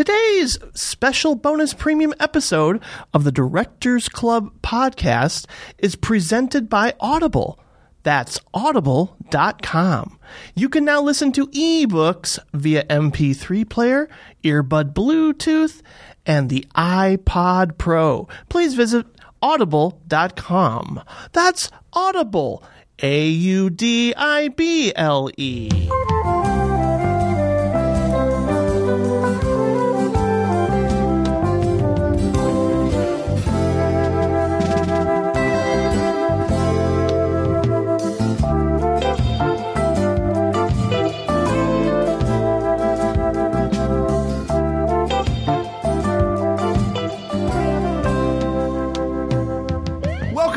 Today's special bonus premium episode of the Directors Club podcast is presented by Audible. That's audible.com. You can now listen to ebooks via MP3 player, earbud Bluetooth, and the iPod Pro. Please visit audible.com. That's Audible. A U D I B L E.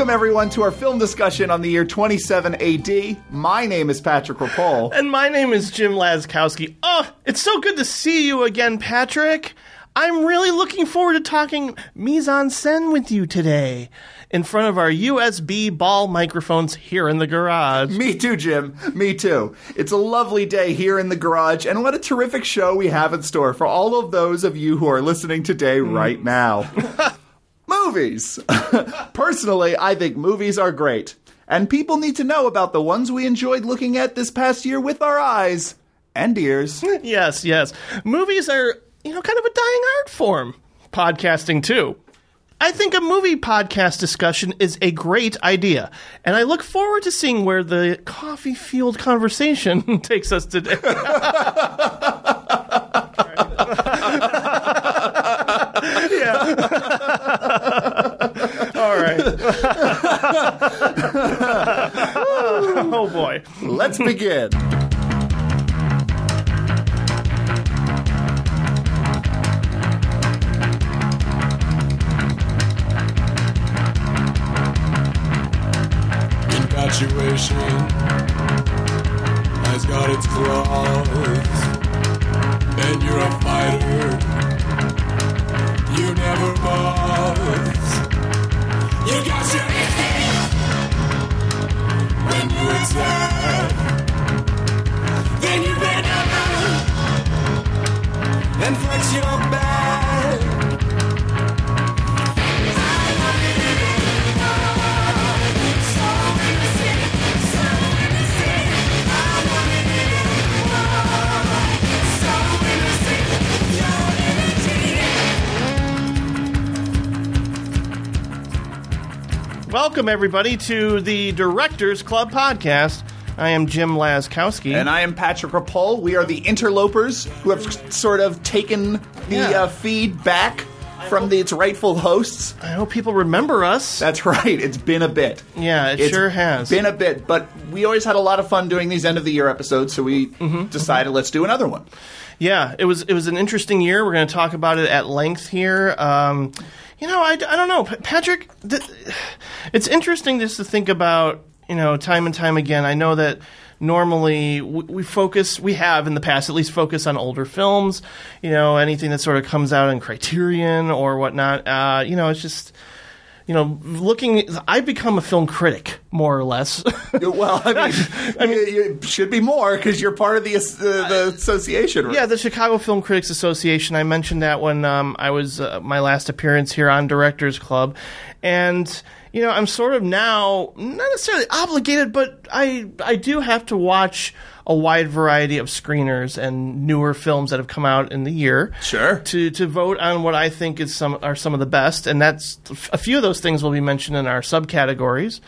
Welcome, everyone, to our film discussion on the year 27 AD. My name is Patrick Rapol. And my name is Jim Laczkowski. Oh, ah, it's so good to see you again, Patrick. I'm really looking forward to talking mise en scène with you today in front of our USB ball microphones here in the garage. Me too, Jim. Me too. It's a lovely day here in the garage, and what a terrific show we have in store for all of those of you who are listening today mm. right now. movies. Personally, I think movies are great. And people need to know about the ones we enjoyed looking at this past year with our eyes and ears. Yes, yes. Movies are, you know, kind of a dying art form. Podcasting, too. I think a movie podcast discussion is a great idea, and I look forward to seeing where the coffee fueled conversation takes us today. All right. oh boy. Let's begin. Infatuation has got its claws, and you're a fighter. You never was. You got your instinct when you attack. Then you bend over and flex your back. Welcome, everybody, to the Directors Club podcast. I am Jim Laczkowski. And I am Patrick Rapol. We are the interlopers who have sort of taken the Yeah. uh, feed back from the, its rightful hosts. I hope people remember us. That's right. It's been a bit. yeah, it It's sure has. Been a bit, but we always had a lot of fun doing these end of the year episodes, so we Mm-hmm. decided let's do another one. yeah, it was it was an interesting year. We're going to talk about it at length here. Um, you know, I, I don't know, Patrick. It's interesting just to think about. You know, time and time again. I know that normally we, we focus, we have in the past at least focus on older films. You know, anything that sort of comes out in Criterion or whatnot. Uh, you know, it's just. You know, looking, I've become a film critic, more or less. Well, I mean, I mean, you, you should be more because you're part of the uh, the association. right? Yeah, the Chicago Film Critics Association. I mentioned that when um, I was uh, my last appearance here on Directors Club, and you know I'm sort of now not necessarily obligated, but I I do have to watch a wide variety of screeners and newer films that have come out in the year. Sure. To to vote on what I think is some are some of the best, and that's a few of those things will be mentioned in our subcategories,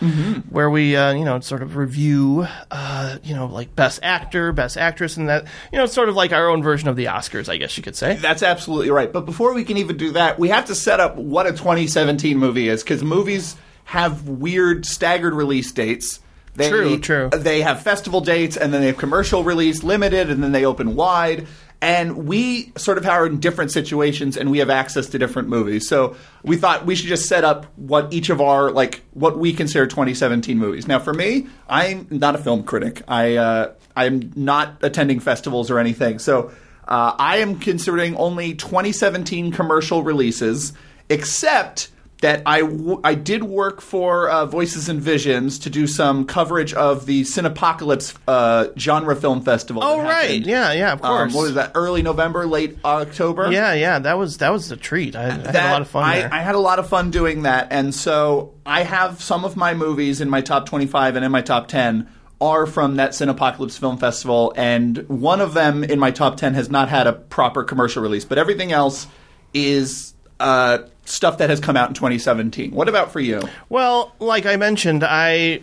where we uh, you know sort of review uh, you know like best actor, best actress, and that you know it's sort of like our own version of the Oscars, I guess you could say. That's absolutely right. But before we can even do that, we have to set up what a 2017 movie is because movies have weird staggered release dates. They, True, true. They have festival dates and then they have commercial release, limited, and then they open wide. And we sort of are in different situations and we have access to different movies. So we thought we should just set up what each of our, like, what we consider 2017 movies. Now, for me, I'm not a film critic. I, uh, I'm not attending festivals or anything. So uh, I am considering only 2017 commercial releases, except that I, w- I did work for uh, Voices and Visions to do some coverage of the Cinepocalypse uh, genre film festival. Oh right, happened. yeah, yeah, of Um, course. what was that? Early November, late October. Yeah, yeah, that was that was a treat. I, I had a lot of fun I, there. I had a lot of fun doing that, and so I have some of my movies in my top 25 and in my top 10 are from that Cinepocalypse Film Festival, and one of them in my top 10 has not had a proper commercial release, but everything else is uh, stuff that has come out in 2017. What about for you? Well, like I mentioned, I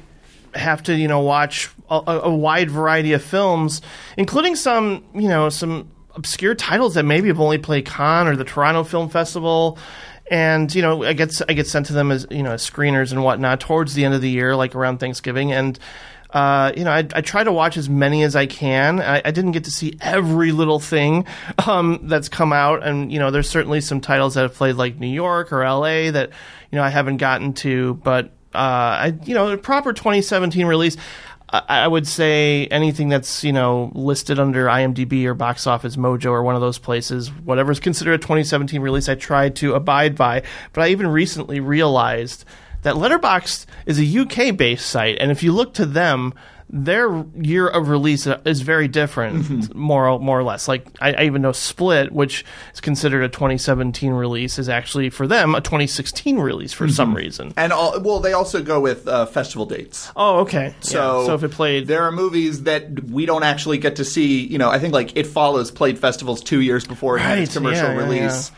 have to, you know, watch a, a wide variety of films, including some, you know, some obscure titles that maybe have only played Cannes or the Toronto Film Festival. And you know, I get I get sent to them as you know as screeners and whatnot towards the end of the year, like around Thanksgiving, and uh, you know, I, I try to watch as many as I can. I, I didn't get to see every little thing um, that's come out, and you know, there's certainly some titles that have played like New York or L.A. that you know I haven't gotten to, but uh, I, you know, a proper 2017 release. I, would say anything that's you know listed under IMDb or Box Office Mojo or one of those places, whatever's considered a 2017 release, I try to abide by. But I even recently realized that Letterboxd is a UK based site, and if you look to them, their year of release is very different, more more or less. Like I, I even know Split, which is considered a 2017 release, is actually for them a 2016 release for some reason. And all, well, they also go with uh, festival dates. Oh, okay. So, Yeah. so if it played, there are movies that we don't actually get to see. You know, I think like It Follows played festivals two years before it had its commercial yeah, yeah, release.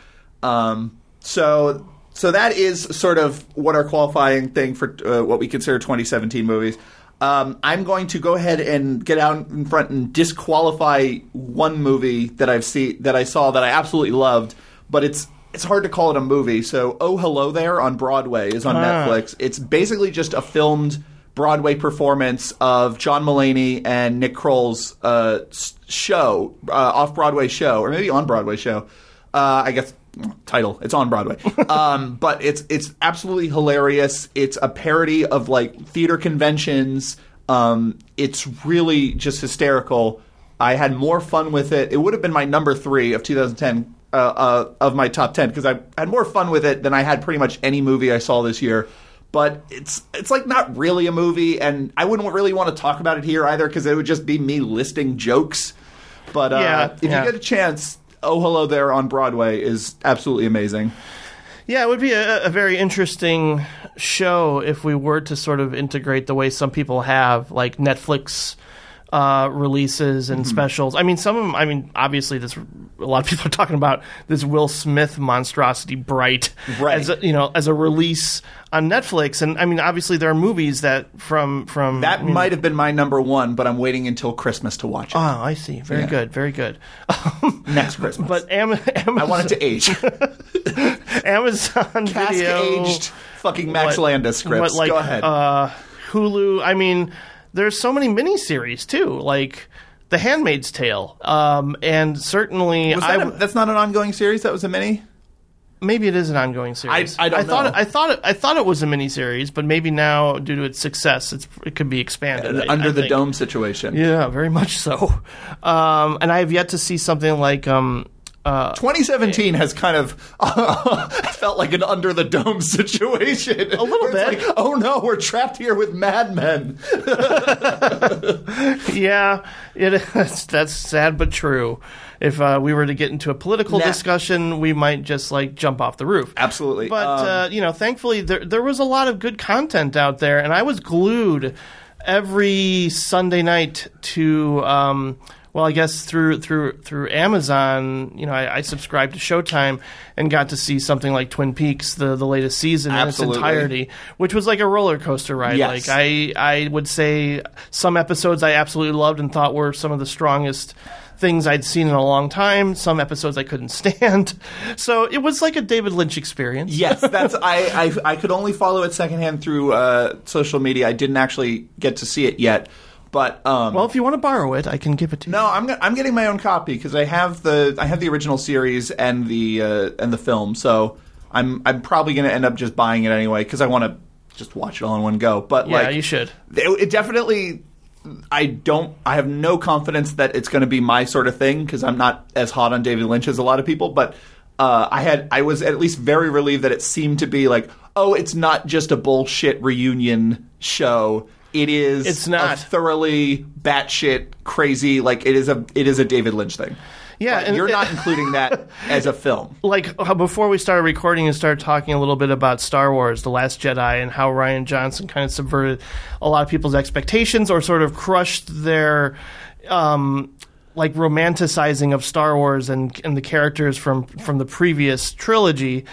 Um, so, so that is sort of what our qualifying thing for uh, what we consider 2017 movies. Um, I'm going to go ahead and get out in front and disqualify one movie that I've seen that I saw that I absolutely loved, but it's it's hard to call it a movie. So, Oh Hello There on Broadway is on Ah. Netflix. It's basically just a filmed Broadway performance of John Mulaney and Nick Kroll's uh, show, uh, off Broadway show, or maybe on Broadway show. Uh, I guess title. It's on Broadway, um, but it's it's absolutely hilarious. It's a parody of like theater conventions. Um, it's really just hysterical. I had more fun with it. It would have been my number three of 2010 uh, uh, of my top 10 because I had more fun with it than I had pretty much any movie I saw this year. But it's it's like not really a movie, and I wouldn't really want to talk about it here either because it would just be me listing jokes. But uh, Yeah, if yeah. you get a chance, Oh Hello There on Broadway is absolutely amazing. Yeah, it would be a, a very interesting show if we were to sort of integrate the way some people have, like Netflix uh, releases Mm-hmm. and specials. I mean, some of them. I mean, obviously, this a lot of people are talking about this Will Smith monstrosity, Bright, Right. as a, you know, as a release on Netflix. And I mean, obviously, there are movies that from from That might have been my number one, but I'm waiting until Christmas to watch it. Oh, I see. Very Yeah. good. Very good. Next Christmas. But Am- Amazon, I want it to age. Amazon Cask Video aged fucking Max what- Landis scripts. what, like, Go ahead. Uh, Hulu. I mean, there's so many miniseries too, like The Handmaid's Tale, um, and certainly that a, w- that's not an ongoing series. That was a mini. maybe it is an ongoing series. I don't thought know. It, I thought it, I thought it was a miniseries, but maybe now due to its success, it's it could be expanded I- under I the think. dome situation. Yeah, very much so. Um, and I have yet to see something like um, uh, 2017 has kind of felt like an under the dome situation. A little bit. Like, oh no, we're trapped here with madmen. yeah, it, that's, that's sad but true. If uh, we were to get into a political Nah. discussion, we might just like jump off the roof. Absolutely. But Um, uh, you know, thankfully there there was a lot of good content out there, and I was glued every Sunday night to. Um, well, I guess through through through Amazon, you know, I, I subscribed to Showtime and got to see something like Twin Peaks, the the latest season Absolutely. in its entirety, which was like a roller coaster ride. Yes. Like I I would say some episodes I absolutely loved and thought were some of the strongest things I'd seen in a long time. Some episodes I couldn't stand. So it was like a David Lynch experience. yes, that's I, I. I could only follow it secondhand through uh, social media. I didn't actually get to see it yet. But um, Well, if you want to borrow it, I can give it to you. No, I'm I'm getting my own copy because I have the I have the original series and the uh, and the film. So I'm I'm probably going to end up just buying it anyway because I want to just watch it all in one go. But Yeah, like you should. it, it definitely. I don't. I have no confidence that it's going to be my sort of thing because I'm not as hot on David Lynch as a lot of people. But uh, I had I was at least very relieved that it seemed to be like, oh, it's not just a bullshit reunion show. It is It's not. thoroughly batshit crazy like it is a it is a David Lynch thing. Yeah, and you're not including that as a film. like before we started recording and started talking a little bit about Star Wars: The Last Jedi and how Rian Johnson kind of subverted a lot of people's expectations or sort of crushed their um, like romanticizing of Star Wars and and the characters from from the previous trilogy.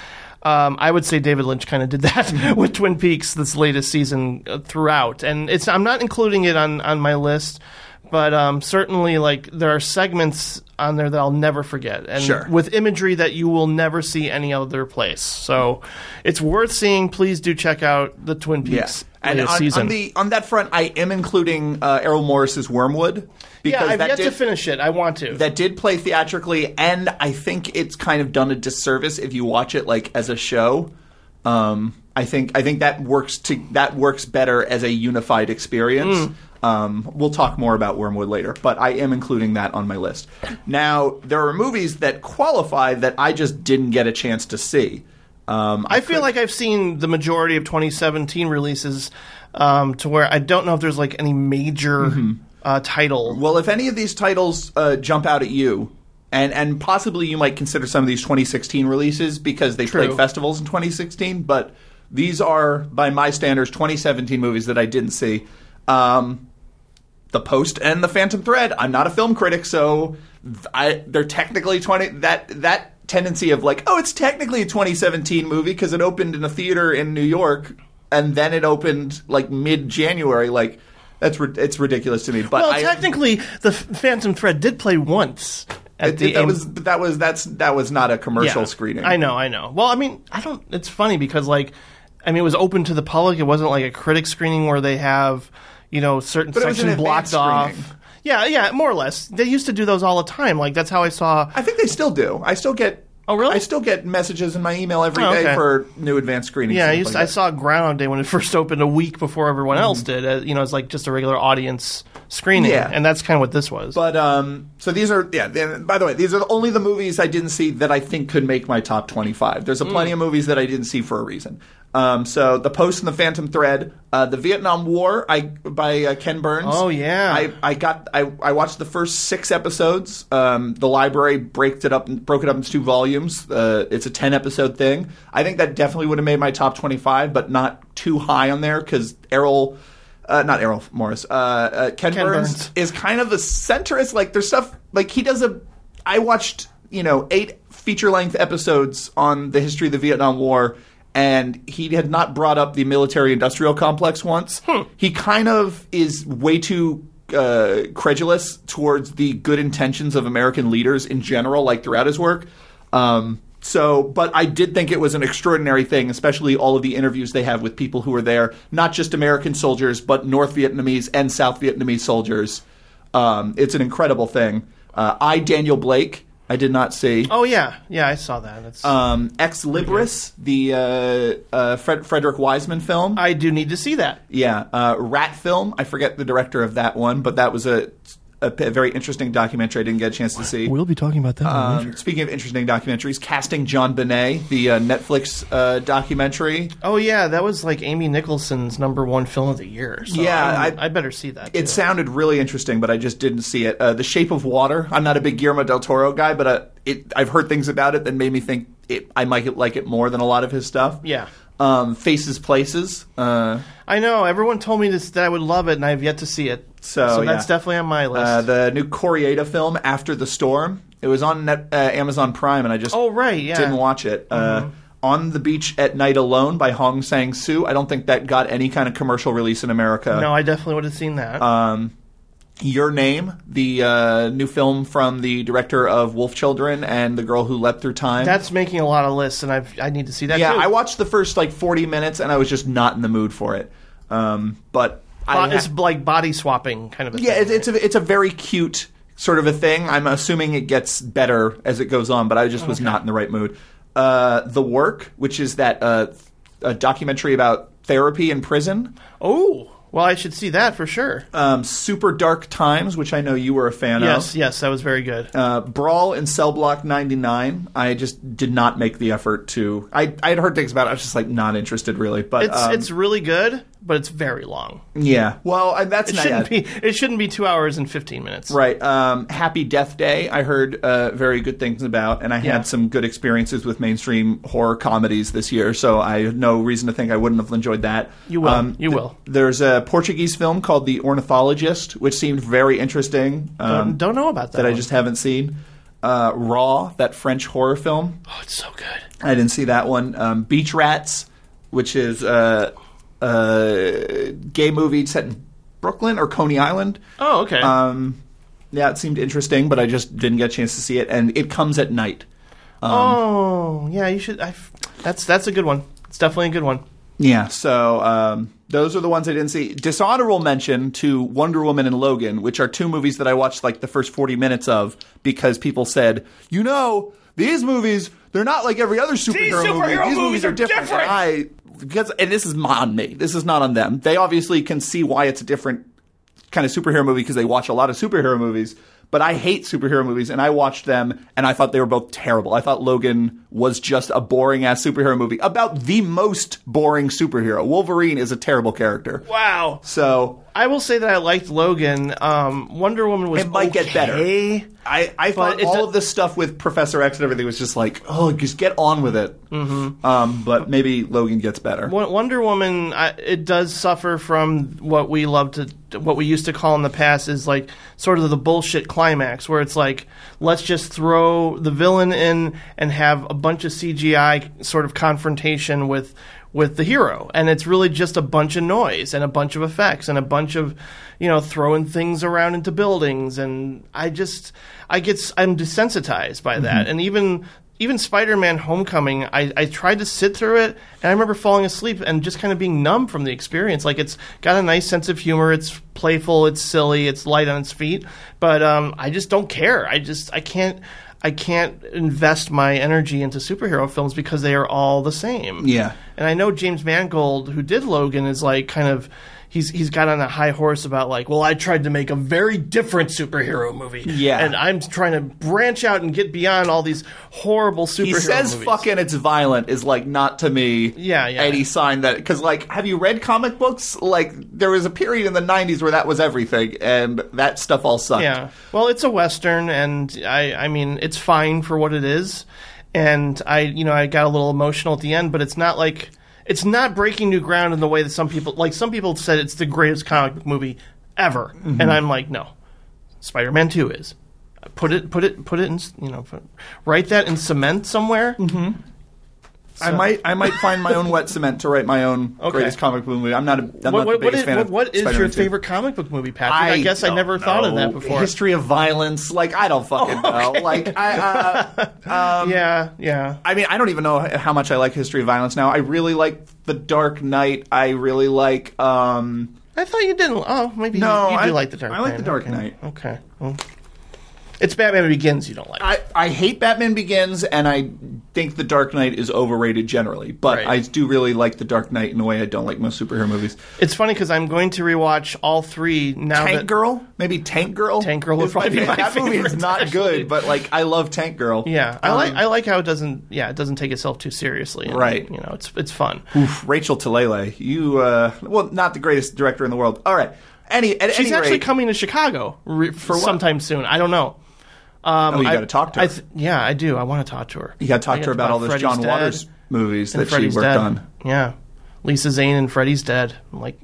Um, I would say David Lynch kind of did that with Twin Peaks this latest season uh, throughout, and it's I'm not including it on on my list, but um, certainly like there are segments on there that I'll never forget, and Sure. with imagery that you will never see any other place. So it's worth seeing. Please do check out the Twin Peaks Yes. And on, season. on the on that front, I am including uh, Errol Morris's Wormwood yeah, because I've that yet did, to finish it. I want to. that did play theatrically, and I think it's kind of done a disservice if you watch it like as a show. Um, I think I think that works to that works better as a unified experience. Um, we'll talk more about Wormwood later, but I am including that on my list. Now there are movies that qualify that I just didn't get a chance to see. Um, I feel like I've seen the majority of 2017 releases um, to where I don't know if there's like any major Mm-hmm. uh, title. Well, if any of these titles uh, jump out at you, and and possibly you might consider some of these 2016 releases because they True. played festivals in 2016, but these are, by my standards, 2017 movies that I didn't see. Um, the Post and The Phantom Thread. I'm not a film critic, so I they're technically 20 that that tendency of like, oh, it's technically a 2017 movie because it opened in a theater in New York and then it opened like mid January. Like that's it's ridiculous to me. But well, I, technically, the Phantom Thread did play once it- the that was that was that's that was not a commercial Yeah, screening. I know, I know. Well, I mean, I don't. It's funny because like, I mean, it was open to the public. It wasn't like a critic screening where they have, you know, certain But was blocked off. screening. Yeah, yeah, more or less. They used to do those all the time. Like that's how I saw. I think they still do. I still get. Oh, really? I still get messages in my email every day Oh, okay. for new advanced screenings. Yeah, I, used stuff I saw Ground Day when it first opened a week before everyone else did. Uh, you know, it's like just a regular audience screening, Yeah. and that's kind of what this was. But um, so these are yeah. By the way, these are only the movies I didn't see that I think could make my top twenty-five. There's a Mm. plenty of movies that I didn't see for a reason. Um, so the Post and the Phantom Thread, uh, the Vietnam War, I by uh, Ken Burns. Oh, yeah. I, I got I, I watched the first six episodes. Um, the library breaks it up broke it up into two volumes. Uh, it's a ten episode thing. I think that definitely would have made my top twenty-five, but not too high on there because Errol. Uh, not Errol Morris. Uh, uh, Ken, Ken Burns, Burns. is kind of the centrist. Like there's stuff like he does a. I watched you know eight feature length episodes on the history of the Vietnam War, and he had not brought up the military industrial complex once. He kind of is way too. Uh, credulous towards the good intentions of American leaders in general, like throughout his work. Um, so, but I did think it was an extraordinary thing, especially all of the interviews they have with people who were there, not just American soldiers, but North Vietnamese and South Vietnamese soldiers. Um, it's an incredible thing. Uh, I, Daniel Blake, I did not see. oh yeah, yeah, I saw that. It's, Um, Ex Libris, the uh, uh, Fred- Frederick Wiseman film. I do need to see that. Yeah, uh, Rat Film. I forget the director of that one, but that was a, a, p- a very interesting documentary I didn't get a chance to see. We'll be talking about that Um, speaking of interesting documentaries, casting JonBenet, the uh, Netflix uh, documentary. Oh yeah, that was like Amy Nicholson's number one film of the year. So Yeah, I'm- I- I, better see that. It too. sounded really interesting, but I just didn't see it. Uh, the Shape of Water. I'm not a big Guillermo del Toro guy, but uh, it, I've heard things about it that made me think it, I might like it more than a lot of his stuff. Yeah. Um, Faces, Places. Uh, I know. Everyone told me this that I would love it, and I've yet to see it. So, that's yeah. definitely on my list. uh, the new Kore-eda film, After the Storm. It was on Net, uh, Amazon Prime, and I just oh right, yeah. didn't watch it. Uh, on the Beach at Night Alone by Hong Sang Soo. I don't think that got any kind of commercial release in America. no, I definitely would have seen that. Um, Your Name, the uh, new film from the director of Wolf Children and The Girl Who Leapt Through Time. that's making a lot of lists, and I've, I need to see that yeah, too. I watched the first like 40 minutes and I was just not in the mood for it. Um, but Bo- I it's like body swapping kind of a yeah, thing. it's, it's a it's a very cute sort of a thing. I'm assuming it gets better as it goes on, but I just was not in the right mood. Uh, the Work, which is that uh, a documentary about therapy in prison. oh, Well, I should see that for sure. Um, Super Dark Times, which I know you were a fan yes, of. yes, yes, that was very good. Uh, Brawl in Cell Block 99. I just did not make the effort to. I I had heard things about it. I was just like not interested really. But It's um, it's really good, but it's very long. yeah. Well, and that's It not shouldn't yet. be. It shouldn't be two hours and fifteen minutes. Right. Um, Happy Death Day, I heard uh, very good things about, and I Yeah. had some good experiences with mainstream horror comedies this year, so I have no reason to think I wouldn't have enjoyed that. Um, You will. You will. There's a Portuguese film called The Ornithologist, which seemed very interesting. Um, Don't, don't know about that. that I just haven't seen. Uh, Raw, that French horror film. Oh, it's so good. I didn't see that one. Um, Beach Rats, which is uh, a gay movie set in Brooklyn or Coney Island. Oh, okay. Um, yeah, it seemed interesting, but I just didn't get a chance to see it. And it comes at night. oh, yeah. You should. I. That's that's a good one. It's definitely a good one. Yeah, so um, those are the ones I didn't see. Dishonorable mention to Wonder Woman and Logan, which are two movies that I watched like the first 40 minutes of because people said, you know, these movies, they're not like every other superhero, movie. superhero These movies movies are are different. different." I, because, and this is on me. This is not on them. They obviously can see why it's a different kind of superhero movie because they watch a lot of superhero movies. But I hate superhero movies, and I watched them, and I thought they were both terrible. I thought Logan was just a boring ass superhero movie about the most boring superhero. Wolverine is a terrible character. Wow. So I will say that I liked Logan. Um, Wonder Woman was It might get better. I, I thought all do- of this stuff with Professor X and everything was just like, oh, just get on with it. Mm-hmm. Um, but maybe Logan gets better. Wonder Woman, I, it does suffer from what we love to, what we used to call in the past is like sort of the bullshit climax, where it's like let's just throw the villain in and have a bunch of CGI sort of confrontation with with the hero, and it's really just a bunch of noise and a bunch of effects and a bunch of you know throwing things around into buildings, and I just I get i'm desensitized by that, and even even Spider-Man: Homecoming, I, I tried to sit through it, and I remember falling asleep and just kind of being numb from the experience. Like it's got a nice sense of humor, it's playful, it's silly, it's light on its feet, but um, I just don't care. I just I can't I can't invest my energy into superhero films because they are all the same. Yeah. and I know James Mangold, who did Logan, is like kind of. He's, he's got on a high horse about like well I tried to make a very different superhero movie Yeah. and I'm trying to branch out and get beyond all these horrible superhero he says movies. fucking it's violent is like not to me Yeah, yeah. any sign that because like have you read comic books like there was a period in the 90s where that was everything and that stuff all sucked Yeah. Well, it's a western, and I I mean it's fine for what it is, and I you know I got a little emotional at the end, but it's not like it's not breaking new ground in the way that some people like some people said it's the greatest comic book movie ever, Mm-hmm. and I'm like no, Spider Man Two is. Put it, put it, put it in, you know, put, write that in cement somewhere. Mm-hmm. I might I might find my own wet cement to write my own Okay. greatest comic book movie. I'm not a, I'm What, not the what biggest is, fan what, of what is your Spider-Man 2. favorite comic book movie, Patrick? I, guess I don't never thought of that before. History of violence, like I don't fucking know. Like I, uh, yeah, yeah. I mean, I don't even know how much I like History of Violence now. I really like The Dark Knight. I really like. um I thought you didn't. Oh, maybe No, you, you do I- like the Dark Knight. I Knight. like The Dark okay. Knight. Okay. Well, it's Batman Begins you don't like. I, I hate Batman Begins, and I think The Dark Knight is overrated generally. But Right. I do really like The Dark Knight in a way I don't like most superhero movies. it's funny because I'm going to rewatch all three now. Tank that, Girl, maybe Tank Girl. Tank Girl would is probably be my That movie is favorite, not actually. good, but like I love Tank Girl. Yeah, I Um, like I like how it doesn't. Yeah, it doesn't take itself too seriously. and, Right. You know, it's it's fun. Oof, Rachel Talalay, you uh, well, not the greatest director in the world. All right, any at She's any actually rate, coming to Chicago re- for sometime soon. I don't know. Um, Oh, you I- gotta talk to her. I th- yeah, I do. I want to talk to her. you got to talk to her got about all those Freddy's John Waters movies that she Freddy's worked dead. on. Yeah, Lisa Zane and Freddy's dead. I'm like,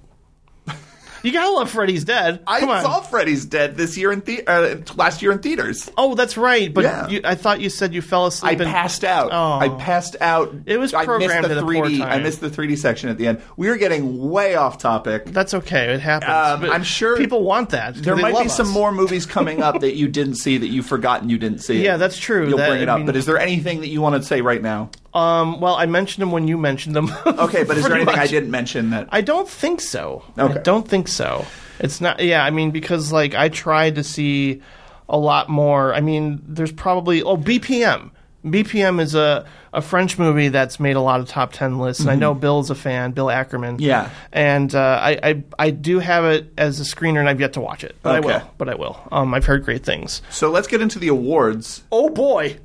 you gotta love Freddy's dead. I Come on. saw Freddy's Dead this year in the- uh, last year in theaters. Oh, that's right. But Yeah. you, I thought you said you fell I asleep. and- passed out. Oh. I passed out. It was I missed programmed the at a poor 3D. I time. missed the 3D section at the end. We are getting way off topic. That's okay. It happens. Um, But I'm sure people want that. There They might be some us. more movies coming up that you didn't see that you've forgotten you didn't see. Yeah, that's true. You'll That- bring it I up. mean- but is there anything that you want to say right now? Um, well, I mentioned them when you mentioned them. Okay, but is there anything I didn't mention that? I don't think so. Okay. I don't think so. It's not. Yeah, I mean, because like I tried to see a lot more. I mean, there's probably oh BPM. BPM is a, a French movie that's made a lot of top 10 lists, and I know Bill's a fan, Bill Ackerman. Mm-hmm. Yeah. And uh, I, I, I do have it as a screener, and I've yet to watch it. But Okay. I will. But I will. Um, I've heard great things. So let's get into the awards. Oh, boy.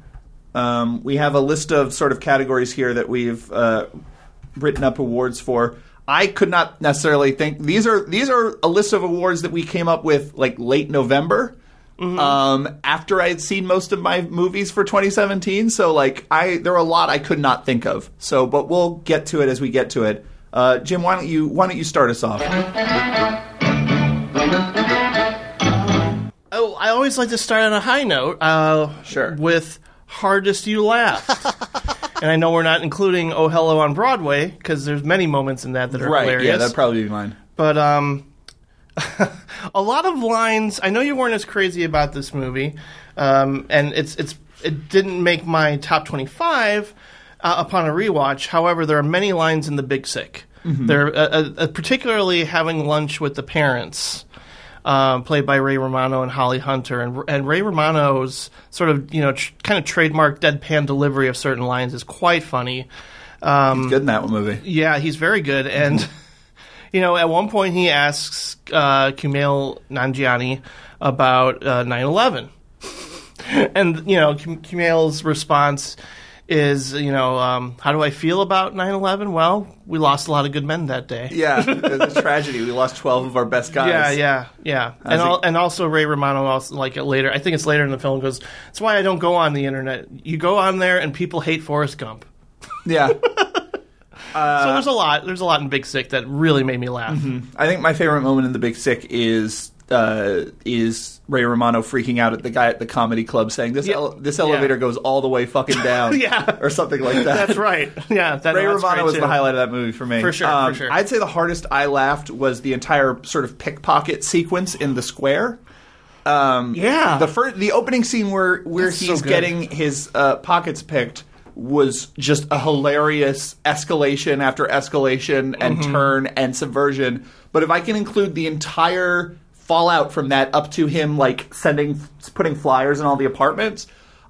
Um, we have a list of sort of categories here that we've uh, written up awards for. I could not necessarily think these are these are a list of awards that we came up with like late November. Um, after I had seen most of my movies for 2017, so like I there were a lot I could not think of. So, but we'll get to it as we get to it. Uh, Jim, why don't you why don't you start us off? Oh, I always like to start on a high note. Uh, Sure. With hardest you laugh. and I know we're not including Oh Hello on Broadway because there's many moments in that that are Right? hilarious. Yeah, that'd probably be mine. but um, a lot of lines. I know you weren't as crazy about this movie, um, and it's it's it didn't make my top twenty-five uh, upon a rewatch. However, there are many lines in The Big Sick. They're uh, uh, particularly having lunch with the parents. Um, played by Ray Romano and Holly Hunter, and and Ray Romano's sort of you know tr- kind of trademark deadpan delivery of certain lines is quite funny. Good in that movie. Yeah, he's very good. And, you know, at one point he asks uh, Kumail Nanjiani about uh, 9-11. and, you know, Kum- Kumail's response is, you know, um, how do I feel about 9-11? Well, we lost a lot of good men that day. Yeah, it's a tragedy. We lost 12 of our best guys. Yeah, yeah, yeah, and al- and also Ray Romano also like it later. I think it's later in the film goes. That's why I don't go on the internet. You go on there and people hate Forrest Gump. Yeah. so there's a lot. There's a lot in Big Sick that really made me laugh. I think my favorite moment in The Big Sick is uh, is Ray Romano freaking out at the guy at the comedy club saying this Yeah. ele- this elevator Yeah. goes all the way fucking down, Yeah. or something like that. That's right. Yeah, that, Ray no, Romano was too. the highlight of that movie for me. For sure, for Um, sure. I'd say the hardest I laughed was the entire sort of pickpocket sequence in the square. Um, Yeah. the first, the opening scene where where That's he's good. getting his uh, pockets picked was just a hilarious escalation after escalation and Mm-hmm. turn and subversion. But if I can include the entire fallout from that up to him like sending putting flyers in all the apartments.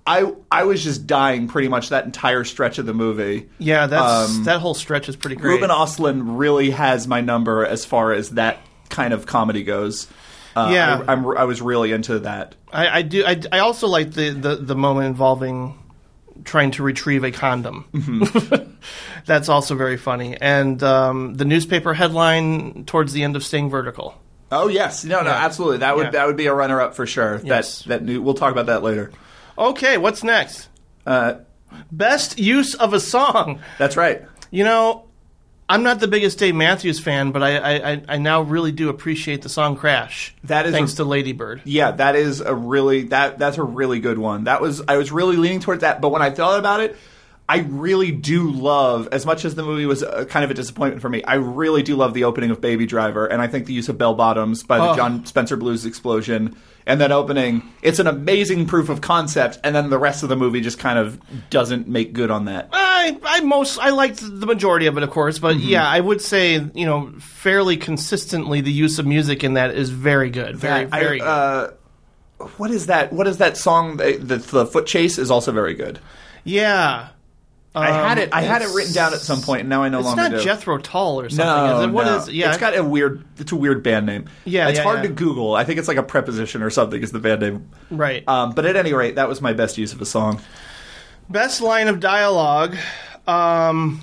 I I was just dying pretty much that entire stretch of the movie. Yeah, that's Um, that whole stretch is pretty great. Ruben Östlund really has my number as far as that kind of comedy goes. Uh, Yeah. I, I'm, I was really into that. I, I do. I, I also like the, the the moment involving trying to retrieve a condom. Mm-hmm. that's also very funny. And um, the newspaper headline towards the end of Staying Vertical. Oh yes, no, no, Yeah. absolutely. That would Yeah. that would be a runner up for sure. Yes. That that new, we'll talk about that later. Okay, what's next? Uh, Best use of a song. that's right. You know, I'm not the biggest Dave Matthews fan, but I I, I- I now really do appreciate the song "Crash." That is thanks a- to Lady Bird. Yeah, that is a really that that's a really good one. That was I was really leaning towards that, but when I thought about it, I really do love as much as the movie was a, kind of a disappointment for me. I really do love the opening of Baby Driver, and I think the use of bell bottoms by the Oh. Jon Spencer Blues explosion and that opening. It's an amazing proof of concept, and then the rest of the movie just kind of doesn't make good on that. I I most I liked the majority of it, of course, but Mm-hmm. yeah, I would say you know fairly consistently the use of music in that is very good, very I- very good. uh, what is that? What is that song? The, the, the foot chase is also very good. yeah, I had Um, it. I had it written down at some point, and now I no It's longer not do. Jethro Tull or something. No, is it? What no. is- Yeah, it's got a weird. It's a weird band name. Yeah, it's yeah, hard yeah. to Google. I think it's like a preposition or something. Is the band name? right. Um, but at any rate, that was my best use of a song. Best line of dialogue. Um,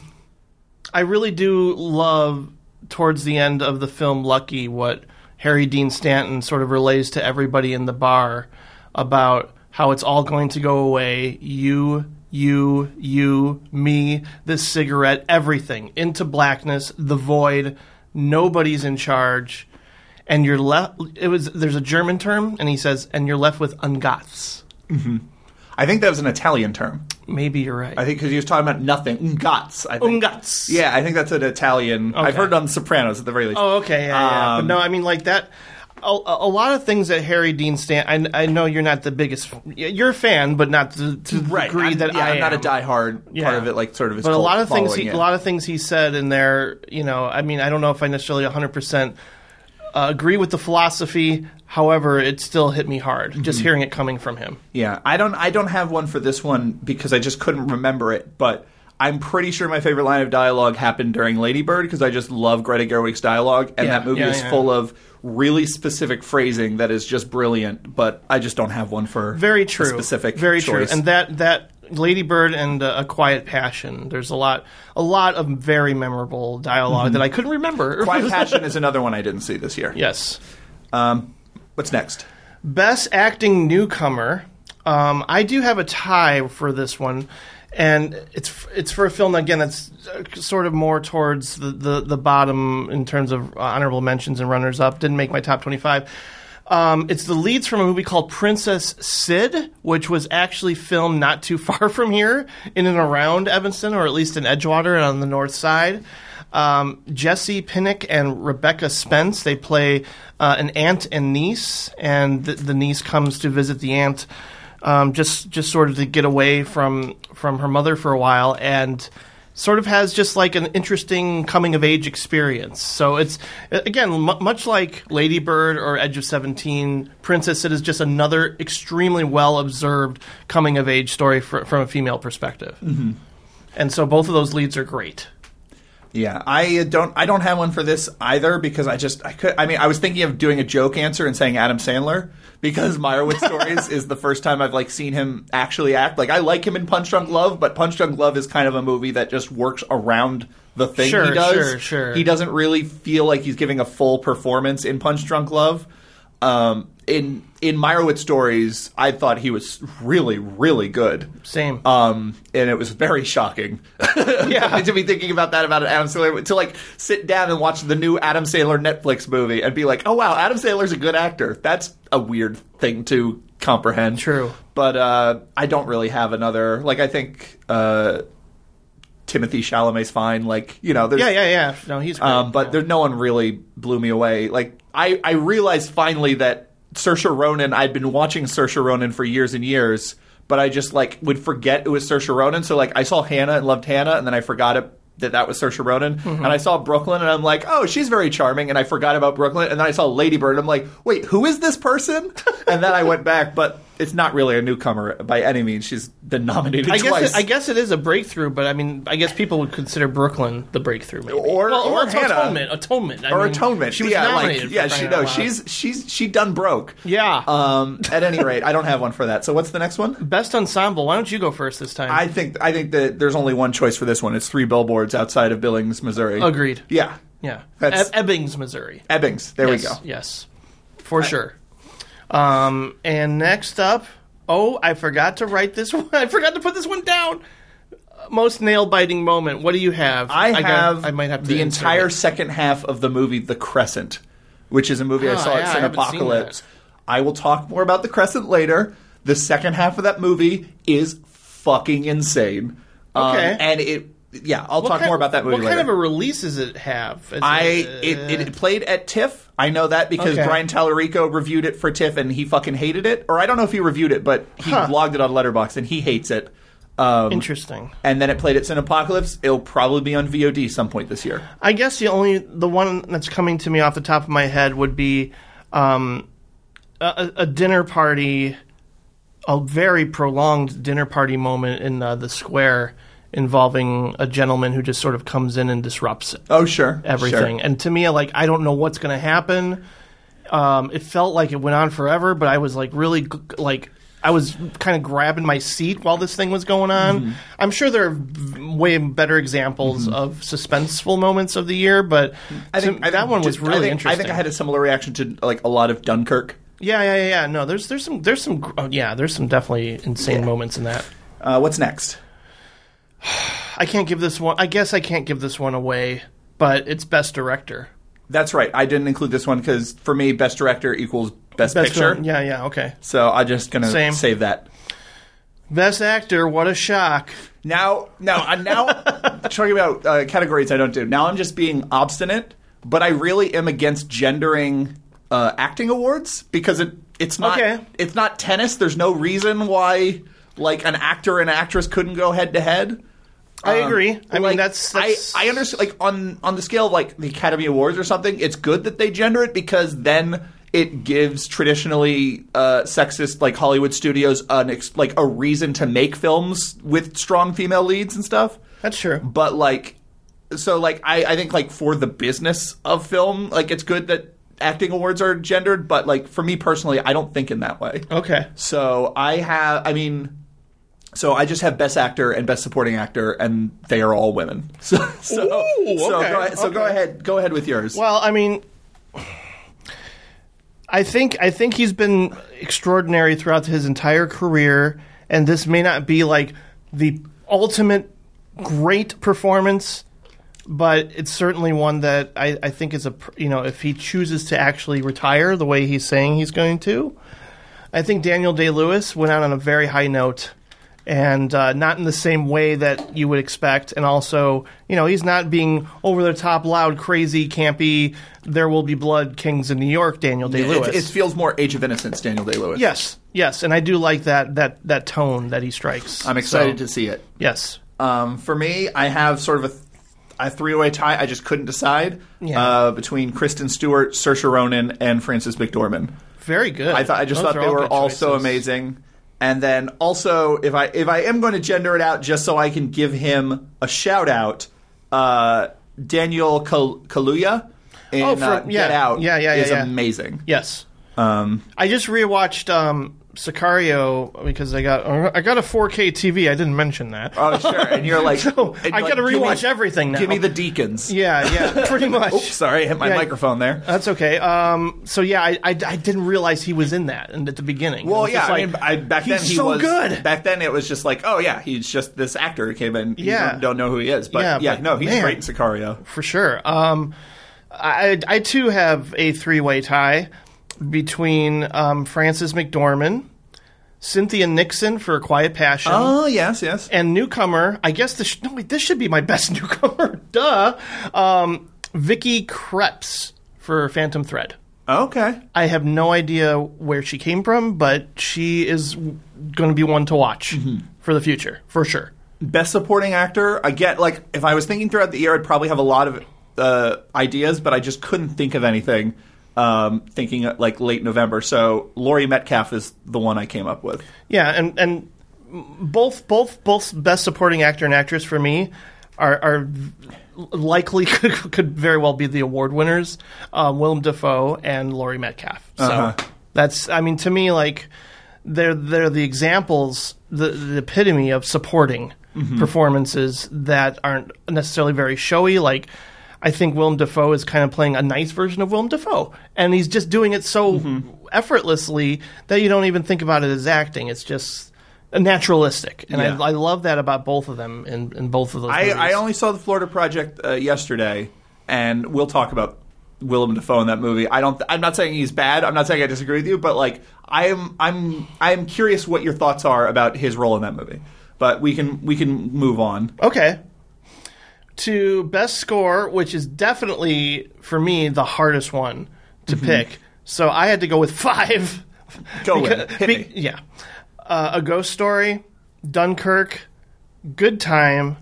I really do love towards the end of the film Lucky what Harry Dean Stanton sort of relays to everybody in the bar about how it's all going to go away. You, you, you, me, this cigarette, everything into blackness, the void. Nobody's in charge, and you're left. It was there's a German term, and he says, and you're left with ungats. I think that was an Italian term. Maybe you're right. I think because he was talking about nothing. Ungats. I think. Ungats. Yeah, I think that's an Italian. I've heard it on The Sopranos at the very least. Oh, okay, yeah, yeah. Um, but no, I mean like that. A, a lot of things that Harry Dean Stanton. I, I know you're not the biggest. You're a fan, but not to, to the right. degree I'm, that yeah, I I'm not a am. diehard Yeah. part of it, like sort of. His But a lot of things, he, a lot of things he said in there. You know, I mean, I don't know if I necessarily 100 percent uh, agree with the philosophy. However, it still hit me hard Mm-hmm. just hearing it coming from him. Yeah, I don't. I don't have one for this one because I just couldn't remember it. But I'm pretty sure my favorite line of dialogue happened during Lady Bird because I just love Greta Gerwig's dialogue, and Yeah, that movie yeah, is yeah. full of really specific phrasing that is just brilliant. But I just don't have one for Very true. specific, Very choice. true. And that that Lady Bird and uh, A Quiet Passion. There's a lot a lot of very memorable dialog that I couldn't remember. Mm-hmm. Quiet Passion is another one I didn't see this year. yes. Um, what's next? Best acting newcomer. Um, I do have a tie for this one, and it's it's for a film again that's uh, sort of more towards the, the, the bottom in terms of honorable mentions and runners up. Didn't make my top twenty five. Um, it's the leads from a movie called Princess Cyd, which was actually filmed not too far from here, in and around Evanston, or at least in Edgewater and on the north side. Um, Jessie Pinnick and Rebecca Spence they play uh, an aunt and niece, and the, the niece comes to visit the aunt, um, just just sort of to get away from from her mother for a while, and sort of has just like an interesting coming of age experience. So it's again mu much like Lady Bird or Edge of Seventeen, Princess. It is just another extremely well observed coming of age story fr- from a female perspective. Mm-hmm. And so both of those leads are great. Yeah, I uh, don't. I don't have one for this either because I just I could. I mean, I was thinking of doing a joke answer and saying Adam Sandler because Meyerowitz Stories is the first time I've like seen him actually act. Like I like him in Punch Drunk Love, but Punch Drunk Love is kind of a movie that just works around the thing Sure, he does. sure, sure. He doesn't really feel like he's giving a full performance in Punch Drunk Love. Um, in in Meyerowitz Stories, I thought he was really, really good. Same. Um, and it was very shocking. Yeah. to be thinking about that about Adam Sandler to like sit down and watch the new Adam Sandler Netflix movie and be like, oh wow, Adam Sandler's a good actor. That's a weird thing to comprehend. True. but uh, I don't really have another. Like I think uh, Timothée Chalamet's fine. Like you know, there's, yeah, yeah, yeah. No, he's great. um, but Yeah. there, no one really blew me away. Like I, I realized finally that Saoirse Ronan. I'd been watching Saoirse Ronan for years and years, but I just like would forget it was Saoirse Ronan. So like I saw Hannah and loved Hannah, and then I forgot it. That that was Saoirse Ronan, Mm-hmm. and I saw Brooklyn, and I'm like, oh, she's very charming, and I forgot about Brooklyn, and then I saw Lady Bird, and I'm like, wait, who is this person? and then I went back, but it's not really a newcomer by any means. She's been nominated I guess twice. it, I guess it is a breakthrough, but I mean, I guess people would consider Brooklyn the breakthrough, maybe. Or- well, or it's Hannah. atonement, atonement, I or mean, atonement. She was yeah, nominated. like yeah, she no, she's she's she done broke. yeah. Um, at any rate, I don't have one for that. So what's the next one? Best ensemble. Why don't you go first this time? I think I think that there's only one choice for this one. It's three billboards outside of Billings, Missouri. Agreed. Yeah, yeah, That's- Eb- Ebbings, Missouri. Ebbings. There yes, we go. Yes, for sure. Um, and next up, oh, I forgot to write this one. I forgot to put this one down. Most nail biting moment. What do you have? I got- have I might have the entire it. second half of the movie The Crescent, which is a movie I Oh, saw yeah, at I Cinepocalypse. I will talk more about The Crescent later. The second half of that movie is fucking insane. Um, Okay. and it yeah, I'll What talk more about that movie What later. kind of a release does it have? Is I it, it, it played at TIFF. I know that because Okay. Brian Tallarico reviewed it for TIFF and he fucking hated it. Or I don't know if he reviewed it, but he Huh. blogged it on Letterboxd and he hates it. Um, interesting. and then it played at Cinepocalypse. It'll probably be on VOD some point this year. I guess the only the one that's coming to me off the top of my head would be um, a, a dinner party, a very prolonged dinner party moment in uh, the square involving a gentleman who just sort of comes in and disrupts Oh sure, everything. Sure. And to me, like I don't know what's going to happen. Um, it felt like it went on forever, but I was like really like I was kind of grabbing my seat while this thing was going on. Mm-hmm. I'm sure there are way better examples of suspenseful moments of the year, but I think I that think one was really I think, interesting. I think I had a similar reaction to like a lot of Dunkirk. yeah, yeah, yeah, yeah. No, there's there's some there's some oh, yeah there's some definitely insane Yeah. moments in that. Uh, what's next? I can't give this one. I guess I can't give this one away, but it's best director. That's right. I didn't include this one because for me, best director equals best, Best picture. film- Yeah, yeah. Okay. So I'm just gonna Same. save that. Best actor. What a shock. Now, now, I'm now talking about uh, categories I don't do. Now I'm just being obstinate, but I really am against gendering uh, acting awards because it it's not Okay. it's not tennis. There's no reason why like an actor and actress couldn't go head to head. I Um, agree. I mean, like, that's- that's- I, I understand. Like on on the scale of like the Academy Awards or something, it's good that they gender it because then it gives traditionally uh, sexist like Hollywood studios an ex- like a reason to make films with strong female leads and stuff. That's true. But like, so like I, I think like for the business of film, like it's good that acting awards are gendered. But like for me personally, I don't think in that way. Okay. So I have, I mean, so I just have best actor and best supporting actor, and they are all women. So, so, Ooh, so, go, ahead, so go ahead, go ahead with yours. Well, I mean, I think I think he's been extraordinary throughout his entire career, and this may not be like the ultimate great performance, but it's certainly one that I, I think is a you know if he chooses to actually retire the way he's saying he's going to, I think Daniel Day Lewis went out on a very high note. And uh, not in the same way that you would expect, and also, you know, he's not being over the top, loud, crazy, campy. There will be blood, kings in New York. Daniel Day Lewis. it feels more Age of Innocence, Daniel Day Lewis. yes, yes, and I do like that that that tone that he strikes. I'm excited So, to see it. Yes, Um, for me, I have sort of a, th- a three-way tie. I just couldn't decide Yeah. uh, between Kristen Stewart, Saoirse Ronan, and Frances McDormand. very good. I thought I just Those thought they were good all so amazing. And then also, if I if I am going to gender it out, just so I can give him a shout out, uh, Daniel Kal- Kaluuya in Oh, for- uh, yeah. Get Out Yeah, yeah, yeah, is yeah. amazing. Yes, Um, I just rewatched um, Sicario because I got I got a 4K TV. I didn't mention that. oh sure, and you're like, So, and I you're gotta like, give me- rewatch everything now. Give me the Deakins. yeah, yeah, pretty much. Oops, sorry, I hit my Yeah. microphone there. That's okay. Um, so yeah, I, I, I didn't realize he was in that and at the beginning. Well, yeah, just I mean, I, back he's then he so was good. Back then it was just like, oh yeah, he's just this actor who came in. Yeah. don't, don't know who he is, but Yeah, yeah, but no, he's man. great in Sicario. for sure. Um, I, I too have a three-way tie between um, Frances McDormand, Cynthia Nixon for A Quiet Passion, Oh yes, yes. and newcomer. I guess this sh- no, wait, this should be my best newcomer. Duh, um, Vicky Krieps for Phantom Thread. Okay. I have no idea where she came from, but she is going to be one to watch for the future, for sure. Best supporting actor. I get like if I was thinking throughout the year, I'd probably have a lot of uh, ideas, but I just couldn't think of anything. Um, thinking uh, like late November, so Laurie Metcalf is the one I came up with. Yeah, and and both both both best supporting actor and actress for me are are likely could, could very well be the award winners, um, Willem Dafoe and Laurie Metcalf. So Uh-huh. that's I mean to me like they're they're the examples, the, the epitome of supporting performances that aren't necessarily very showy. Like I think Willem Dafoe is kind of playing a nice version of Willem Dafoe, and he's just doing it so effortlessly that you don't even think about it as acting. It's just naturalistic, and Yeah. I, I love that about both of them in, in both of those. I, movies. I only saw the Florida Project uh, yesterday, and we'll talk about Willem Dafoe in that movie. I don't. I'm not saying he's bad. I'm not saying I disagree with you, but like I'm I'm I'm curious what your thoughts are about his role in that movie. But we can we can move on. Okay. To best score, which is definitely for me the hardest one to pick. So I had to go with five. Go with Because- it. Be- Yeah. Uh, a Ghost Story, Dunkirk, Good Time,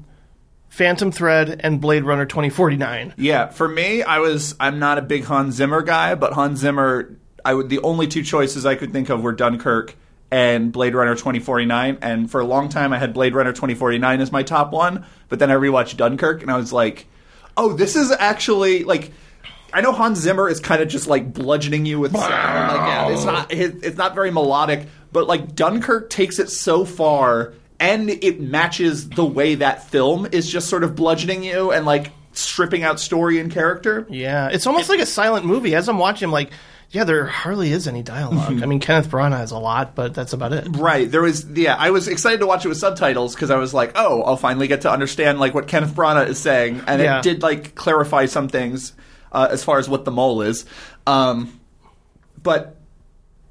Phantom Thread, and Blade Runner 2049. Yeah, for me, I was I'm not a big Hans Zimmer guy, but Hans Zimmer, I would the only two choices I could think of were Dunkirk and Blade Runner 2049, and for a long time I had Blade Runner 2049 as my top one, but then I rewatched Dunkirk and I was like, "Oh, this is actually like I know Hans Zimmer is kind of just like bludgeoning you with sound. Like, yeah, it's not it's not very melodic, but like Dunkirk takes it so far and it matches the way that film is just sort of bludgeoning you and like stripping out story and character. Yeah, it's almost like a silent movie. As I'm watching, I'm like, yeah, there hardly is any dialogue. I mean, Kenneth Branagh has a lot, but that's about it. Right. There was yeah, I was excited to watch it with subtitles because I was like, "Oh, I'll finally get to understand like what Kenneth Branagh is saying." And Yeah. it did like clarify some things uh, as far as what the mole is. Um, but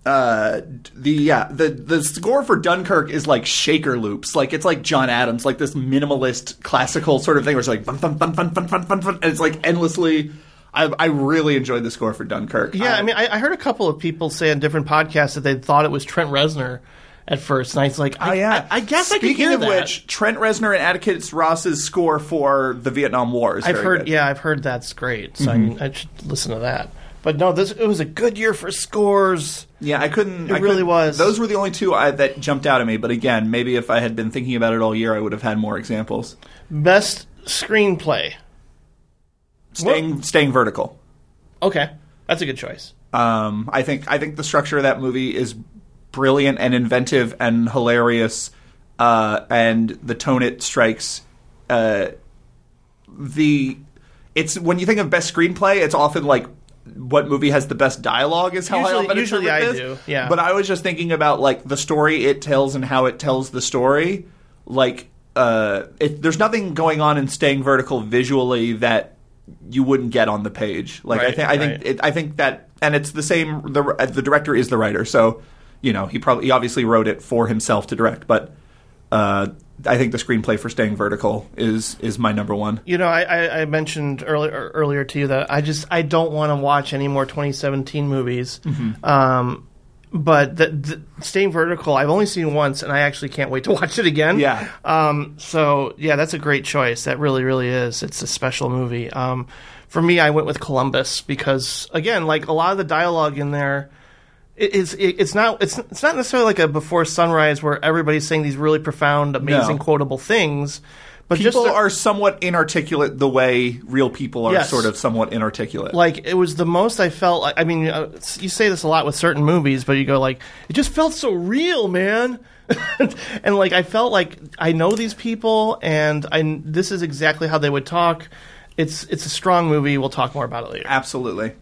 uh, the yeah, the the score for Dunkirk is like shaker loops. Like it's like John Adams, like this minimalist classical sort of thing where it's like fun fun fun fun fun fun fun fun and it's like endlessly I, I really enjoyed the score for Dunkirk. Yeah, I- I mean, I, I heard a couple of people say on different podcasts that they thought it was Trent Reznor, at first, and I was like, I, I, I guess I Oh, Speaking can hear of that. which, Trent Reznor and Atticus Ross's score for the Vietnam War is I've heard, good. yeah, I've heard that's great. So Mm-hmm. I, I should listen to that. But no, this it was a good year for scores. Yeah, I couldn't. It I really was. Those were the only two I, that jumped out at me. But again, maybe if I had been thinking about it all year, I would have had more examples. Best screenplay. Staying, staying vertical. Okay, that's a good choice. Um, I think I think the structure of that movie is brilliant and inventive and hilarious, uh, and the tone it strikes. Uh, the it's when you think of best screenplay, it's often like what movie has the best dialogue is how I Usually- often usually I this. do, yeah. But I was just thinking about like the story it tells and how it tells the story. Like, uh, if there's nothing going on in staying vertical visually that you wouldn't get on the page. Like I think I think right. it, I think that, and it's the same. The the director is the writer, so you know he probably he obviously wrote it for himself to direct. But uh, I think the screenplay for Staying Vertical is is my number one. You know, I, I, I mentioned earlier earlier to you that I just I don't want to watch any more 2017 movies. Mm-hmm. Um, but the, the staying vertical, I've only seen once, and I actually can't wait to watch it again. Yeah. Um. So yeah, that's a great choice. That really, really is. It's a special movie. Um. For me, I went with Columbus because again, like a lot of the dialogue in there. It's it, it's not it's it's not necessarily like a before sunrise where everybody's saying these really profound, amazing, No. quotable things, but People the- are somewhat inarticulate the way real people are Yes. sort of somewhat inarticulate. like it was the most I felt like I mean uh, you say this a lot with certain movies but you go like it just felt so real man and like I felt like I know these people and I this is exactly how they would talk it's it's a strong movie we'll talk more about it later Absolutely.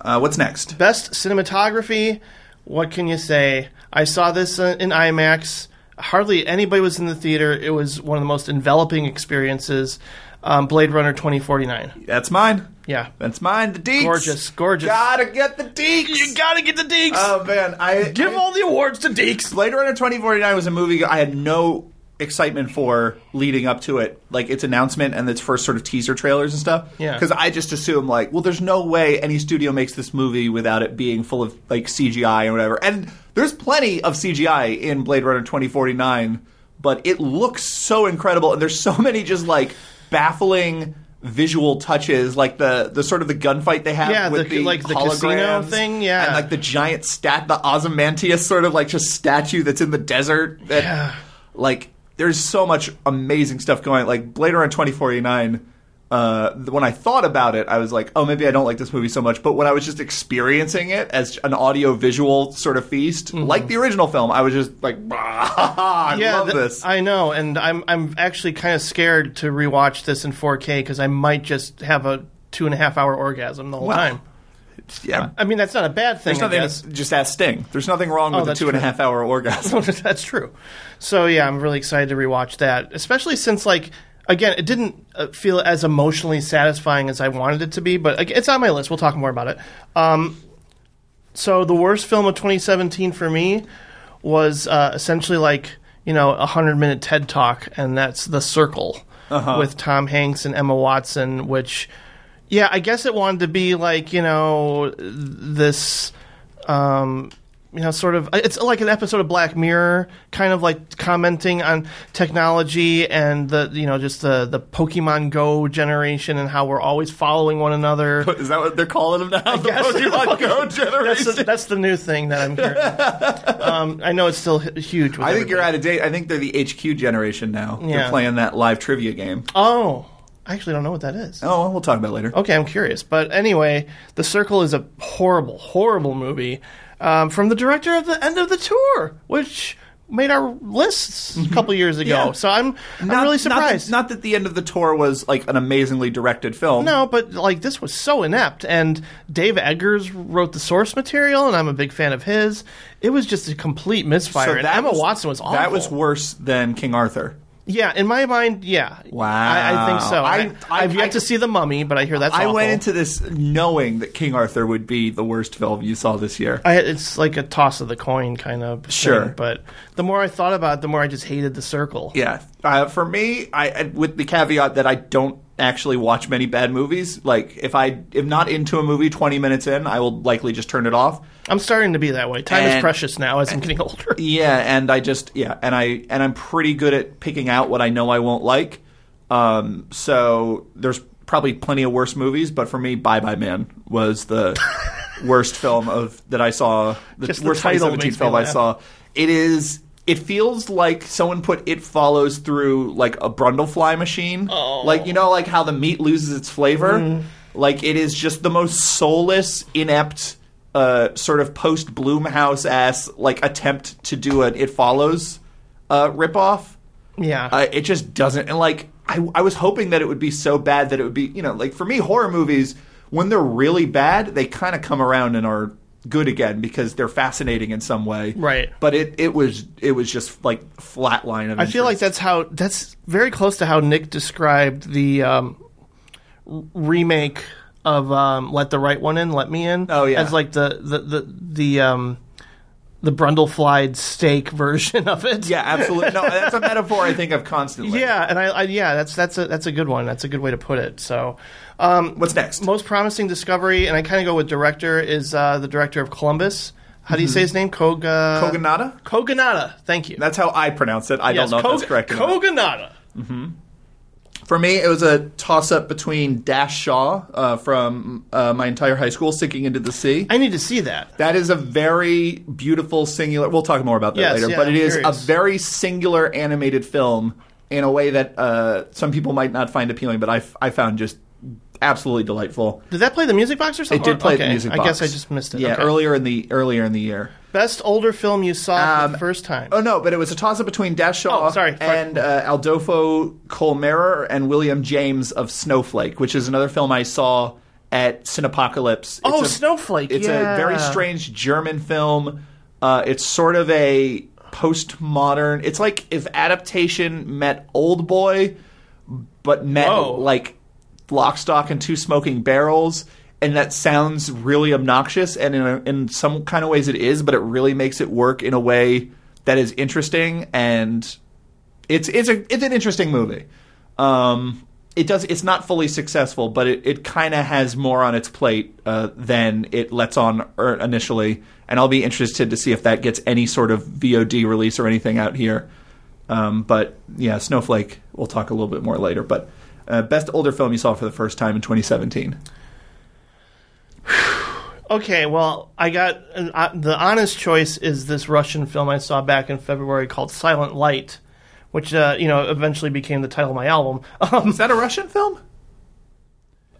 Uh, what's next? best cinematography what can you say I saw this uh, in IMAX hardly anybody was in the theater it was one of the most enveloping experiences um, Blade Runner 2049 That's mine. yeah That's mine. The deeks. Gorgeous, gorgeous. Gotta get the deeks. you gotta get the deeks Oh man, I Give I- all the awards to Deeks. Blade Runner 2049 was a movie I had no excitement for leading up to it, like its announcement and its first sort of teaser trailers and stuff. Yeah. Because I just assume like, well, there's no way any studio makes this movie without it being full of like CGI or whatever. And there's plenty of CGI in Blade Runner 2049, but it looks so incredible, and there's so many just like baffling. Visual touches, like the the sort of the gunfight they have Yeah, with the- the, like the casino thing, yeah. and like the giant stat, the Ozymandias sort of like just statue that's in the desert. That, Yeah. Like, there's so much amazing stuff going. Like Blade Runner 2049. Uh, when I thought about it, I was like, oh, maybe I don't like this movie so much. But when I was just experiencing it as an audio visual sort of feast, like the original film, I was just like, I love th- this. I know, and I'm I'm actually kind of scared to rewatch this in 4K because I might just have a two and a half hour orgasm the whole time. Yeah. I mean, that's not a bad thing. There's nothing. Just ask Sting. There's nothing wrong with a two and a half hour orgasm. that's true. So yeah, I'm really excited to rewatch that, especially since like again, it didn't uh, feel as emotionally satisfying as I wanted it to be, but it's on my list. We'll talk more about it. Um, so the worst film of 2017 for me was uh, essentially like you know a hundred minute TED talk, and that's The Circle with Tom Hanks and Emma Watson, which. Yeah, I guess it wanted to be like you know this, um, you know, sort of. It's like an episode of Black Mirror, kind of like commenting on technology and the you know just the the Pokemon Go generation and how we're always following one another. Is that what they're calling them now? The guess. Pokemon Go That's generation. the, that's the new thing that I'm hearing. um, I know it's still huge. With I think you're out of date. I think they're the HQ generation now. Yeah. They're playing that live trivia game. Oh, I actually don't know what that is. Oh, well, we'll talk about it later. Okay, I'm curious. But anyway, The Circle is a horrible, horrible movie um, from the director of The End of the Tour, which made our lists a couple years ago. Mm-hmm. Yeah. So I'm, I'm Not- really not that- surprised. Not that, the end of the tour was like an amazingly directed film. no, but like this was so inept, and Dave Eggers wrote the source material, and I'm a big fan of his. It was just a complete misfire, So and Emma was- Watson was awful. That was worse than King Arthur. Yeah, in my mind, yeah. Wow. I, I think so. I- have yet I- to see the Mummy, but I hear that's I awful. went into this knowing that King Arthur would be the worst film you saw this year. I, it's like a toss of the coin kind of thing, Sure. but the more I thought about it, the more I just hated the circle. Yeah. Uh, for me, I- with the caveat that I don't actually watch many bad movies. Like if I am not into a movie 20 minutes in, I will likely just turn it off. I'm starting to be that way. Time is precious now as I'm getting older. Yeah, and I just yeah, and I and I'm pretty good at picking out what I know I won't like. Um, so there's probably plenty of worse movies, but for me, Bye Bye Man was the worst film of that I saw. The Just the worst title 2017 makes film I saw. It is. It feels like someone put It Follows through like a Brundlefly machine. Oh. Like you know, like how the meat loses its flavor. Mm. Like it is just the most soulless, inept, uh, sort of post Blumhouse ass like attempt to do an It Follows uh, ripoff. Yeah. Uh, it just doesn't. And like I, I was hoping that it would be so bad that it would be you know like for me horror movies when they're really bad they kind of come around and are good again because they're fascinating in some way. Right. But it it was it was just like flatline of. I feel like that's how that's very close to how Nick described the um, remake of um, "Let the Right One In, Let Me In." Oh, yeah. as like the the the the um, the Brundleflied steak version of it. Yeah, absolutely. No, that's a metaphor I think of constantly. yeah, and I, I yeah, that's that's a that's a good one. That's a good way to put it. So, What's next? most promising discovery, and I kind of go with director is uh, the director of Columbus. How do you say his name? Koga Kogonada? Kogonada. Thank you. That's how I pronounce it. I yes, don't know if that's correct. or not. Kogonada. For me, it was a toss up between Dash Shaw uh, from uh, my entire high school, Sinking into the Sea. I need to see that. That is a very beautiful singular. We'll talk more about that Yes, later, yeah, but it I'm is curious. a very singular animated film in a way that uh, some people might not find appealing, but I, f- I found just absolutely delightful. Did that play the music box or something? It did play okay. the music box. I guess I just missed it. Yeah, Okay. earlier in the earlier in the year. Best older film you saw for Um, the first time. Oh no, but it was a toss up between Dash Shaw Oh, sorry. and uh, Adolfo Kolmerer and William James of Snowflake, which is another film I saw at Cinepocalypse. It's Oh, a- Snowflake, It's yeah. a very strange German film. Uh, it's sort of a postmodern. It's like if adaptation met Old Boy, but met Whoa. like Lock, Stock, and Two Smoking Barrels. And that sounds really obnoxious, and in, a, in some kind of ways it is, but it really makes it work in a way that is interesting, and it's it's a it's an interesting movie. Um, it does it's not fully successful, but it, it kind of has more on its plate uh, than it lets on er, initially, and I'll be interested to see if that gets any sort of VOD release or anything out here. Um, but yeah, Snowflake. We'll talk a little bit more later. But uh, best older film you saw for the first time in 2017. Okay, well, I got uh, the honest choice is this Russian film I saw back in February called Silent Light, which uh, you know eventually became the title of my album. Um, Is that a Russian film?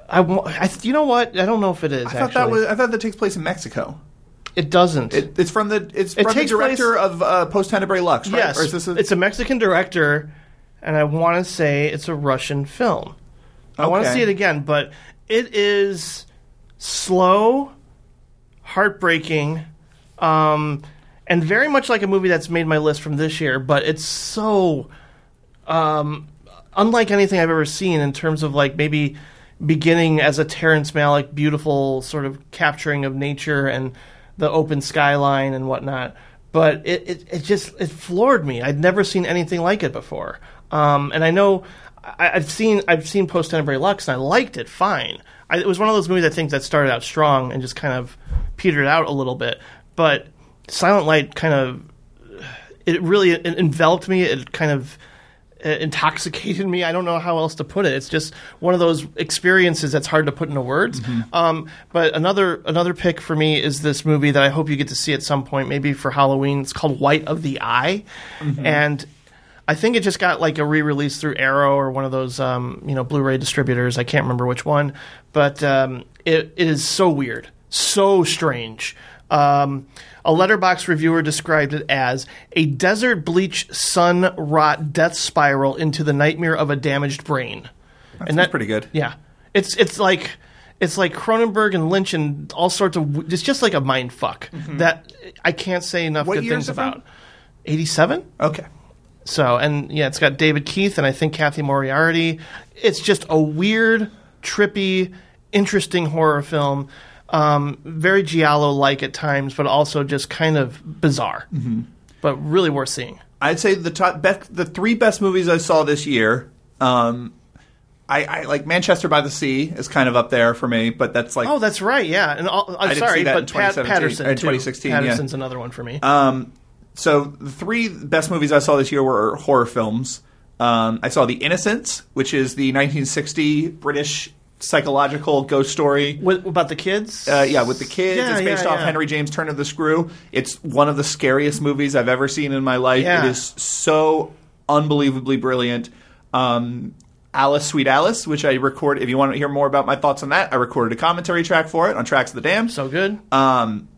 I, I, you know what? I don't know if it is. I thought that was. I thought that takes place in Mexico. It doesn't. It, it's from the. It's It from the director place- of uh, Post Tenebrae Lux, right? yes, Or is this a, it's a Mexican director, and I want to say it's a Russian film. I want to see it again, but it is slow, heartbreaking, um, and very much like a movie that's made my list from this year. But it's so um, unlike anything I've ever seen in terms of like maybe beginning as a Terrence Malick beautiful sort of capturing of nature and the open skyline and whatnot. But it, it, it just it floored me. I'd never seen anything like it before. Um, and I know I, I've seen I've seen Post Tenebrae Lux and I liked it fine. I, it was one of those movies I think that started out strong and just kind of petered out a little bit. But Silent Light kind of it really it enveloped me. It kind of uh, intoxicated me. I don't know how else to put it. It's just one of those experiences that's hard to put into words. Um, but another another pick for me is this movie that I hope you get to see at some point, maybe for Halloween. It's called White of the Eye, and I think it just got like a re-release through Arrow or one of those um, you know Blu-ray distributors. I can't remember which one, but um, it, it is so weird, so strange. Um, a Letterboxd reviewer described it as a desert bleach sun rot death spiral into the nightmare of a damaged brain. and sounds pretty good. Yeah, it's it's like it's like Cronenberg and Lynch and all sorts of. It's just like a mind fuck that I can't say enough Mm-hmm. What good things is it from? about. Eighty-seven. okay. So, and yeah, it's got David Keith and I think Cathy Moriarty. It's just a weird, trippy, interesting horror film. Um, very Giallo like at times, but also just kind of bizarre. Mm-hmm. But really worth seeing. I'd say the top best, the three best movies I saw this year. Um, I, I like Manchester by the Sea is kind of up there for me, but that's like Oh, that's right. Yeah, and all, I'm didn't sorry, in but Pat 2017 Paterson too. 2016, yeah. Paterson's another one for me. Um, so the three best movies I saw this year were horror films. Um, I saw The Innocents, which is the 1960 British psychological ghost story. With, about the kids? Uh, yeah, with the kids. Yeah, it's based yeah, off yeah. Henry James Turn of the Screw. It's one of the scariest movies I've ever seen in my life. Yeah. It is so unbelievably brilliant. Um, Alice, Sweet Alice, which I record. If you want to hear more about my thoughts on that, I recorded a commentary track for it on Tracks of the Damned. so good. Um,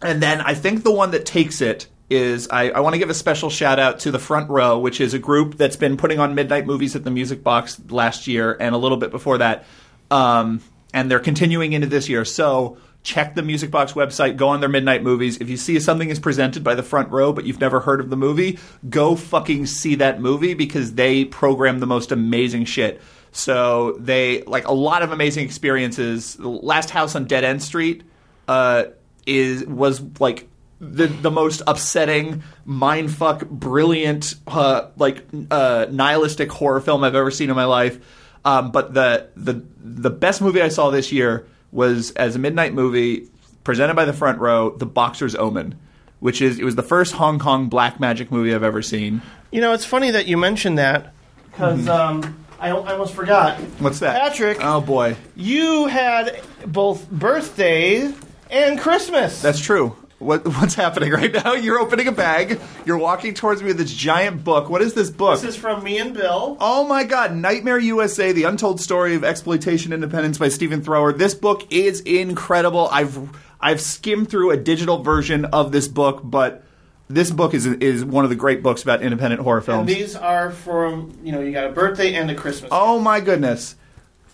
and then I think the one that takes it is I, I want to give a special shout out to the Front Row, which is a group that's been putting on midnight movies at the Music Box last year and a little bit before that. Um, and they're continuing into this year. So check the Music Box website, go on their midnight movies. If you see something is presented by the Front Row, but you've never heard of the movie, go fucking see that movie because they program the most amazing shit. So they like a lot of amazing experiences. The Last House on Dead End Street uh, is was like the the most upsetting, mindfuck, brilliant, uh, like uh, nihilistic horror film I've ever seen in my life. Um, but the the the best movie I saw this year was as a midnight movie presented by the Front Row, The Boxer's Omen, which is it was the first Hong Kong black magic movie I've ever seen. You know, it's funny that you mentioned that because um, I, I almost forgot. What's that, Patrick. Oh boy, You had both birthday and Christmas. That's true. What, what's happening right now? You're opening a bag. You're walking towards me with this giant book. What is this book? this is from me and Bill. Oh my God! Nightmare USA: The Untold Story of Exploitation Independence by Stephen Thrower. This book is incredible. I've I've skimmed through a digital version of this book, but this book is is one of the great books about independent horror And films. these are from, you know, you got a birthday and a Christmas. Oh my goodness.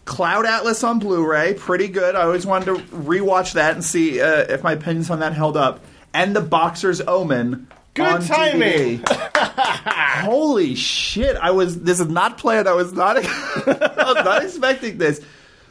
Cloud Atlas on Blu-ray, pretty good. I always wanted to rewatch that and see uh, if my opinions on that held up. And The Boxer's Omen. Good on timing. DVD. Holy shit! I was. This is not planned. I was not. I was not expecting this.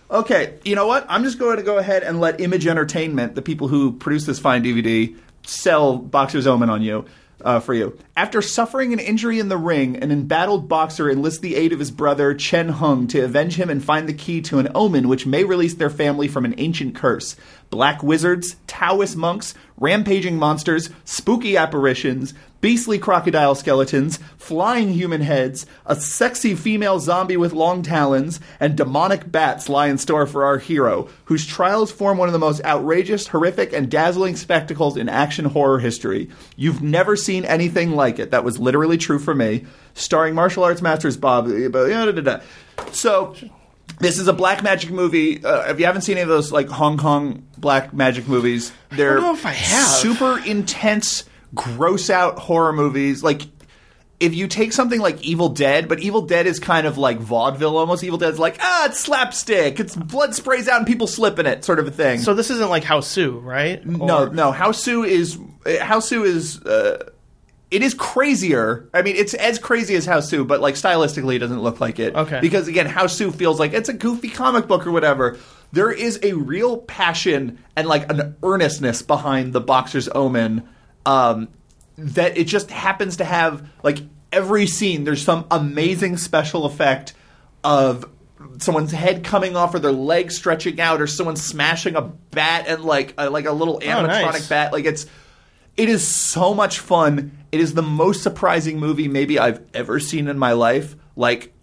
Okay, you know what? I'm just going to go ahead and let Image Entertainment, the people who produce this fine DVD, sell Boxer's Omen on you. Uh, for you. After suffering an injury in the ring, an embattled boxer enlists the aid of his brother Chen Hung to avenge him and find the key to an omen which may release their family from an ancient curse. Black wizards, Taoist monks, rampaging monsters, spooky apparitions, beastly crocodile skeletons, flying human heads, a sexy female zombie with long talons, and demonic bats lie in store for our hero, whose trials form one of the most outrageous, horrific, and dazzling spectacles in action horror history. You've never seen anything like it. That was literally true for me. Starring martial arts masters Bob. Eh, so. This is a black magic movie. Uh, if you haven't seen any of those like Hong Kong black magic movies, they're know if I have. super intense, gross out horror movies. Like if you take something like Evil Dead, but Evil Dead is kind of like vaudeville almost. Evil Dead's like ah, it's slapstick. It's blood sprays out and people slip in it, sort of a thing. So this isn't like Hausu, right? no, Or- no. Hausu is Hausu is. Uh, it is crazier. I mean, it's as crazy as Hausu, but like stylistically, it doesn't look like it. Okay. Because again, Hausu feels like it's a goofy comic book or whatever. There is a real passion and like an earnestness behind the Boxer's Omen. Um, that it just happens to have like every scene. There's some amazing special effect of someone's head coming off or their leg stretching out or someone smashing a bat and like a, like a little animatronic Oh, nice. bat. Like it's it is so much fun. It is the most surprising movie maybe I've ever seen in my life. Like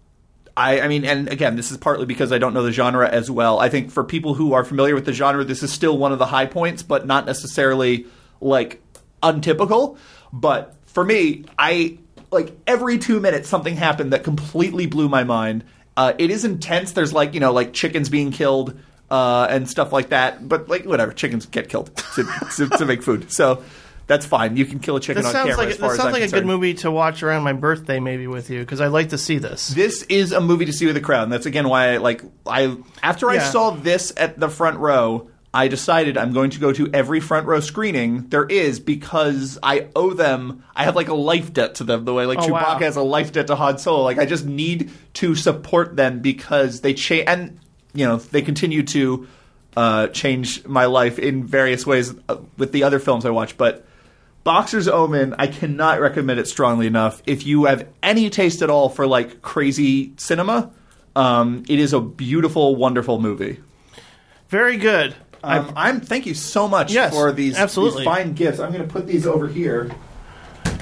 I, I mean, and again, this is partly because I don't know the genre as well. I think for people who are familiar with the genre, this is still one of the high points, but not necessarily like untypical. But for me, I like every two minutes something happened that completely blew my mind. Uh, it is intense. There's like you know like chickens being killed uh, and stuff like that. But like whatever, chickens get killed to, to, to make food, so that's fine. You can kill a chicken This on camera. like as far this as sounds I'm like a good movie to watch around my birthday, maybe with you, because I'd like to see this. This is a movie to see with a crowd. And that's again why I like I after I saw this at the front row, I decided I'm going to go to every front row screening there is because I owe them. I have like a life debt to them the way like Oh, Chewbacca wow. has a life debt to Han Solo. Like I just need to support them because they change and you know they continue to uh, change my life in various ways uh, with the other films I watch, but. Boxer's Omen, I cannot recommend it strongly enough. If you have any taste at all for like crazy cinema, Um, it is a beautiful, wonderful movie. Very good. Um, I'm thank you so much Yes, for these, absolutely. these fine gifts. I'm going to put these over here.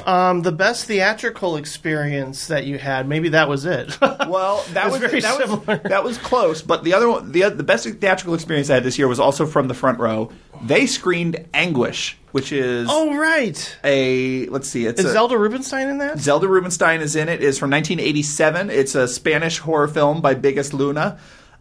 Um, the best theatrical experience that you had, maybe that was it. Well, that It's was very that similar. was that was close, but the other one, the the best theatrical experience I had this year was also from the front row. They screened Anguish, which is oh, right. a let's see, it's Is a, Zelda Rubinstein in that? Zelda Rubinstein is in it. Is from 1987. It's a Spanish horror film by Bigas Luna.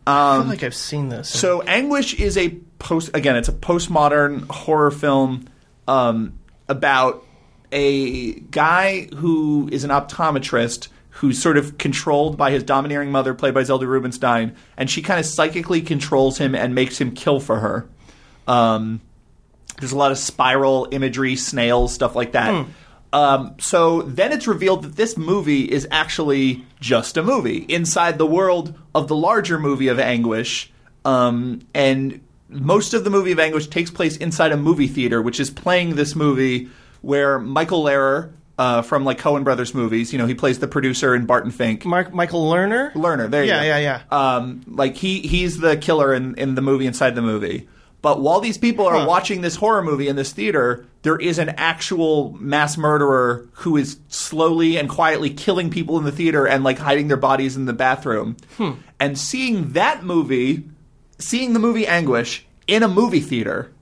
I Um, feel like I've seen this. So Anguish is a post again. It's a postmodern horror film um, about a guy who is an optometrist who's sort of controlled by his domineering mother, played by Zelda Rubinstein, and she kind of psychically controls him and makes him kill for her. Um, there's a lot of spiral imagery, snails, stuff like that. Um, so then it's revealed that this movie is actually just a movie inside the world of the larger movie of Anguish. Um, and most of the movie of Anguish takes place inside a movie theater, which is playing this movie where Michael Lehrer, uh, from like Coen Brothers movies, you know, he plays the producer in Barton Fink. Mark, Michael Lerner? Lerner, there you Yeah, go. yeah, yeah. Um, like he he's the killer in, in the movie inside the movie. But while these people are Huh. watching this horror movie in this theater, there is an actual mass murderer who is slowly and quietly killing people in the theater and like hiding their bodies in the bathroom. Hmm. And seeing that movie, seeing the movie Anguish in a movie theater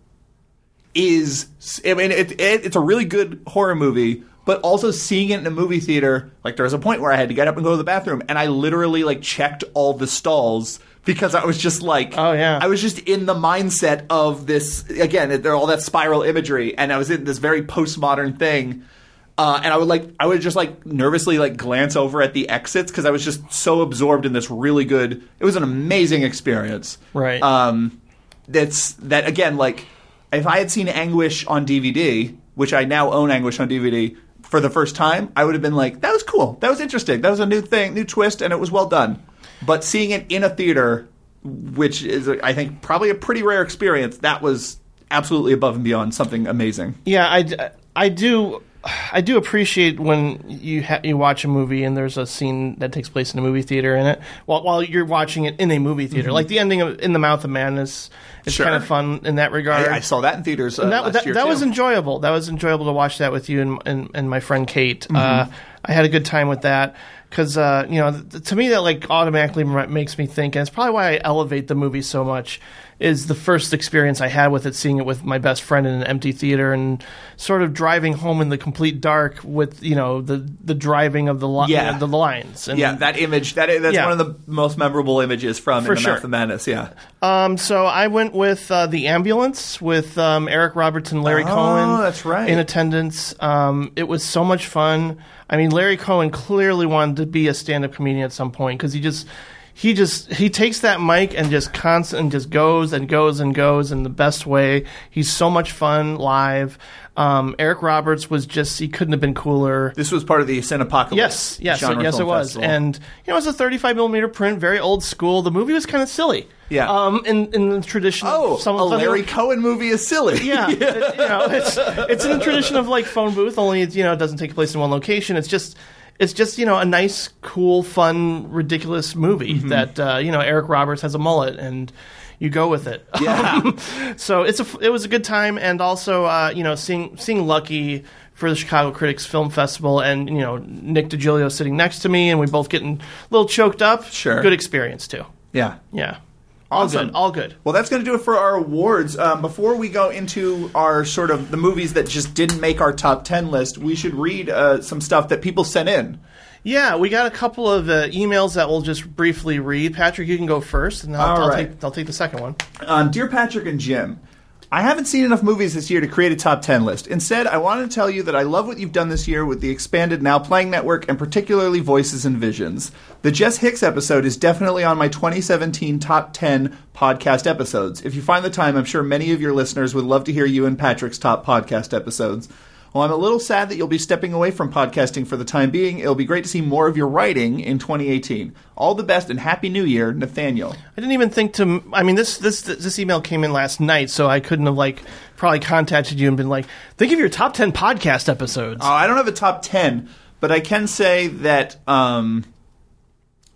is I mean it, it, it's a really good horror movie, but also seeing it in a movie theater, like there was a point where I had to get up and go to the bathroom, and I literally like checked all the stalls because I was just like, Oh, yeah. I was just in the mindset of this again. There all that spiral imagery, and I was in this very postmodern thing. Uh, and I would like, I would just like nervously like glance over at the exits because I was just so absorbed in this really good. It was an amazing experience Right. um, that's that again like if i had seen anguish on dvd which i now own anguish on dvd for the first time i would have been like that was cool. That was interesting. That was a new thing new twist and it was well done. But seeing it in a theater which is i think probably a pretty rare experience that was absolutely above and beyond something amazing. Yeah, I, I do I do appreciate when you ha- you watch a movie and there's a scene that takes place in a movie theater in it while while you're watching it in a movie theater. Like the ending of In the Mouth of Madness is Sure. kind of fun in that regard. I, I saw that in theaters uh, that, last that, year that was enjoyable. That was enjoyable to watch that with you and and, and my friend Kate. Mm-hmm. Uh, I had a good time with that because uh, you know th- to me that like automatically m- makes me think, and it's probably why I elevate the movie so much. Is the first experience I had with it, seeing it with my best friend in an empty theater, and sort of driving home in the complete dark with you know the the driving of the li- Yeah. the lines. And, yeah, that image that that's Yeah. one of the most memorable images from For In the sure. Mouth of Madness. Yeah, Um, so I went with uh, the ambulance with um, Eric Roberts and Larry Oh, Cohen. that's right. In attendance, um, it was so much fun. I mean, Larry Cohen clearly wanted to be a stand-up comedian at some point because he just. He just he takes that mic and just constant and just goes and goes and goes in the best way. He's so much fun live. Um, Eric Roberts was just he couldn't have been cooler. this was part of the Cinepocalypse. Yes, yes, genre yes, it was, festival. and you know, it was a 35 millimeter print, very old school. The movie was kind of silly. Yeah. Um, in in the tradition. Oh, of some a of the- Larry Cohen movie is silly. Yeah, it- you know, it's it's in the tradition of like phone booth, only it's, you know it doesn't take place in one location. It's just it's just you know a nice, cool, fun, ridiculous movie Mm-hmm. that uh, you know Eric Roberts has a mullet and. You go with it. Yeah. so it's a it was a good time, and also uh, you know seeing seeing Lucky for the Chicago Critics Film Festival, and you know Nick DiGilio sitting next to me, and we both getting a little choked up. Sure. good experience too. yeah. Yeah, all good, all good. Well, that's going to do it for our awards. Um, before we go into our sort of the movies that just didn't make our top 10 list, we should read uh, some stuff that people sent in. Yeah, we got a couple of uh, emails that we'll just briefly read. Patrick, you can go first, and I'll, I'll right. take I'll take the second one. Um, Dear Patrick and Jim, I haven't seen enough movies this year to create a top 10 list. Instead, I wanted to tell you that I love what you've done this year with the expanded Now Playing Network and particularly Voices and Visions. The Jess Hicks episode is definitely on my 2017 top 10 podcast episodes. If you find the time, I'm sure many of your listeners would love to hear you and Patrick's top podcast episodes. While I'm a little sad that you'll be stepping away from podcasting for the time being, it'll be great to see more of your writing in 2018. All the best and Happy New Year, Nathaniel. I didn't even think to. I mean, this this this email came in last night, so I couldn't have like probably contacted you and been like, think of your top ten podcast episodes. Uh, I don't have a top 10, but I can say that. Um,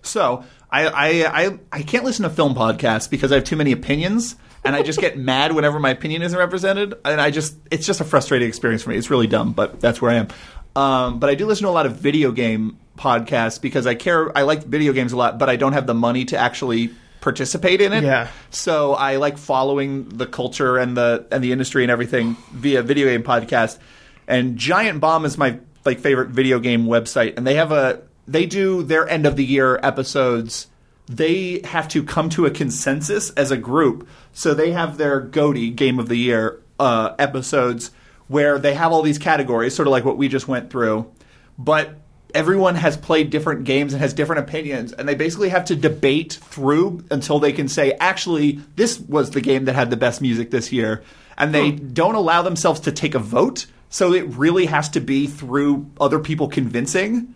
so, I, I I I can't listen to film podcasts because I have too many opinions, and I just get mad whenever my opinion isn't represented, and I just it's just a frustrating experience for me. It's really dumb, but that's where I am. Um, but I do listen to a lot of video game podcasts because I care. I like video games a lot, but I don't have the money to actually participate in it. Yeah. So I like following the culture and the and the industry and everything via video game podcast. And Giant Bomb is my like favorite video game website, and they have a they do their end of the year episodes. They have to come to a consensus as a group, so they have their GOTY Game of the Year uh, episodes where they have all these categories, sort of like what we just went through, but everyone has played different games and has different opinions, and they basically have to debate through until they can say, actually, this was the game that had the best music this year. And they don't allow themselves to take a vote, so it really has to be through other people convincing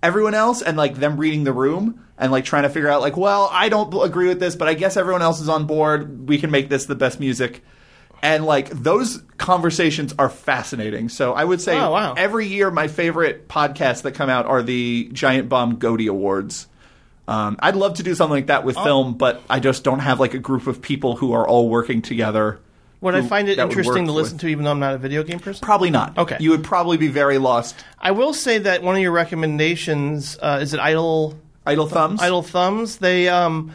everyone else and like them reading the room and like trying to figure out like well i don't agree with this but i guess everyone else is on board we can make this the best music and like those conversations are fascinating so i would say Oh, wow. every year my favorite podcasts that come out are the giant bomb Goaty awards um, i'd love to do something like that Oh. with film but i just don't have like a group of people who are all working together Would I find it interesting to listen with- to, even though I'm not a video game person? probably not Okay. you would probably be very lost I will say that one of your recommendations uh, is it Idle idle thumbs Idle Thumbs. They, um,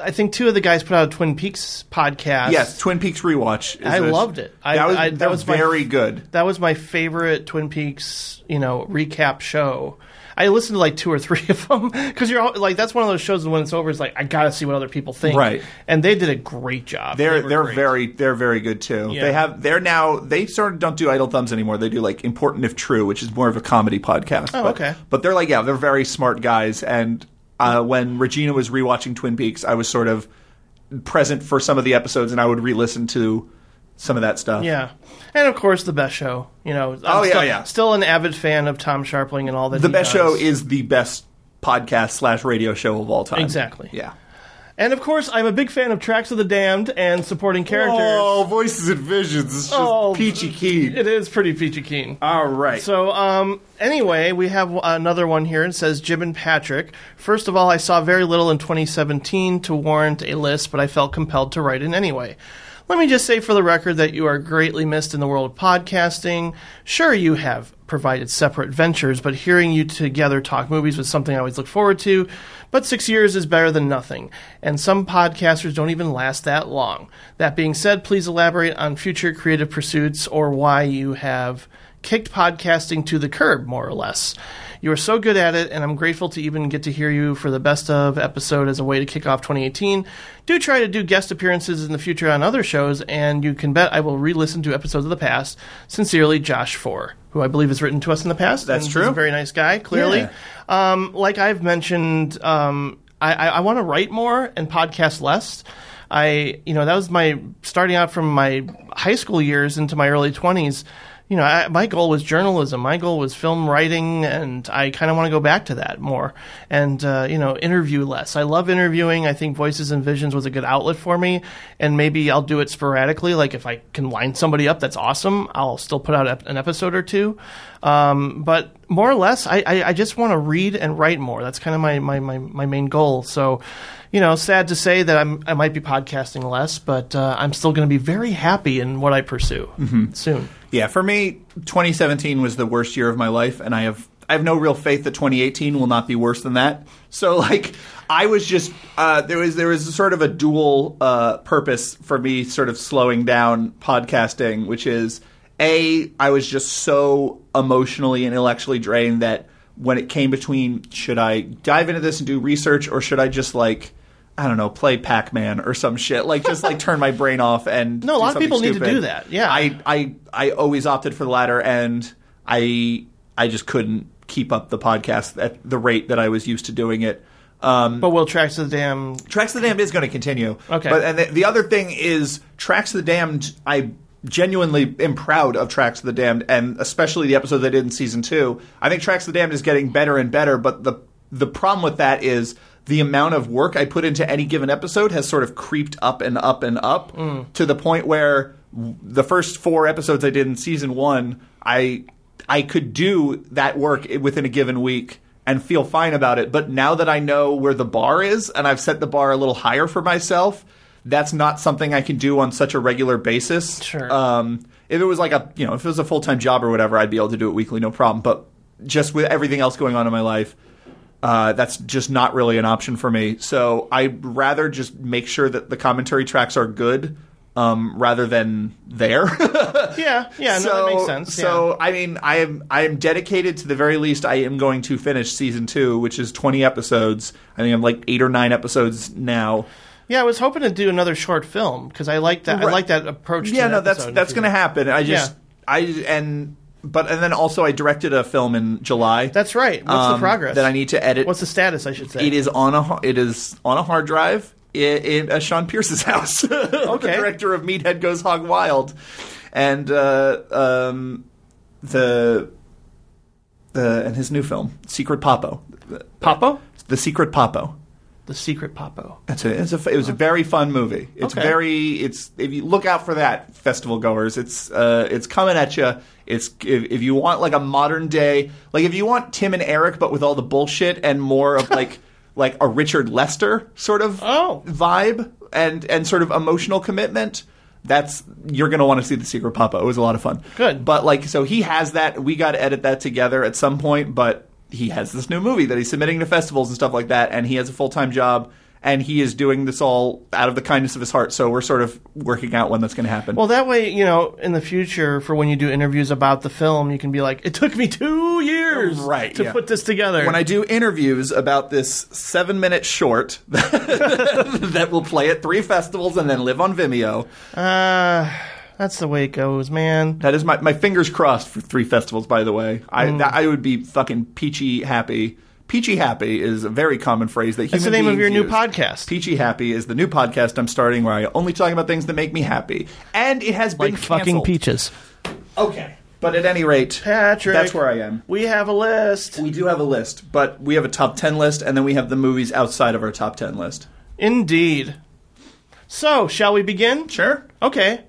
I think two of the guys put out a Twin Peaks podcast. yes twin peaks rewatch is I loved it. I- that was, I- that was my- very good that was my favorite Twin Peaks, you know, recap show. I listened to like two or three of them because you're all, like that's one of those shows when it's over, it's like I got to see what other people think. Right. And they did a great job. They're They were they're great. very they're very good too. Yeah. They have they're now they sort of don't do idle thumbs anymore. They do like important if true, which is more of a comedy podcast. Oh, but, okay. But they're like yeah, they're very smart guys. And uh, when Regina was rewatching Twin Peaks, I was sort of present for some of the episodes, and I would re-listen to some of that stuff. Yeah, and of course the best show. You know, I'm Oh, yeah, still, yeah. Still an avid fan of Tom Scharpling and all that. The he best does. show is the best podcast slash radio show of all time. Exactly. Yeah. and of course I'm a big fan of Tracks of the Damned and supporting characters. Oh, voices and visions. It's just Oh, peachy keen. It is pretty peachy keen. All right. So, um, anyway, we have another one here. It says Jim and Patrick. First of all, I saw very little in 2017 to warrant a list, but I felt compelled to write in anyway. Let me just say for the record that you are greatly missed in the world of podcasting. Sure, you have provided separate ventures, but hearing you together talk movies was something I always look forward to. But six years is better than nothing, and some podcasters don't even last that long. That being said, please elaborate on future creative pursuits or why you have kicked podcasting to the curb, more or less. You are so good at it, and I'm grateful to even get to hear you for the best of episode as a way to kick off 2018. Do try to do guest appearances in the future on other shows, and you can bet I will re listen to episodes of the past. Sincerely, Josh Four, who I believe has written to us in the past. That's true. He's a very nice guy, clearly. Yeah. Um, like I've mentioned, um, I, I, I want to write more and podcast less. I, you know, that was my starting out from my high school years into my early 20s. You know, I, my goal was journalism. My goal was film writing, and I kind of want to go back to that more and, uh, you know, interview less. I love interviewing. I think Voices and Visions was a good outlet for me, and maybe I'll do it sporadically. Like if I can line somebody up, that's awesome. I'll still put out an episode or two. Um, but more or less, I, I, I just want to read and write more. That's kind of my, my, my, my main goal. So, you know, sad to say that I'm, I might be podcasting less, but uh, I'm still going to be very happy in what I pursue soon. Yeah, for me, 2017 was the worst year of my life, and I have I have no real faith that 2018 will not be worse than that. So, like, I was just uh, there was there was sort of a dual uh, purpose for me, sort of slowing down podcasting, which is a I was just so emotionally and intellectually drained that when it came between should I dive into this and do research or should I just like I don't know, play Pac Man or some shit. Like just like turn my brain off and No, a lot of people something need to do that. Yeah. I I I always opted for the latter, and I I just couldn't keep up the podcast at the rate that I was used to doing it. Um, But will Tracks of the Damn Tracks of the Damned is going to continue. Okay. But and the, the other thing is Tracks of the Damned. I genuinely am proud of Tracks of the Damned, and especially the episode they did in season two. I think Tracks of the Damned is getting better and better. But the the problem with that is the amount of work I put into any given episode has sort of creeped up and up and up mm. to the point where the first four episodes I did in season one, I I could do that work within a given week and feel fine about it. But now that I know where the bar is and I've set the bar a little higher for myself, that's not something I can do on such a regular basis. Sure. Um, if it was like a you know if it was a full time job or whatever, I'd be able to do it weekly, no problem. But just with everything else going on in my life, uh, that's just not really an option for me. So I'd rather just make sure that the commentary tracks are good um, rather than there. Yeah, yeah, no, so, that makes sense. So I mean, I am I am dedicated to the very least. I am going to finish season two, which is twenty episodes. I think I'm like eight or nine episodes now. Yeah, I was hoping to do another short film because I like that. I like that approach. Yeah, no, that's that's going to happen. I just Yeah. I and but and then also I directed a film in July. That's right. What's the um, progress? that I need to edit? What's the status? I should say. It is on a it is on a hard drive in, in uh, Sean Pierce's house. the Okay. director of Meathead Goes Hog Wild, and uh, um, the the and his new film Secret Popo, Papo. The Secret Popo. The Secret Papo. It's a, it's a, it was a very fun movie. It's Okay. very, it's if you look out for that, festival goers. It's uh, it's coming at you. It's if, if you want like a modern day, like if you want Tim and Eric, but with all the bullshit and more of like like a Richard Lester sort of Oh. vibe and and sort of emotional commitment. That's you're gonna want to see the Secret Papa. It was a lot of fun. Good. but like so he has that. We got to edit that together at some point, but he has this new movie that he's submitting to festivals and stuff like that, and he has a full time job, and he is doing this all out of the kindness of his heart. So we're sort of working out when that's going to happen. Well, that way, you know, in the future, for when you do interviews about the film, you can be like, "It took me two years, Right, to yeah. put this together." when I do interviews about this seven minute short that will play at three festivals and then live on Vimeo, uh, that's the way it goes, man. that is my, my fingers crossed for three festivals, by the way. I, Mm. that, I would be fucking peachy happy. Peachy happy is a very common phrase that That's the name of your beings new podcast, Peachy Happy is the new podcast I'm starting where I only talk about things that make me happy. And it has been like fucking peaches. Okay. But at any rate, Patrick, that's where I am. We have a list. We do have a list, but we have a top 10 list, and then we have the movies outside of our top 10 list. Indeed. So, shall we begin? Sure. Okay.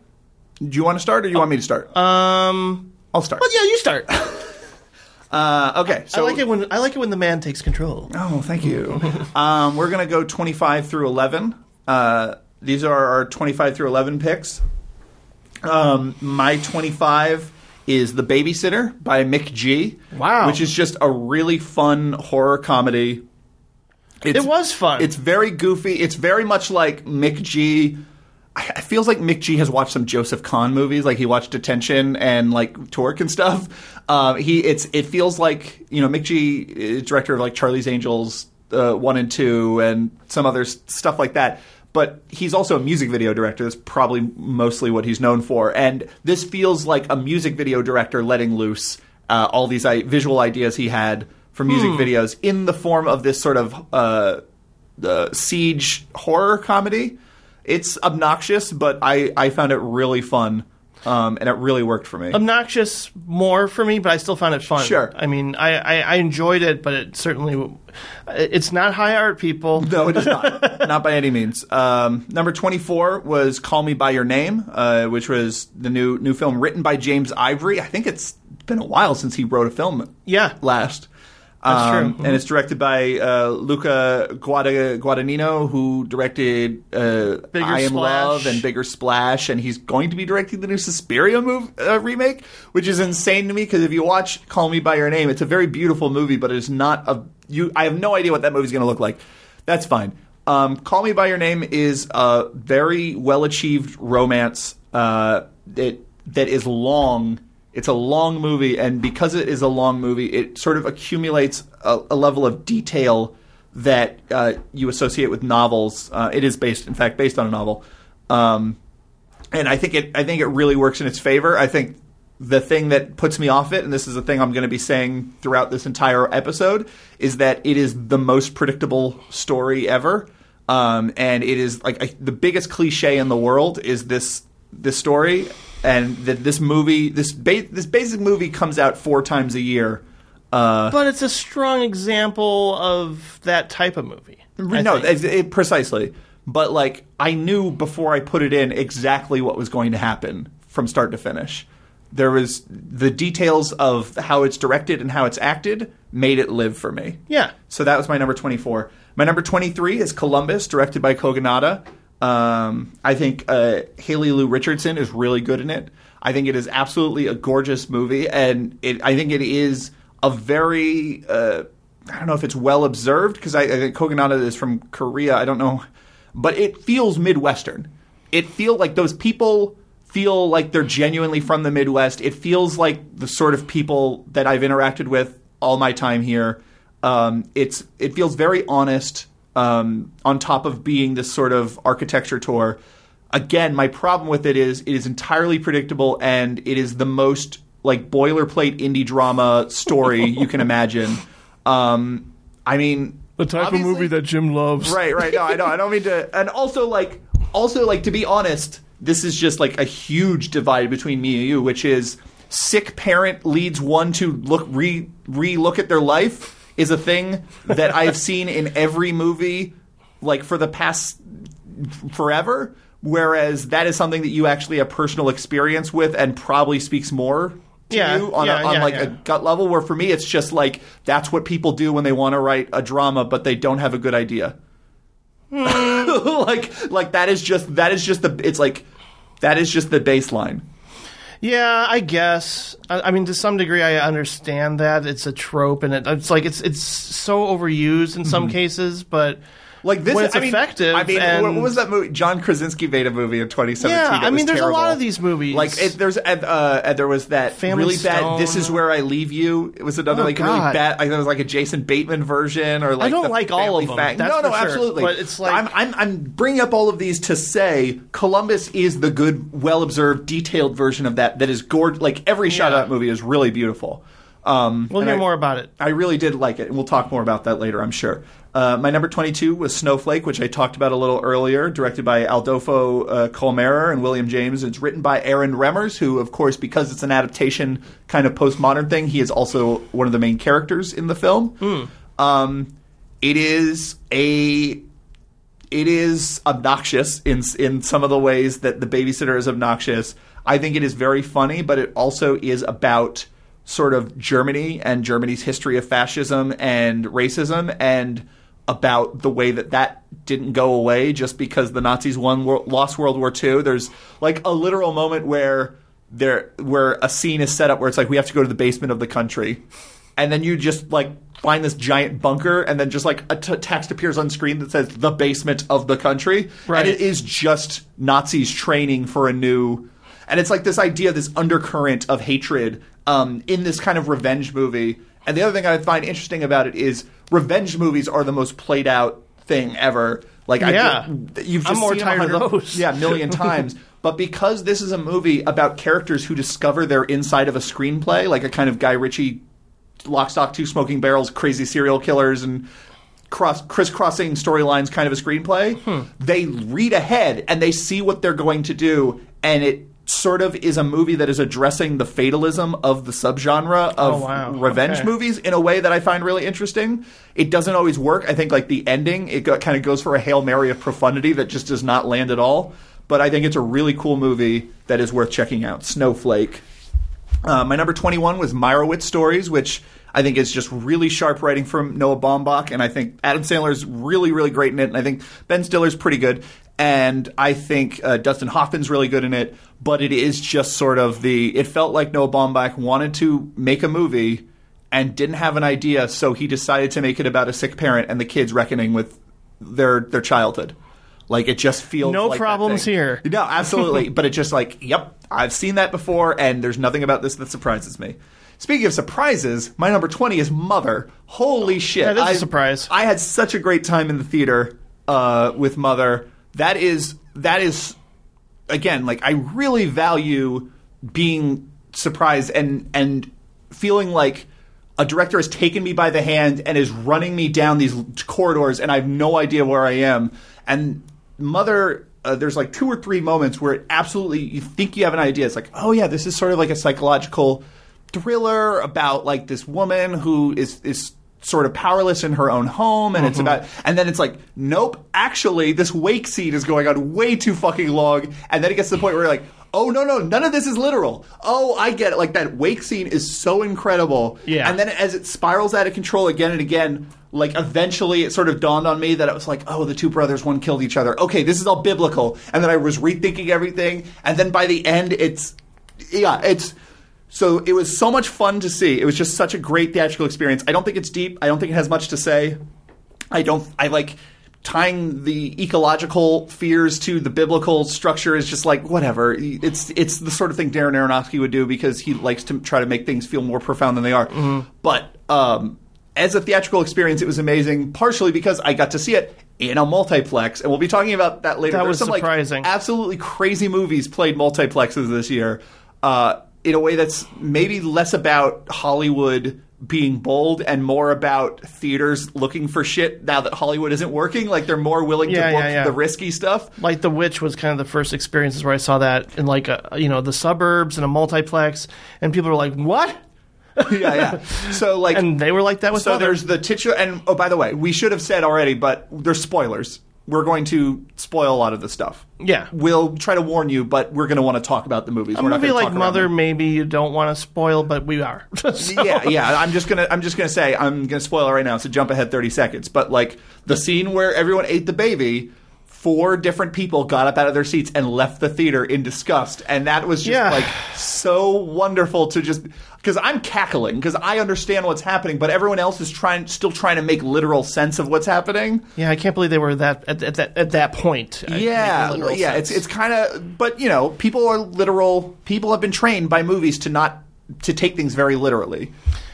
Do you want to start, or do you want me to start? Um. I'll start. Well, yeah, you start. Uh, okay. So I like it when I like it when the man takes control. Oh, thank you. um, we're going to go 25 through 11. Uh, these are our 25 through 11 picks. Um, my 25 is The Babysitter by McG. Wow. Which is just a really fun horror comedy. It's, It was fun. It's very goofy. It's very much like McG. It feels like McG has watched some Joseph Kahn movies, like he watched Detention and like Torque and stuff. Um, he it's it feels like you know McG is director of like Charlie's Angels uh, one and two and some other stuff like that. But he's also a music video director. That's probably mostly what he's known for. And this feels like a music video director letting loose uh, all these I- visual ideas he had for music videos in the form of this sort of uh, uh, siege horror comedy. It's obnoxious, but I, I found it really fun, um, and it really worked for me. Obnoxious more for me, but I still found it fun. Sure. I mean, I, I, I enjoyed it, but it certainly it's not high art, people. no, it is not. not by any means. Um, number 24 was Call Me By Your Name, uh, which was the new new film written by James Ivory. I think it's been a while since he wrote a film Yeah. last. That's Um, true. And it's directed by uh, Luca Guada- Guadagnino, who directed uh, I Am Splash. Love and Bigger Splash, and he's going to be directing the new Suspiria move, uh, remake, which is insane to me because if you watch Call Me by Your Name, it's a very beautiful movie, but it's not a. You, I have no idea what that movie's going to look like. That's fine. Um, Call Me by Your Name is a very well achieved romance uh, that that is long. It's a long movie, and because it is a long movie, it sort of accumulates a, a level of detail that uh, you associate with novels. Uh, it is based, in fact, based on a novel, um, and I think it. I think it really works in its favor. I think the thing that puts me off it, and this is the thing I'm going to be saying throughout this entire episode, is that it is the most predictable story ever, um, and it is like I, the biggest cliche in the world is this this story, and that this movie, this ba- this basic movie comes out four times a year. Uh, But it's a strong example of that type of movie. I no, it, it- precisely. But like, I knew before I put it in exactly what was going to happen from start to finish. there was the details of how it's directed and how it's acted made it live for me. Yeah. So that was my number 24. My number 23 is Columbus, directed by Kogonada. Um, I think uh, Haley Lu Richardson is really good in it. I think it is absolutely a gorgeous movie, and it, I think it is a very uh, I don't know if it's well observed because I, I think Kogonada is from Korea. I don't know, but it feels Midwestern. It feels like those people feel like they're genuinely from the Midwest. It feels like the sort of people that I've interacted with all my time here. Um, it's it feels very honest. Um, on top of being this sort of architecture tour, again, my problem with it is it is entirely predictable and it is the most like boilerplate indie drama story you can imagine. Um, I mean, The type of movie that Jim loves. Right, right. No, I know. I don't mean to. And also, like, also, like, to be honest, this is just like a huge divide between me and you, which is sick parent leads one to look re re look at their life is a thing that I've seen in every movie, like for the past forever. Whereas that is something that you actually have personal experience with and probably speaks more to Yeah, you on, yeah, a, on yeah, like yeah. a gut level. Where for me, it's just like that's what people do when they want to write a drama, but they don't have a good idea. Hmm. like, like that is just that is just the it's like that is just the baseline. Yeah, I guess. I, I mean, to some degree, I understand that it's a trope, and it, it's like it's it's so overused in some mm-hmm. cases, but Like this, when it's I mean, effective. I mean, and, what, was that movie? John Krasinski made a movie in 2017. Yeah, I mean, there's a lot of these movies. Like it, there's uh, there was that Family really bad. This is where I leave you. It was another Oh, like really God. bad. Like, there was like a Jason Bateman version or like don't the like all of them, Fact. no, no, sure. absolutely. But it's like- I'm, I'm I'm bringing up all of these to say Columbus is the good, well observed, detailed version of that. That is gorgeous. Like every shot Yeah. of that movie is really beautiful. Um, we'll hear I- more about it. I really did like it, and we'll talk more about that later, I'm sure. Uh, my number 22 was Snowflake, which I talked about a little earlier, directed by Adolfo uh, Kolmerer and William James. It's written by Arend Remmers, who, of course, because it's an adaptation kind of postmodern thing, he is also one of the main characters in the film. Um, it is a it is obnoxious in in some of the ways that the babysitter is obnoxious. I think it is very funny, but it also is about sort of Germany and Germany's history of fascism and racism and about the way that that didn't go away just because the Nazis won lost World War II. There's like a literal moment where there where a scene is set up where it's like we have to go to the basement of the country and then you just like find this giant bunker and then just like a t- text appears on screen that says the basement of the country Right. and it is just nazis training for a new and it's like this idea this undercurrent of hatred um, in this kind of revenge movie and the other thing i find interesting about it is revenge movies are the most played out thing ever like Yeah. I, you've I'm just more seen 'em tired of those. yeah a million times but because this is a movie about characters who discover they're inside of a screenplay like a kind of guy ritchie lock, stock, two smoking barrels, crazy serial killers, and cross crisscrossing storylines kind of a screenplay. Hmm. They read ahead and they see what they're going to do, and it sort of is a movie that is addressing the fatalism of the subgenre of Oh, wow. revenge Okay. movies in a way that I find really interesting. It doesn't always work. I think like the ending, it kind of goes for a hail mary of profundity that just does not land at all. But I think it's a really cool movie that is worth checking out. Snowflake. Uh, my number 21 was Meyerowitz Stories, which I think is just really sharp writing from Noah Baumbach. And I think Adam Sandler's really, really great in it. And I think Ben Stiller's pretty good. And I think uh, Dustin Hoffman's really good in it. But it is just sort of the. It felt like Noah Baumbach wanted to make a movie and didn't have an idea. So he decided to make it about a sick parent and the kids reckoning with their, their childhood. Like it just feels No like problems here. No, absolutely. but it's just like, yep, I've seen that before, and there's nothing about this that surprises me. Speaking of surprises, my number 20 is Mother. Holy shit. That is a surprise. I had such a great time in the theater uh, with Mother. That is, that is, again, like, I really value being surprised and, and feeling like a director has taken me by the hand and is running me down these corridors, and I have no idea where I am. And Mother, uh, there's like two or three moments where it absolutely you think you have an idea. It's like, oh yeah, this is sort of like a psychological thriller about like this woman who is is sort of powerless in her own home and Mm-hmm. it's about and then it's like nope actually this wake scene is going on way too fucking long and then it gets to the point where you're like oh no no none of this is literal. Oh i get it. Like that wake scene is so incredible. Yeah. and then as it spirals out of control again and again like eventually it sort of dawned on me that it was like oh the two brothers one killed each other. Okay this is all biblical. And then i was rethinking everything and then by the end it's yeah it's so it was so much fun to see. It was just such a great theatrical experience. I don't think it's deep. I don't think it has much to say. I don't. I like tying the ecological fears to the biblical structure is just like whatever. It's it's the sort of thing Darren Aronofsky would do because he likes to try to make things feel more profound than they are. But um, as a theatrical experience, it was amazing. Partially because I got to see it in a multiplex, and we'll be talking about that later. That was some, like, surprising. absolutely crazy movies played multiplexes this year uh, in a way that's maybe less about Hollywood being bold and more about theaters looking for shit now that Hollywood isn't working. Like they're more willing Yeah, to book yeah, yeah. the risky stuff. Like The Witch was kind of the first experiences where I saw that in like a, you know the suburbs and a multiplex, and people were like, "What?" yeah, yeah. So like, And they were like that with so Mother. there's the titular. And oh, by the way, we should have said already, but there's spoilers. We're going to spoil a lot of the stuff. Yeah. We'll try to warn you, but we're going to want to talk about the movies. a we're movie like talk Mother, maybe you don't want to spoil, but we are. So- yeah, yeah. I'm just gonna I'm just gonna say I'm gonna spoil it right now. So jump ahead 30 seconds. But like the scene where everyone ate the baby, four different people got up out of their seats and left the theater in disgust, and that was just Yeah. like so wonderful to just because I'm cackling because I understand what's happening, but everyone else is trying still trying to make literal sense of what's happening. Yeah, I can't believe they were that at, at that at that point. Yeah, yeah. sense. It's it's kind of, but you know, people are literal. People have been trained by movies to not to take things very literally.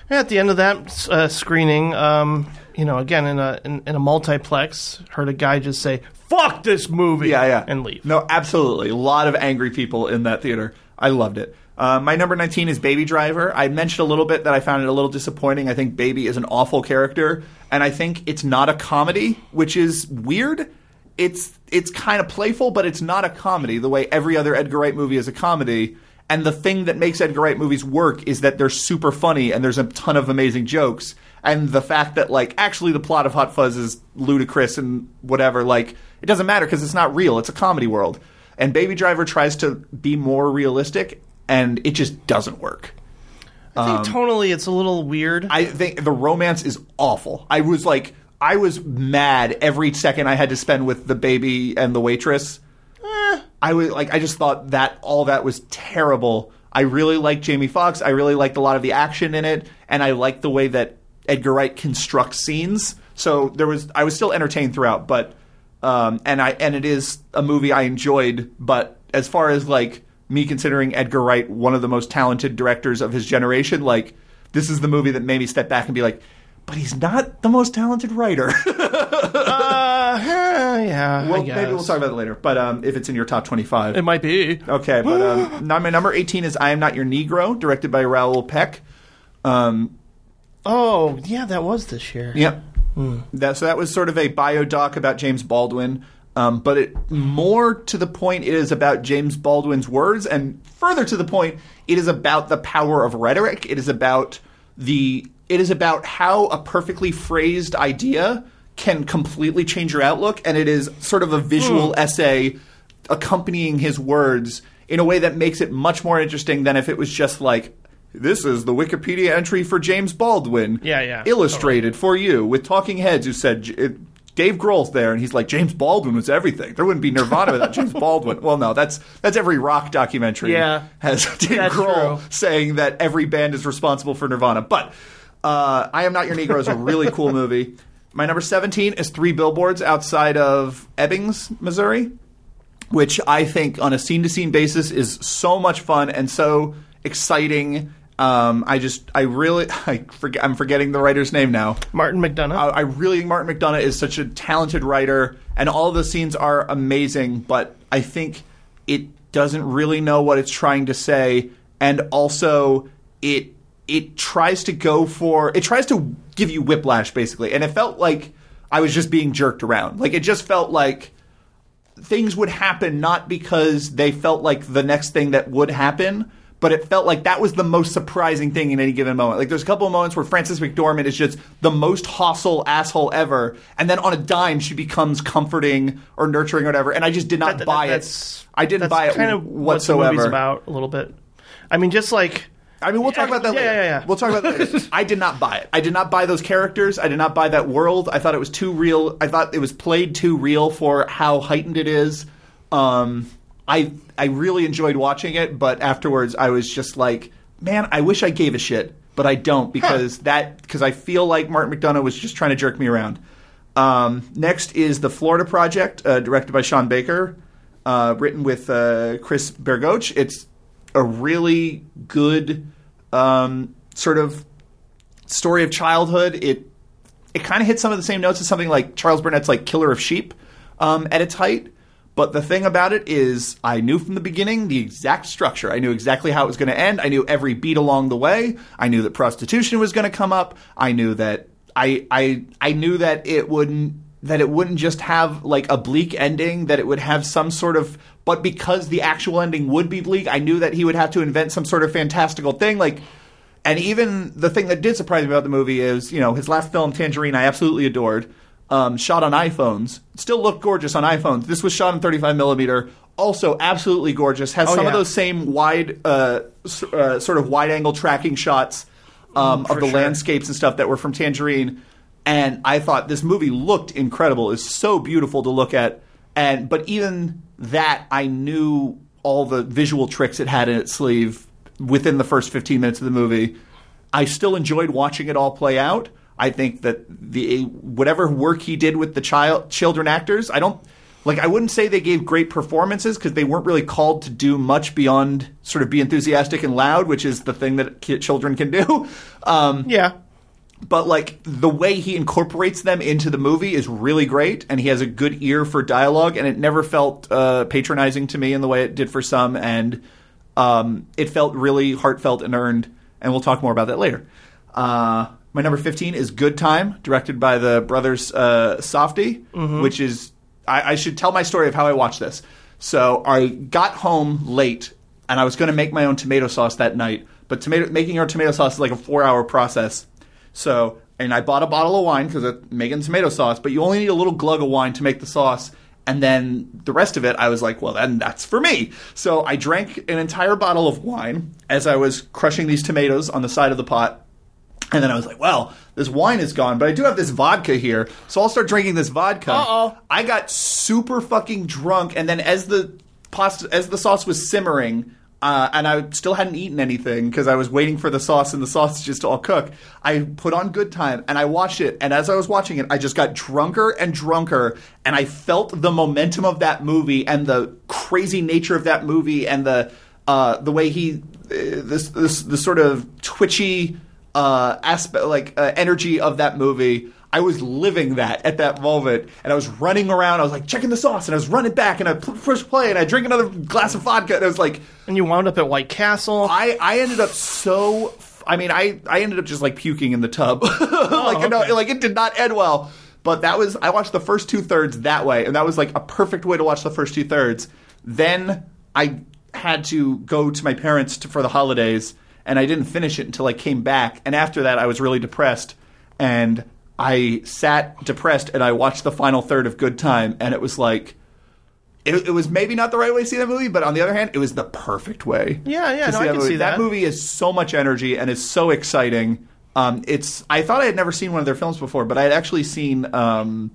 At the end of that uh, screening, um, you know, again in a in, in a multiplex, heard a guy just say "fuck this movie," Yeah, yeah. and leave. No, absolutely. A lot of angry people in that theater. I loved it. Uh, my number 19 is Baby Driver. I mentioned a little bit that I found it a little disappointing. I think Baby is an awful character, and I think it's not a comedy, which is weird. It's it's kind of playful, but it's not a comedy the way every other Edgar Wright movie is a comedy. And the thing that makes Edgar Wright movies work is that they're super funny and there's a ton of amazing jokes. And the fact that like actually the plot of Hot Fuzz is ludicrous and whatever, like it doesn't matter because it's not real. It's a comedy world. And Baby Driver tries to be more realistic, and it just doesn't work. I think um, tonally it's a little weird. I think the romance is awful. I was like, I was mad every second I had to spend with the baby and the waitress. Eh. I was like, I just thought that all that was terrible. I really liked Jamie Foxx. I really liked a lot of the action in it, and I liked the way that Edgar Wright constructs scenes. So there was, I was still entertained throughout, but um, and I and it is a movie I enjoyed. But as far as like me considering Edgar Wright one of the most talented directors of his generation, like this is the movie that made me step back and be like, but he's not the most talented writer. uh, yeah, well, maybe we'll talk about it later. But um, if it's in your top twenty-five, It might be. Okay, but um, my number 18 is I Am Not Your Negro, directed by Raoul Peck. Um, Oh, yeah, that was this year. yep. That, so that was sort of a biodoc about James Baldwin. Um, but it more to the point, it is about James Baldwin's words, and further to the point, it is about the power of rhetoric. It is about the it is about how a perfectly phrased idea can completely change your outlook, and it is sort of a visual essay accompanying his words in a way that makes it much more interesting than if it was just like this is the Wikipedia entry for James Baldwin. Yeah, yeah, Illustrated for you with talking heads who said it, Dave Grohl's there and he's like James Baldwin was everything. There wouldn't be Nirvana without James Baldwin. Well, no, that's that's every rock documentary Yeah. has Dave Grohl true. saying that every band is responsible for Nirvana. But uh, I Am Not Your Negro is a really cool movie. My number 17 is Three Billboards Outside of Ebbings, Missouri which I think on a scene to scene basis is so much fun and so exciting. Um, I just, I really, I forget, I'm forgetting the writer's name now. Martin McDonagh. I, I really think Martin McDonagh is such a talented writer, and all the scenes are amazing. But I think it doesn't really know what it's trying to say, and also it it tries to go for it tries to give you whiplash basically, and it felt like I was just being jerked around. Like it just felt like things would happen not because they felt like the next thing that would happen, but it felt like that was the most surprising thing in any given moment. Like there's a couple of moments where Frances McDormand is just the most hostile asshole ever, and then on a dime she becomes comforting or nurturing or whatever. And I just did not That- buy that's, it. I didn't buy it kind of whatsoever. What the movie's about a little bit. I mean, just like I mean, we'll talk about that Yeah, later. yeah, yeah. We'll talk about that later. I did not buy it. I did not buy those characters. I did not buy that world. I thought it was too real. I thought it was played too real for how heightened it is. Um, I I really enjoyed watching it, but afterwards I was just like, man, I wish I gave a shit, but I don't because that because I feel like Martin McDonagh was just trying to jerk me around. Um, next is the Florida Project, uh, directed by Sean Baker, uh, written with uh, Chris Bergoch. It's a really good um, sort of story of childhood. It it kind of hits some of the same notes as something like Charles Burnett's like Killer of Sheep um, at its height. But the thing about it is, I knew from the beginning the exact structure. I knew exactly how it was going to end. I knew every beat along the way. I knew that prostitution was going to come up. I knew that I I I knew that it wouldn't that it wouldn't just have like a bleak ending. That it would have some sort of. But because the actual ending would be bleak, I knew that he would have to invent some sort of fantastical thing. Like and even the thing that did surprise me about the movie is, you know, his last film, Tangerine, I absolutely adored. Um, shot on iPhones, still looked gorgeous on iPhones. This was shot in 35 millimeter, also absolutely gorgeous. Has Oh, some of those same wide, uh, s- uh, sort of wide angle tracking shots um, of Mm, for the sure. landscapes and stuff that were from Tangerine. And I thought this movie looked incredible. It's so beautiful to look at. And but even that, I knew all the visual tricks it had in its sleeve within the first 15 minutes of the movie. I still enjoyed watching it all play out. I think that the whatever work he did with the child children actors, I don't like. I wouldn't say they gave great performances because they weren't really called to do much beyond sort of be enthusiastic and loud, which is the thing that ki- children can do. Um, yeah, but like the way he incorporates them into the movie is really great and he has a good ear for dialogue and it never felt uh, patronizing to me in the way it did for some and um, it felt really heartfelt and earned and we'll talk more about that later uh, my number 15 is good time directed by the brothers uh, Safdie which is I, I should tell my story of how i watched this so i got home late and i was going to make my own tomato sauce that night but tomato making our tomato sauce is like a four hour process so, and I bought a bottle of wine because I'm making tomato sauce, but you only need a little glug of wine to make the sauce. And then the rest of it, I was like, well, then that's for me. So I drank an entire bottle of wine as I was crushing these tomatoes on the side of the pot. And then I was like, well, this wine is gone, but I do have this vodka here. So I'll start drinking this vodka. Uh-oh. I got super fucking drunk. And then as the pasta, as the sauce was simmering, uh, and I still hadn't eaten anything because I was waiting for the sauce and the sausages to all cook. I put on Good Time and I watched it. And as I was watching it, I just got drunker and drunker. And I felt the momentum of that movie and the crazy nature of that movie and the uh, the way he uh, this this the sort of twitchy uh, aspect like uh, energy of that movie. I was living that at that moment, and I was running around. I was like checking the sauce, and I was running back, and I push play, and I drink another glass of vodka, and I was like, and you wound up at White Castle. I, I ended up so. I mean, I, I ended up just like puking in the tub, like you know, okay. like it did not end well. But that was I watched the first two thirds that way, and that was like a perfect way to watch the first two thirds. Then I had to go to my parents to, for the holidays, and I didn't finish it until I came back. And after that, I was really depressed, and I sat depressed, and I watched the final third of Good Time, and it was like. It, it was maybe not the right way to see that movie, but on the other hand, it was the perfect way. Yeah, yeah, no, I that can movie. see that. That movie is so much energy and is so exciting. Um, it's I thought I had never seen one of their films before, but I had actually seen um,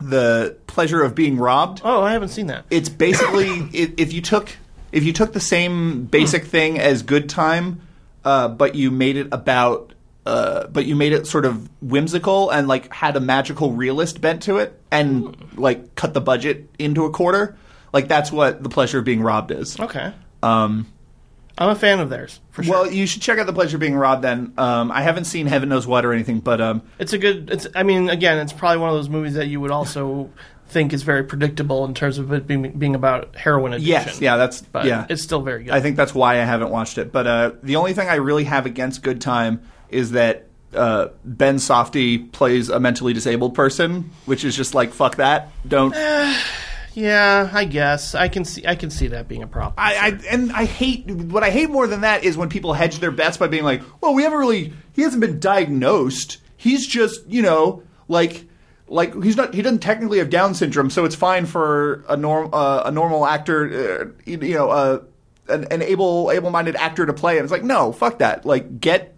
the Pleasure of Being Robbed. oh, I haven't seen that. It's basically if, if you took if you took the same basic thing as Good Time, uh, but you made it about. Uh, but you made it sort of whimsical and like had a magical realist bent to it, and like cut the budget into a quarter. Like that's what the pleasure of being robbed is. Okay, Um, I'm a fan of theirs for sure. well, you should check out the pleasure of being robbed. Then um, I haven't seen Heaven Knows What or anything, but um, it's a good. It's. I mean, again, it's probably one of those movies that you would also think is very predictable in terms of it being being about heroin addiction. yes, yeah, that's but yeah. it's still very good. I think that's why I haven't watched it. But uh, the only thing I really have against Good Time is that uh, Ben Safdie plays a mentally disabled person, which is just like fuck that. Don't Yeah, I guess I can see I can see that being a problem. I, I and I hate what I hate more than that is when people hedge their bets by being like, "Well, we haven't really. He hasn't been diagnosed. He's just, you know, like." Like he's not, he doesn't technically have Down syndrome, so it's fine for a norm, uh, a normal actor, uh, you, you know, uh, an, an able, able-minded actor to play. And it's like, no, fuck that. Like, get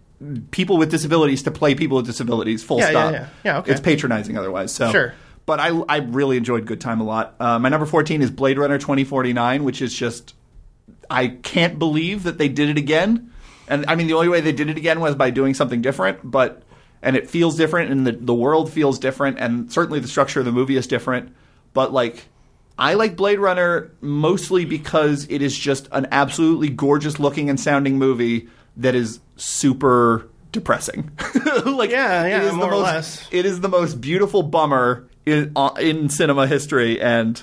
people with disabilities to play people with disabilities. Full Yeah, yeah, stop. yeah. Yeah, okay. It's patronizing otherwise. So Sure. but I, I really enjoyed Good Time a lot. Uh, my number 14 is Blade Runner 2049, which is just, I can't believe that they did it again. And I mean, the only way they did it again was by doing something different, but, and it feels different, and the, the world feels different, and certainly the structure of the movie is different. But like, I like Blade Runner mostly because it is just an absolutely gorgeous looking and sounding movie that is super depressing. like, Yeah, yeah, it is more or the most, less. It is the most beautiful bummer in uh, in cinema history, and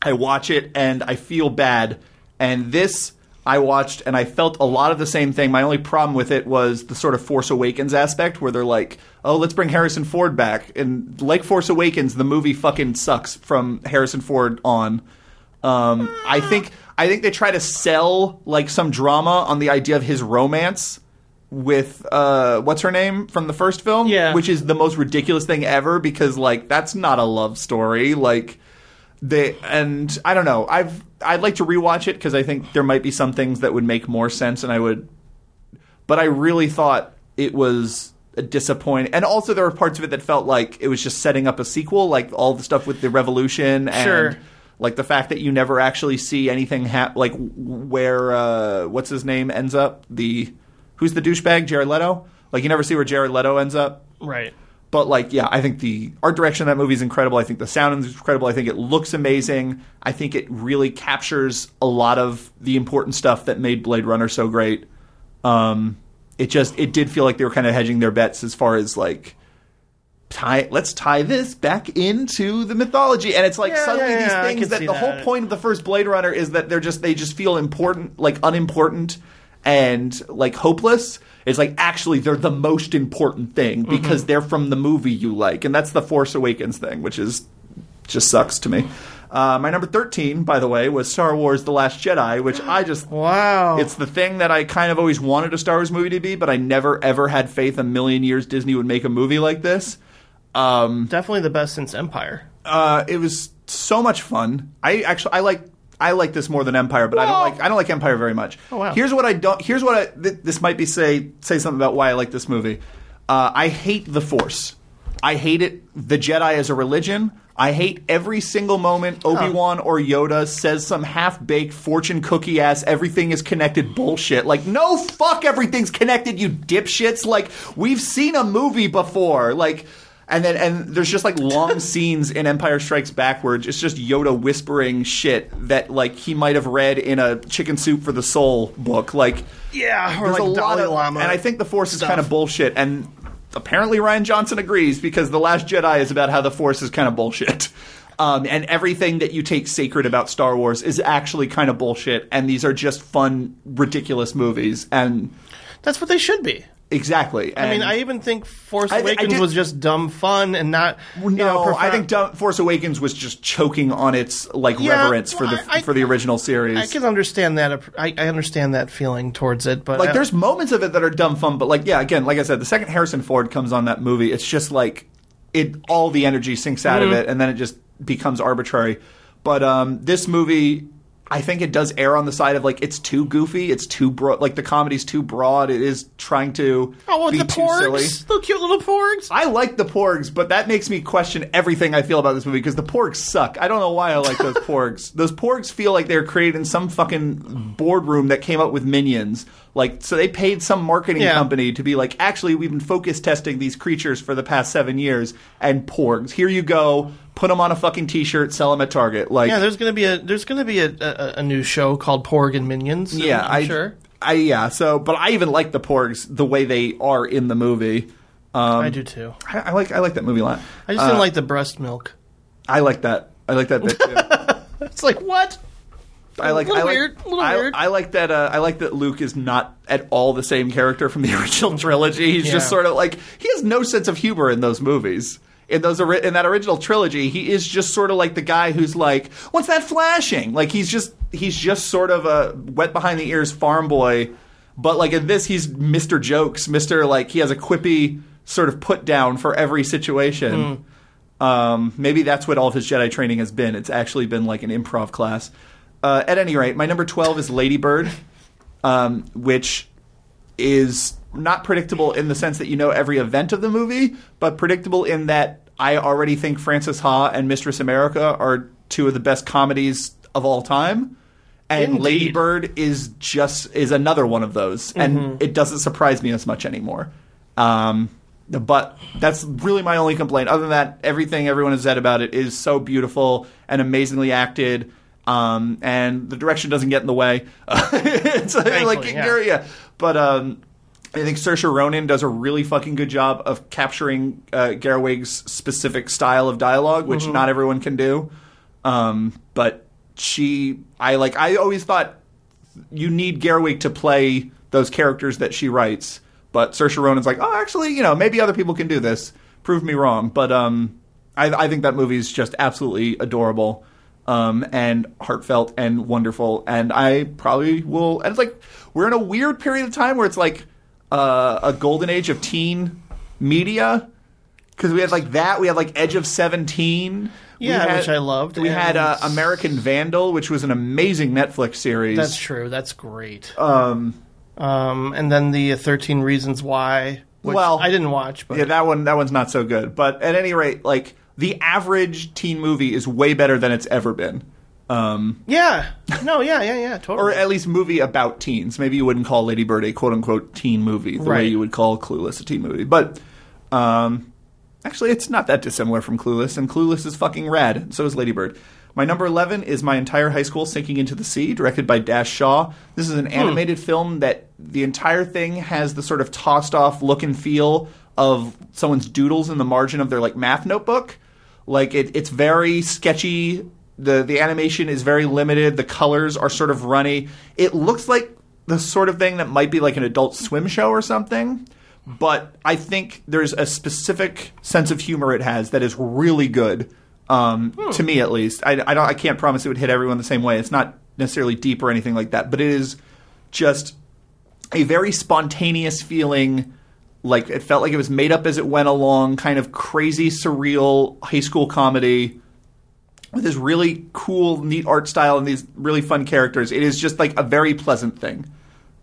I watch it and I feel bad. And this I watched and I felt a lot of the same thing. My only problem with it was the sort of Force Awakens aspect where they're like, "Oh, let's bring Harrison Ford back." And like Force Awakens, the movie fucking sucks from Harrison Ford on. Um, I think I think they try to sell like some drama on the idea of his romance with uh, what's her name from the first film, Yeah. which is the most ridiculous thing ever because like that's not a love story, like they and I don't know. I've I'd like to rewatch it because I think there might be some things that would make more sense, and I would. But I really thought it was a disappointing, and also there were parts of it that felt like it was just setting up a sequel, like all the stuff with the revolution and. Sure. Like the fact that you never actually see anything hap- like where uh, what's his name ends up the who's the douchebag Jared Leto like you never see where Jared Leto ends up right. But like, yeah, I think the art direction of that movie is incredible. I think the sound is incredible. I think it looks amazing. I think it really captures a lot of the important stuff that made Blade Runner so great. Um, it just it did feel like they were kind of hedging their bets as far as like tie let's tie this back into the mythology and it's like Yeah, suddenly yeah, these yeah, things that the whole point of the first Blade Runner is that they're just they just feel important like unimportant and like hopeless it's like actually they're the most important thing Mm-hmm. because they're from the movie you like and that's the Force Awakens thing which is just sucks to me uh, my number 13 by the way was Star Wars The Last Jedi which I just Wow. it's the thing that I kind of always wanted a Star Wars movie to be, but I never ever had faith a million years Disney would make a movie like this. Um, definitely the best since Empire. uh, it was so much fun. I actually I like I like this more than Empire, but I don't like I don't like Empire very much. Oh, wow. Here's what I don't. Here's what I. Th- this might be say say something about why I like this movie. Uh, I hate the Force. I hate it. The Jedi as a religion. I hate every single moment Obi Wan or Yoda says some half baked fortune cookie ass everything is connected bullshit. Like, no fuck everything's connected, you dipshits. Like, we've seen a movie before. Like, and then and there's just like long scenes in Empire Strikes Back where it's just Yoda whispering shit that like he might have read in a Chicken Soup for the Soul book. Like, Yeah, or there's like a lot Dalai of, Lama. and I think the Force is kind of bullshit. And apparently Rian Johnson agrees because the Last Jedi is about how the Force is kind of bullshit. Um, and everything that you take sacred about Star Wars is actually kind of bullshit. And these are just fun, ridiculous movies. And That's what they should be. Exactly. I mean, I even think Force I- I Awakens did- was just dumb fun and not. You no, know, profound- I think Dumb- Force Awakens was just choking on its like Yeah, reverence for the I- I- for the original series. I can understand that. I, I understand that feeling towards it, but like I- there's moments of it that are dumb fun, but like yeah, again, like I said, the second Harrison Ford comes on that movie, it's just like it all the energy sinks out Mm-hmm. of it, and then it just becomes arbitrary. But um, this movie, I think it does err on the side of like it's too goofy, it's too broad, like the comedy's too broad. It is trying to oh, be the too silly. porgs, the cute little porgs. I like the porgs, but that makes me question everything I feel about this movie because the porgs suck. I don't know why I like those porgs. Those porgs feel like they're created in some fucking boardroom that came up with minions. Like, so they paid some marketing Yeah. company to be like, actually, we've been focus testing these creatures for the past seven years, and porgs, here you go. Put them on a fucking t-shirt, sell them at Target. Like, Yeah, there's gonna be a there's gonna be a, a, a new show called Porg and Minions. yeah, I'm I, sure. I yeah. So, but I even like the porgs the way they are in the movie. Um, I do too. I, I like I like that movie a lot. I just didn't like the breast milk. I like that. I like that bit too. It's like what? I like. I like, weird, a little I, weird. I like that. Uh, I like that Luke is not at all the same character from the original trilogy. He's Yeah. just sort of like he has no sense of humor in those movies. In those in that original trilogy, he is just sort of like the guy who's like, "What's that flashing?" Like he's just he's just sort of a wet behind the ears farm boy, but like in this, he's Mister Jokes, Mister like he has a quippy sort of put down for every situation. Um, maybe that's what all of his Jedi training has been. It's actually been like an improv class. Uh, at any rate, my number twelve is Lady Bird, um, which is not predictable in the sense that you know every event of the movie, but predictable in that I already think Frances Ha and Mistress America are two of the best comedies of all time. And Indeed. Lady Bird is just is another one of those, and it doesn't surprise me as much anymore. Um, but that's really my only complaint. Other than that, everything everyone has said about it is so beautiful and amazingly acted, um, and the direction doesn't get in the way. it's like, Thankfully, yeah. Gary- yeah. But um, I think Saoirse Ronan does a really fucking good job of capturing uh, Gerwig's specific style of dialogue, which Mm-hmm. not everyone can do. Um, but she, I like, I always thought you need Gerwig to play those characters that she writes. But Saoirse Ronan's like, oh, actually, you know, maybe other people can do this. Prove me wrong. But um, I, I think that movie is just absolutely adorable um, and heartfelt and wonderful. And I probably will. And it's like we're in a weird period of time where it's like uh, a golden age of teen media because we had like that. We had like Edge of Seventeen. Yeah, had- which I loved, We had uh, American Vandal, which was an amazing Netflix series. That's true. That's great. um, Um, and then the 13 Reasons Why, which Well, I didn't watch, but Yeah, that one that one's not so good. But at any rate, like the average teen movie is way better than it's ever been. Um, yeah. No, yeah, yeah, yeah, totally. or at least movie about teens. Maybe you wouldn't call Lady Bird a quote unquote teen movie the way you would call Clueless a teen movie. But um, actually, it's not that dissimilar from Clueless, and Clueless is fucking rad. So is Lady Bird. My number 11 is My Entire High School Sinking into the Sea, directed by Dash Shaw. This is an animated film that the entire thing has the sort of tossed off look and feel of someone's doodles in the margin of their like math notebook. Like it, it's very sketchy. The the animation is very limited. The colors are sort of runny. It looks like the sort of thing that might be like an adult swim show or something. But I think there's a specific sense of humor it has that is really good. Um, To me, at least, I, I don't. I can't promise it would hit everyone the same way. It's not necessarily deep or anything like that, but it is just a very spontaneous feeling. Like it felt like it was made up as it went along, kind of crazy, surreal high school comedy with this really cool, neat art style and these really fun characters. It is just like a very pleasant thing,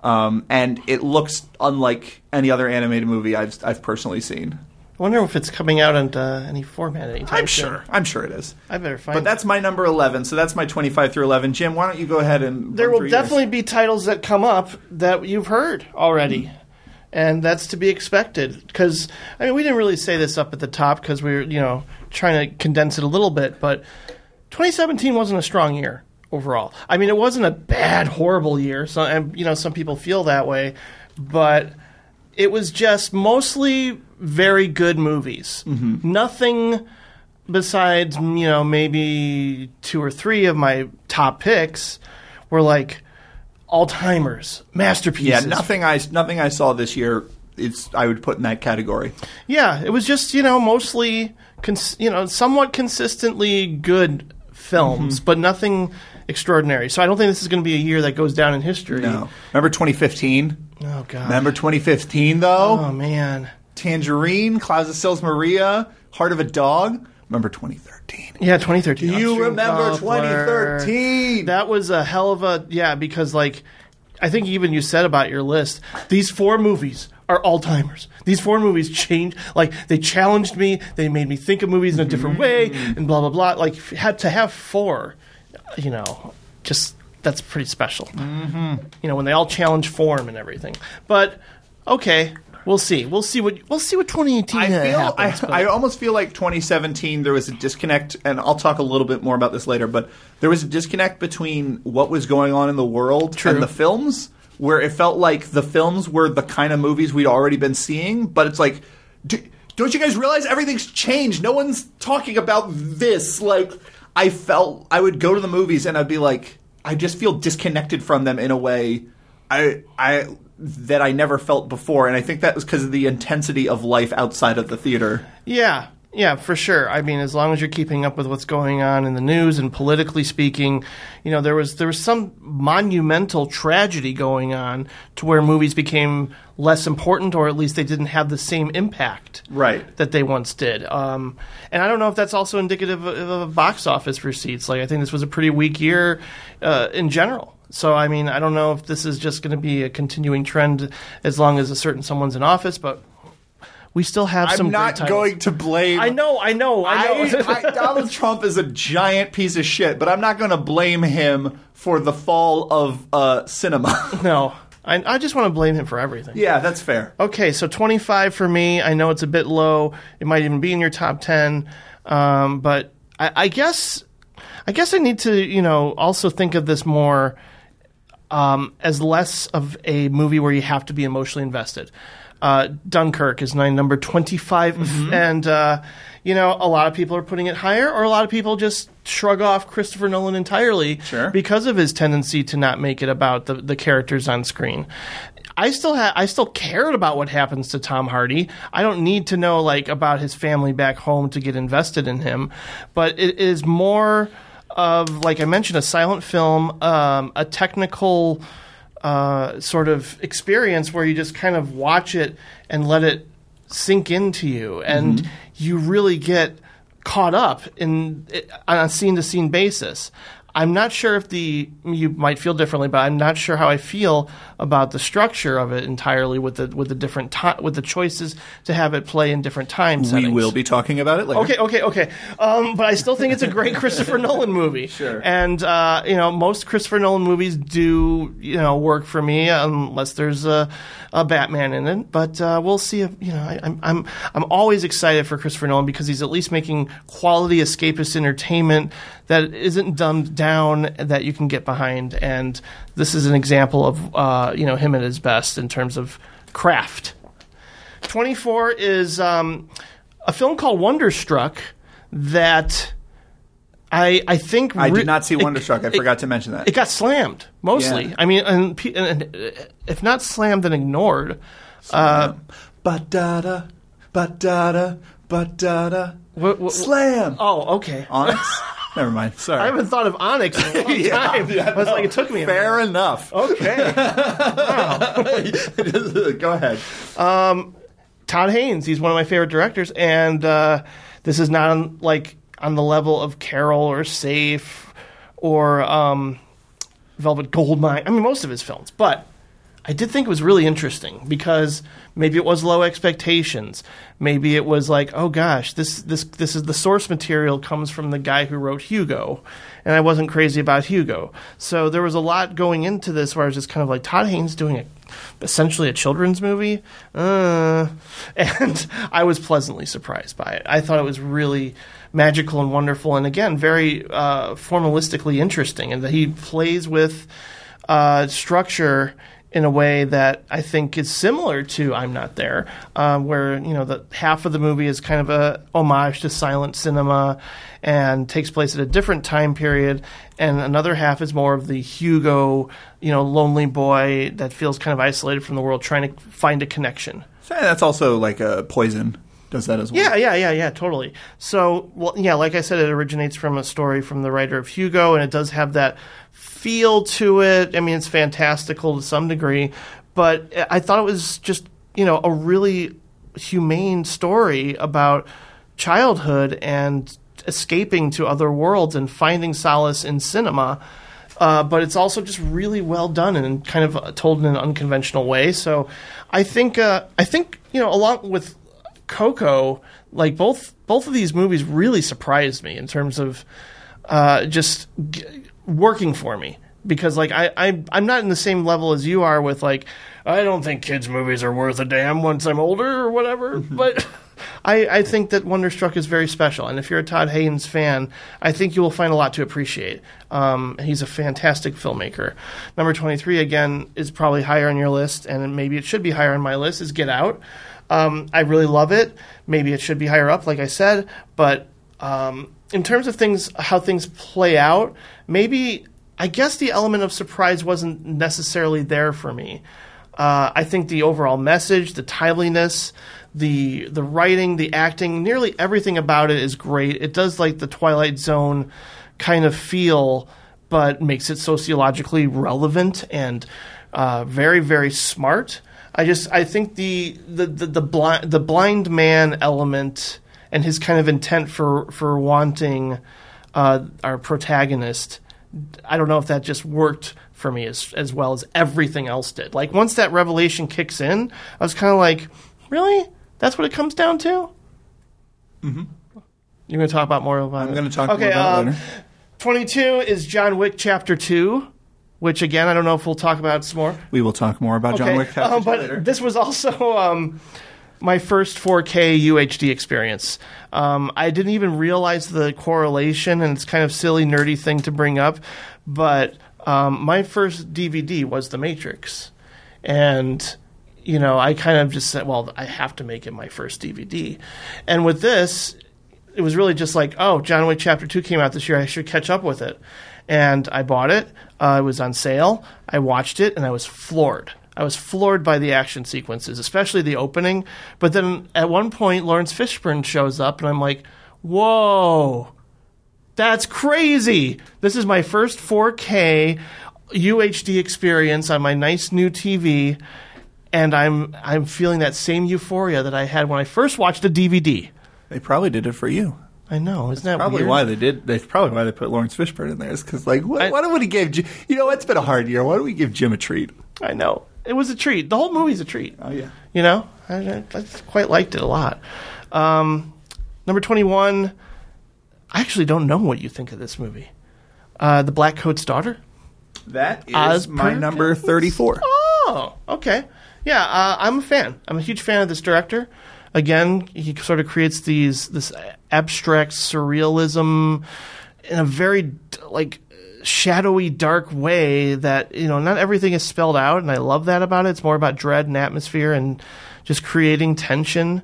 um, and it looks unlike any other animated movie I've I've personally seen. I wonder if it's coming out in uh, any format anytime I'm soon. sure. I'm sure it is. I better find But that's my number 11, so that's my 25 through 11. Jim, why don't you go ahead and. there will through yours? definitely be titles that come up that you've heard already. And that's to be expected because I mean we didn't really say this up at the top because we were you know trying to condense it a little bit, but 2017 wasn't a strong year overall. I mean it wasn't a bad horrible year. So and you know some people feel that way, but it was just mostly very good movies. Mm-hmm. Nothing besides you know maybe two or three of my top picks were like all timers masterpieces. Yeah, nothing I nothing I saw this year is I would put in that category. Yeah, it was just you know mostly cons- you know somewhat consistently good films, Mm-hmm. but nothing extraordinary. So I don't think this is going to be a year that goes down in history. No. Remember 2015? Oh god. Remember 2015 though? Oh man. Tangerine, Clouds of Sils Maria, Heart of a Dog. Remember 2013? Yeah, 2013. Do you remember Cobbler. 2013? That was a hell of a yeah because like I think even you said about your list these four movies are all timers. These four movies changed like they challenged me. They made me think of movies in a different way and blah blah blah. Like had to have four, you know, just that's pretty special. Mm-hmm. You know when they all challenge form and everything. But okay, we'll see. We'll see what we'll see what 2018 I feel happens. but- I, I almost feel like 2017 there was a disconnect, and I'll talk a little bit more about this later. But there was a disconnect between what was going on in the world True. and the films, where it felt like the films were the kind of movies we'd already been seeing. But it's like, do, don't you guys realize everything's changed? No one's talking about this. Like, I felt I would go to the movies and I'd be like, I just feel disconnected from them in a way. I I that I never felt before, and I think that was because of the intensity of life outside of the theater. Yeah, Yeah, for sure. I mean, as long as you're keeping up with what's going on in the news and politically speaking, you know, there was there was some monumental tragedy going on to where movies became less important, or at least they didn't have the same impact Right. that they once did. Um, and I don't know if that's also indicative of, of box office receipts. Like, I think this was a pretty weak year uh, in general. So, I mean, I don't know if this is just going to be a continuing trend as long as a certain someone's in office, but we still have some. I'm not going to blame. I know, I know, I know. I, I, Donald Trump is a giant piece of shit, but I'm not going to blame him for the fall of uh, cinema. no, I, I just want to blame him for everything. yeah, that's fair. Okay, so 25 for me. I know it's a bit low. It might even be in your top 10. Um, but I, I guess I guess I need to, you know, also think of this more um, as less of a movie where you have to be emotionally invested. Uh, Dunkirk is my number 25, and, uh, you know, a lot of people are putting it higher, or a lot of people just shrug off Christopher Nolan entirely Sure. because of his tendency to not make it about the, the characters on screen. I still ha- I still cared about what happens to Tom Hardy. I don't need to know like about his family back home to get invested in him, but it is more of like I mentioned a silent film, um, a technical uh, sort of experience where you just kind of watch it and let it sink into you, and you really get caught up in on a scene to scene basis. I'm not sure if the you might feel differently, but I'm not sure how I feel about the structure of it entirely with the with the different with the choices to have it play in different time We will be talking about it later. Okay, okay, okay. Um, but I still think it's a great Christopher Nolan movie. Sure. And uh, you know, most Christopher Nolan movies do you know work for me unless there's a, a Batman in it. But uh, we'll see. If, you know, I, I'm I'm I'm always excited for Christopher Nolan because he's at least making quality escapist entertainment that isn't dumbed down that you can get behind. And this is an example of uh, you know him at his best in terms of craft. 24 is um, a film called Wonderstruck that I I think I did not see it- Wonderstruck. I it- forgot to mention that. It got slammed mostly. Yeah. I mean, and, and, and if not slammed, then ignored. Uh, Ba da da, ba da da, ba da da. Slam. oh, okay. Onyx. Never mind. Sorry. I haven't thought of Onyx in a long Yeah, time. yeah, I was no. like, it took me a Fair enough. Okay. Go ahead. Todd Haynes. He's one of my favorite directors, and uh, this is not on, like on the level of Carol or Safe or um, Velvet Goldmine. I mean, most of his films, but I did think it was really interesting because maybe it was low expectations. Maybe it was like, oh gosh, this this this is the source material comes from the guy who wrote Hugo, and I wasn't crazy about Hugo. So there was a lot going into this where I was just kind of like Todd Haynes doing a, essentially a children's movie, uh, and I was pleasantly surprised by it. I thought it was really magical and wonderful, and again, very uh, formalistically interesting, and that he plays with uh, structure in a way that I think is similar to I'm Not There, uh, where you know the half of the movie is kind of a homage to silent cinema and takes place at a different time period, and another half is more of the Hugo, you know, lonely boy that feels kind of isolated from the world, trying to find a connection. So that's also like a poison. Does that as well? Yeah, yeah, yeah, yeah, totally. So, well, yeah, like I said, it originates from a story from the writer of Hugo, and it does have that feel to it. I mean, it's fantastical to some degree, but I thought it was just, you know, a really humane story about childhood and escaping to other worlds and finding solace in cinema. Uh, but it's also just really well done and kind of told in an unconventional way. So, I think uh, I think you know along with Coco, like both both of these movies really surprised me in terms of uh, just g- working for me because like I, I I'm not in the same level as you are with like I don't think kids movies are worth a damn once I'm older or whatever, but. I, I think that Wonderstruck is very special, and if you're a Todd Haynes fan, I think you will find a lot to appreciate. Um, he's a fantastic filmmaker. Number 23 again is probably higher on your list, and maybe it should be higher on my list. Is Get Out. Um, I really love it. Maybe it should be higher up, like I said. But um, in terms of things, how things play out, maybe I guess the element of surprise wasn't necessarily there for me. Uh, I think the overall message, the timeliness, the the writing, the acting, nearly everything about it is great. It does like the Twilight Zone kind of feel, but makes it sociologically relevant and uh, very very smart. I just I think the the the, the blind the blind man element and his kind of intent for for wanting uh, our protagonist. I don't know if that just worked for me as as well as everything else did. Like once that revelation kicks in, I was kind of like, really? That's what it comes down to. Mm-hmm. You're going to talk about more about I'm going to talk Okay, about it later. 22 is John Wick Chapter 2, which again, I don't know if we'll talk about some more. We will talk more about John Okay, Wick um, but later. this was also um, my first 4K UHD experience. Um, I didn't even realize the correlation, and it's kind of silly, nerdy thing to bring up, but um, my first DVD was The Matrix, and you know, I kind of just said, well, I have to make it my first DVD, and with this, it was really just like, oh, John Wick Chapter Two came out this year. I should catch up with it, and I bought it. Uh, it was on sale. I watched it, and I was floored. I was floored by the action sequences, especially the opening. But then at one point, Laurence Fishburne shows up, and I'm like, whoa, that's crazy. This is my first 4K UHD experience on my nice new TV, and I'm I'm feeling that same euphoria that I had when I first watched a DVD. They probably did it for you. I know, isn't that Probably weird? why they did. That's probably why they put Laurence Fishburne in there. Is because like, what, I- why don't we give? You know, it's been a hard year. Why don't we give Jim a treat? I know. It was a treat. The whole movie's a treat. Oh yeah. You know, I, I, I quite liked it a lot. Um, number 21, I actually don't know what you think of this movie. Uh, the Black Coat's Daughter? That is Oz my Perkins? number thirty-four. Oh, okay. Yeah, uh, I'm a fan. I'm a huge fan of this director. Again, he sort of creates these this abstract surrealism in a very like shadowy, dark way that you know not everything is spelled out, and I love that about it. It's more about dread and atmosphere and just creating tension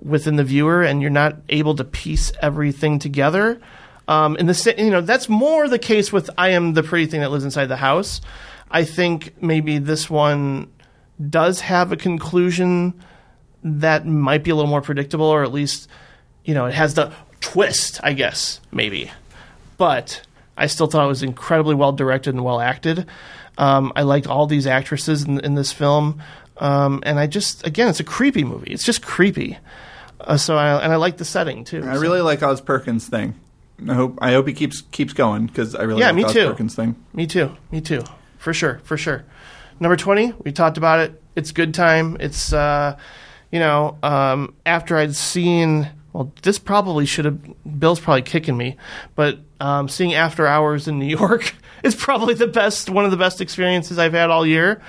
within the viewer, and you're not able to piece everything together. Um, and the you know that's more the case with I am the pretty thing that lives inside the house. I think maybe this one does have a conclusion that might be a little more predictable, or at least you know it has the twist, I guess maybe. But I still thought it was incredibly well directed and well acted. Um, I liked all these actresses in, in this film, um, and I just again, it's a creepy movie. It's just creepy. Uh, so I, and I like the setting too. I So- really like Oz Perkins thing. I hope I hope he keeps keeps going because I really Yeah, like me Oz too. Perkins thing. Me too. Me too. For sure. For sure. Number 20, we talked about it. It's good time. It's, uh, you know, um, after I'd seen, well, this probably should have, Bill's probably kicking me, but um, seeing After Hours in New York is probably the best, one of the best experiences I've had all year.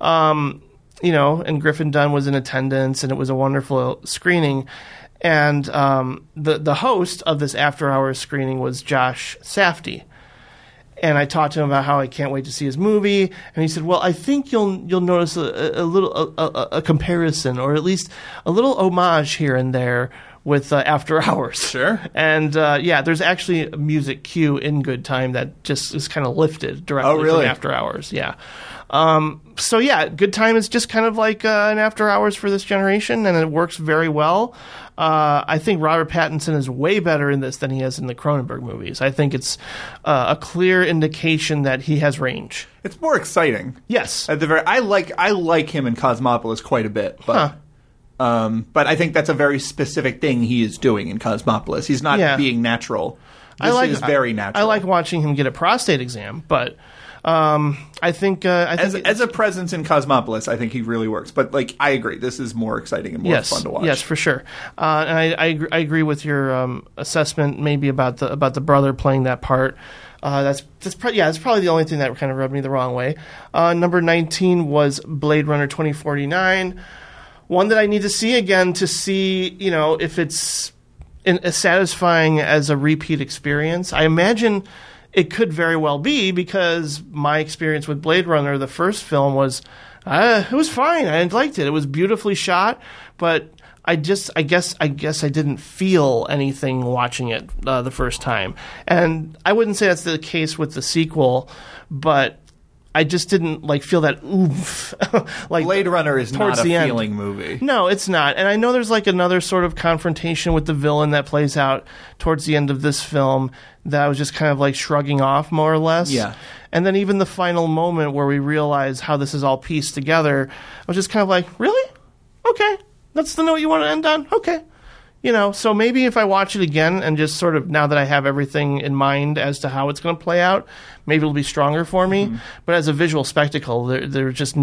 Um, you know, and Griffin Dunne was in attendance, and it was a wonderful screening. And um, the the host of this after hours screening was Josh Safdie and I talked to him about how I can't wait to see his movie, and he said, "Well, I think you'll you'll notice a, a little a, a, a comparison, or at least a little homage here and there with uh, After Hours." Sure. And uh, yeah, there's actually a music cue in Good Time that just is kind of lifted directly Oh, really? from After Hours. Yeah. Um, so yeah, Good Time is just kind of like uh, an After Hours for this generation, and it works very well. Uh, I think Robert Pattinson is way better in this than he is in the Cronenberg movies. I think it's uh, a clear indication that he has range. It's more exciting. Yes. At the very, I like I like him in Cosmopolis quite a bit, but Huh. Um, but I think that's a very specific thing he is doing in Cosmopolis. He's not Yeah. being natural. This I like is very natural. I like watching him get a prostate exam, but um, I think uh, I think as as a presence in Cosmopolis. I think he really works. But like, I agree. This is more exciting and more yes, fun to watch. yes, for sure. Uh, and I, I, agree, I agree with your um, assessment, maybe about the about the brother playing that part. Uh, that's that's pro- yeah, that's probably the only thing that kind of rubbed me the wrong way. Uh, number nineteen was Blade Runner twenty forty nine, one that I need to see again to see you know if it's in, as satisfying as a repeat experience. I imagine it could very well be because my experience with Blade Runner, the first film, was uh, it was fine. I liked it. It was beautifully shot, but I just I guess I guess I didn't feel anything watching it uh, the first time, and I wouldn't say that's the case with the sequel, but I just didn't like feel that oomph. like Blade Runner is not a the end. feeling movie. No, it's not. And I know there's like another sort of confrontation with the villain that plays out towards the end of this film that I was just kind of like shrugging off more or less. Yeah. And then even the final moment where we realize how this is all pieced together, I was just kind of like, really? Okay. That's the note you want to end on? Okay. You know, so maybe if I watch it again and just sort of now that I have everything in mind as to how it's going to play out, maybe it'll be stronger for me. But as a visual spectacle, there, there just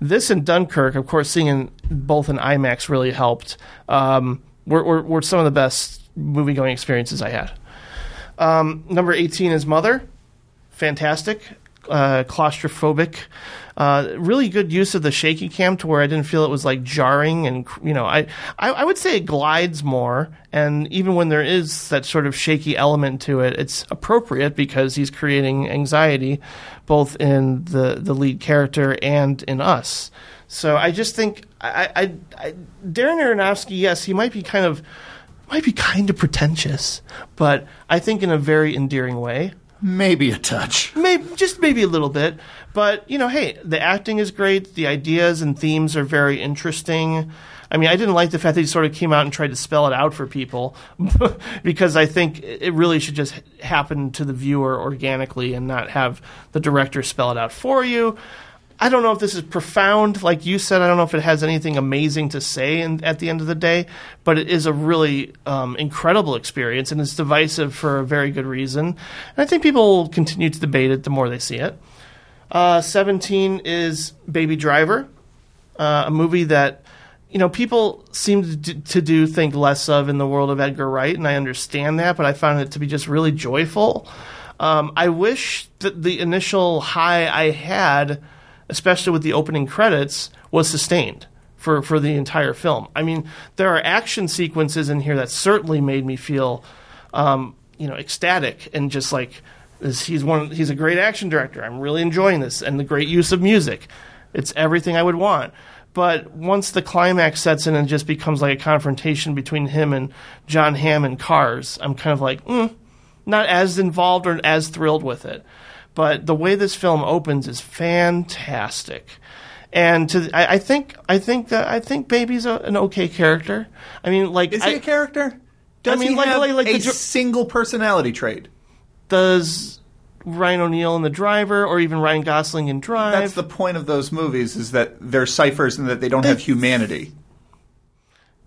this and Dunkirk, of course, seeing in, both in IMAX really helped. Um, were, were, were some of the best movie going experiences I had. Um, number 18 is Mother. Fantastic. Uh, claustrophobic. Uh, really good use of the shaky cam to where I didn't feel it was like jarring and you know I, I I would say it glides more. And even when there is that sort of shaky element to it it's appropriate because he's creating anxiety both in the the lead character and in us. So I just think I, I, I Darren Aronofsky yes he might be kind of might be kind of pretentious but I think in a very endearing way. Maybe a touch. maybe just maybe a little bit but you know hey the acting is great the ideas and themes are very interesting i mean i didn't like the fact that he sort of came out and tried to spell it out for people because i think it really should just happen to the viewer organically and not have the director spell it out for you I don't know if this is profound, like you said. I don't know if it has anything amazing to say in, at the end of the day, but it is a really um, incredible experience, and it's divisive for a very good reason. And I think people will continue to debate it the more they see it. Uh, 17 is Baby Driver, uh, a movie that you know people seem to do, to do think less of in the world of Edgar Wright, and I understand that, but I found it to be just really joyful. Um, I wish that the initial high I had, especially with the opening credits, was sustained for, for the entire film. I mean, there are action sequences in here that certainly made me feel, um, you know, ecstatic and just like this, he's one. He's a great action director. I'm really enjoying this and the great use of music. It's everything I would want. But once the climax sets in and just becomes like a confrontation between him and Jon Hamm and Cars, I'm kind of like, mm, not as involved or as thrilled with it. But the way this film opens is fantastic. And to, I, I think, I think that I think Baby's a, an okay character. I mean, like, Is he I- a character? Does mean, he like- have like- like a the single personality trait? Does Ryan O'Neal in The Driver or even Ryan Gosling in Drive? That's the point of those movies is that they're ciphers and that they don't have humanity.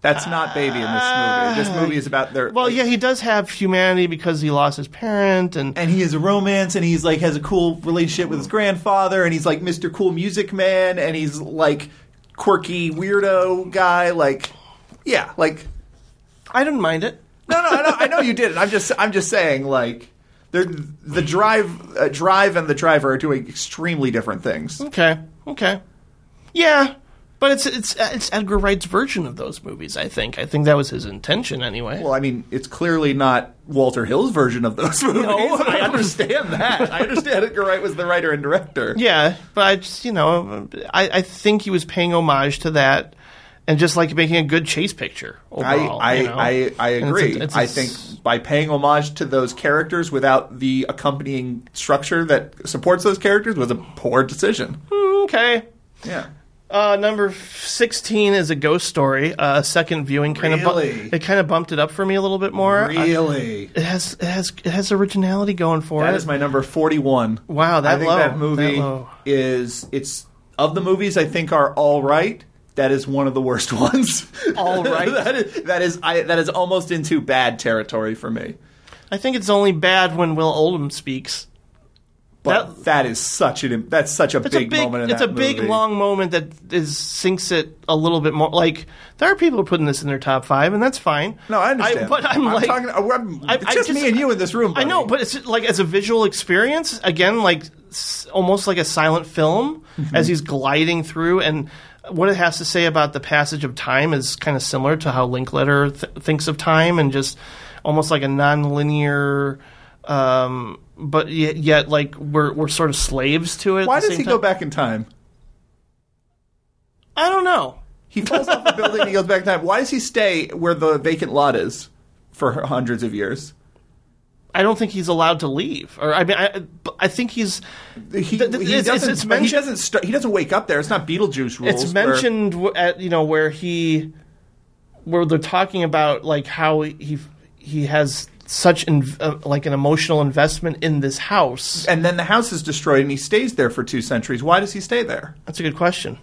That's not ah. baby in this movie. This movie is about their well, like- yeah, he does have humanity because he lost his parent, and and he has a romance and he's like has a cool relationship with his grandfather and he's like Mr. Cool Music Man and he's like quirky weirdo guy like yeah like I didn't mind it. no no I know, I know you did it I'm just I'm just saying like they're, the drive uh, drive and the driver are doing extremely different things Okay, okay, yeah, but it's it's it's Edgar Wright's version of those movies. I think. I think that was his intention anyway. well I mean it's clearly not Walter Hill's version of those movies No, I understand that I understand Edgar Wright was the writer and director yeah, but I just you know I I think he was paying homage to that. And just like making a good chase picture overall, I I, you know? I, I And it's a- agree. it's a I think by paying homage to those characters without the accompanying structure that supports those characters was a poor decision. okay. Yeah. Uh, number sixteen is a ghost story. Uh, a second viewing kind of Really? it kind of bumped it up for me a little bit more. I- Really? it has it has it has originality going for That it. is my number 41. Wow, that I think low, that movie that is it's of the movies I think are all right. That is one of the worst ones. All right? that is that is I, that is almost into bad territory for me. I think it's only bad when Will Oldham speaks. But That- that is such an that's such a big, a big, moment in it's a big movie. long moment that is sinks it a little bit more. Like there are people putting this in their top five, and that's fine. No, I understand. but I'm, like, talking. I'm, I- it's I just, just- me and you in this room. I know, but it's like as a visual experience, again, like s- almost like a silent film Mm-hmm. as he's gliding through, and what it has to say about the passage of time is kind of similar to how Linklater th- thinks of time, and just almost like a non-linear. Um, but yet, yet, like we're we're sort of slaves to it. Why does he go back in time? I don't know. He falls off a building and he goes back in time. Why does he stay where the vacant lot is for hundreds of years? I don't think he's allowed to leave. Or I mean, I, I think he's. He, he it's- doesn't. it's but he doesn't. Start, he doesn't wake up there. It's not Beetlejuice rules. It's mentioned w- at you know where he, where they're talking about like how he he has such in, uh, like an emotional investment in this house. and then the house is destroyed, and he stays there for two centuries. Why does he stay there? That's a good question.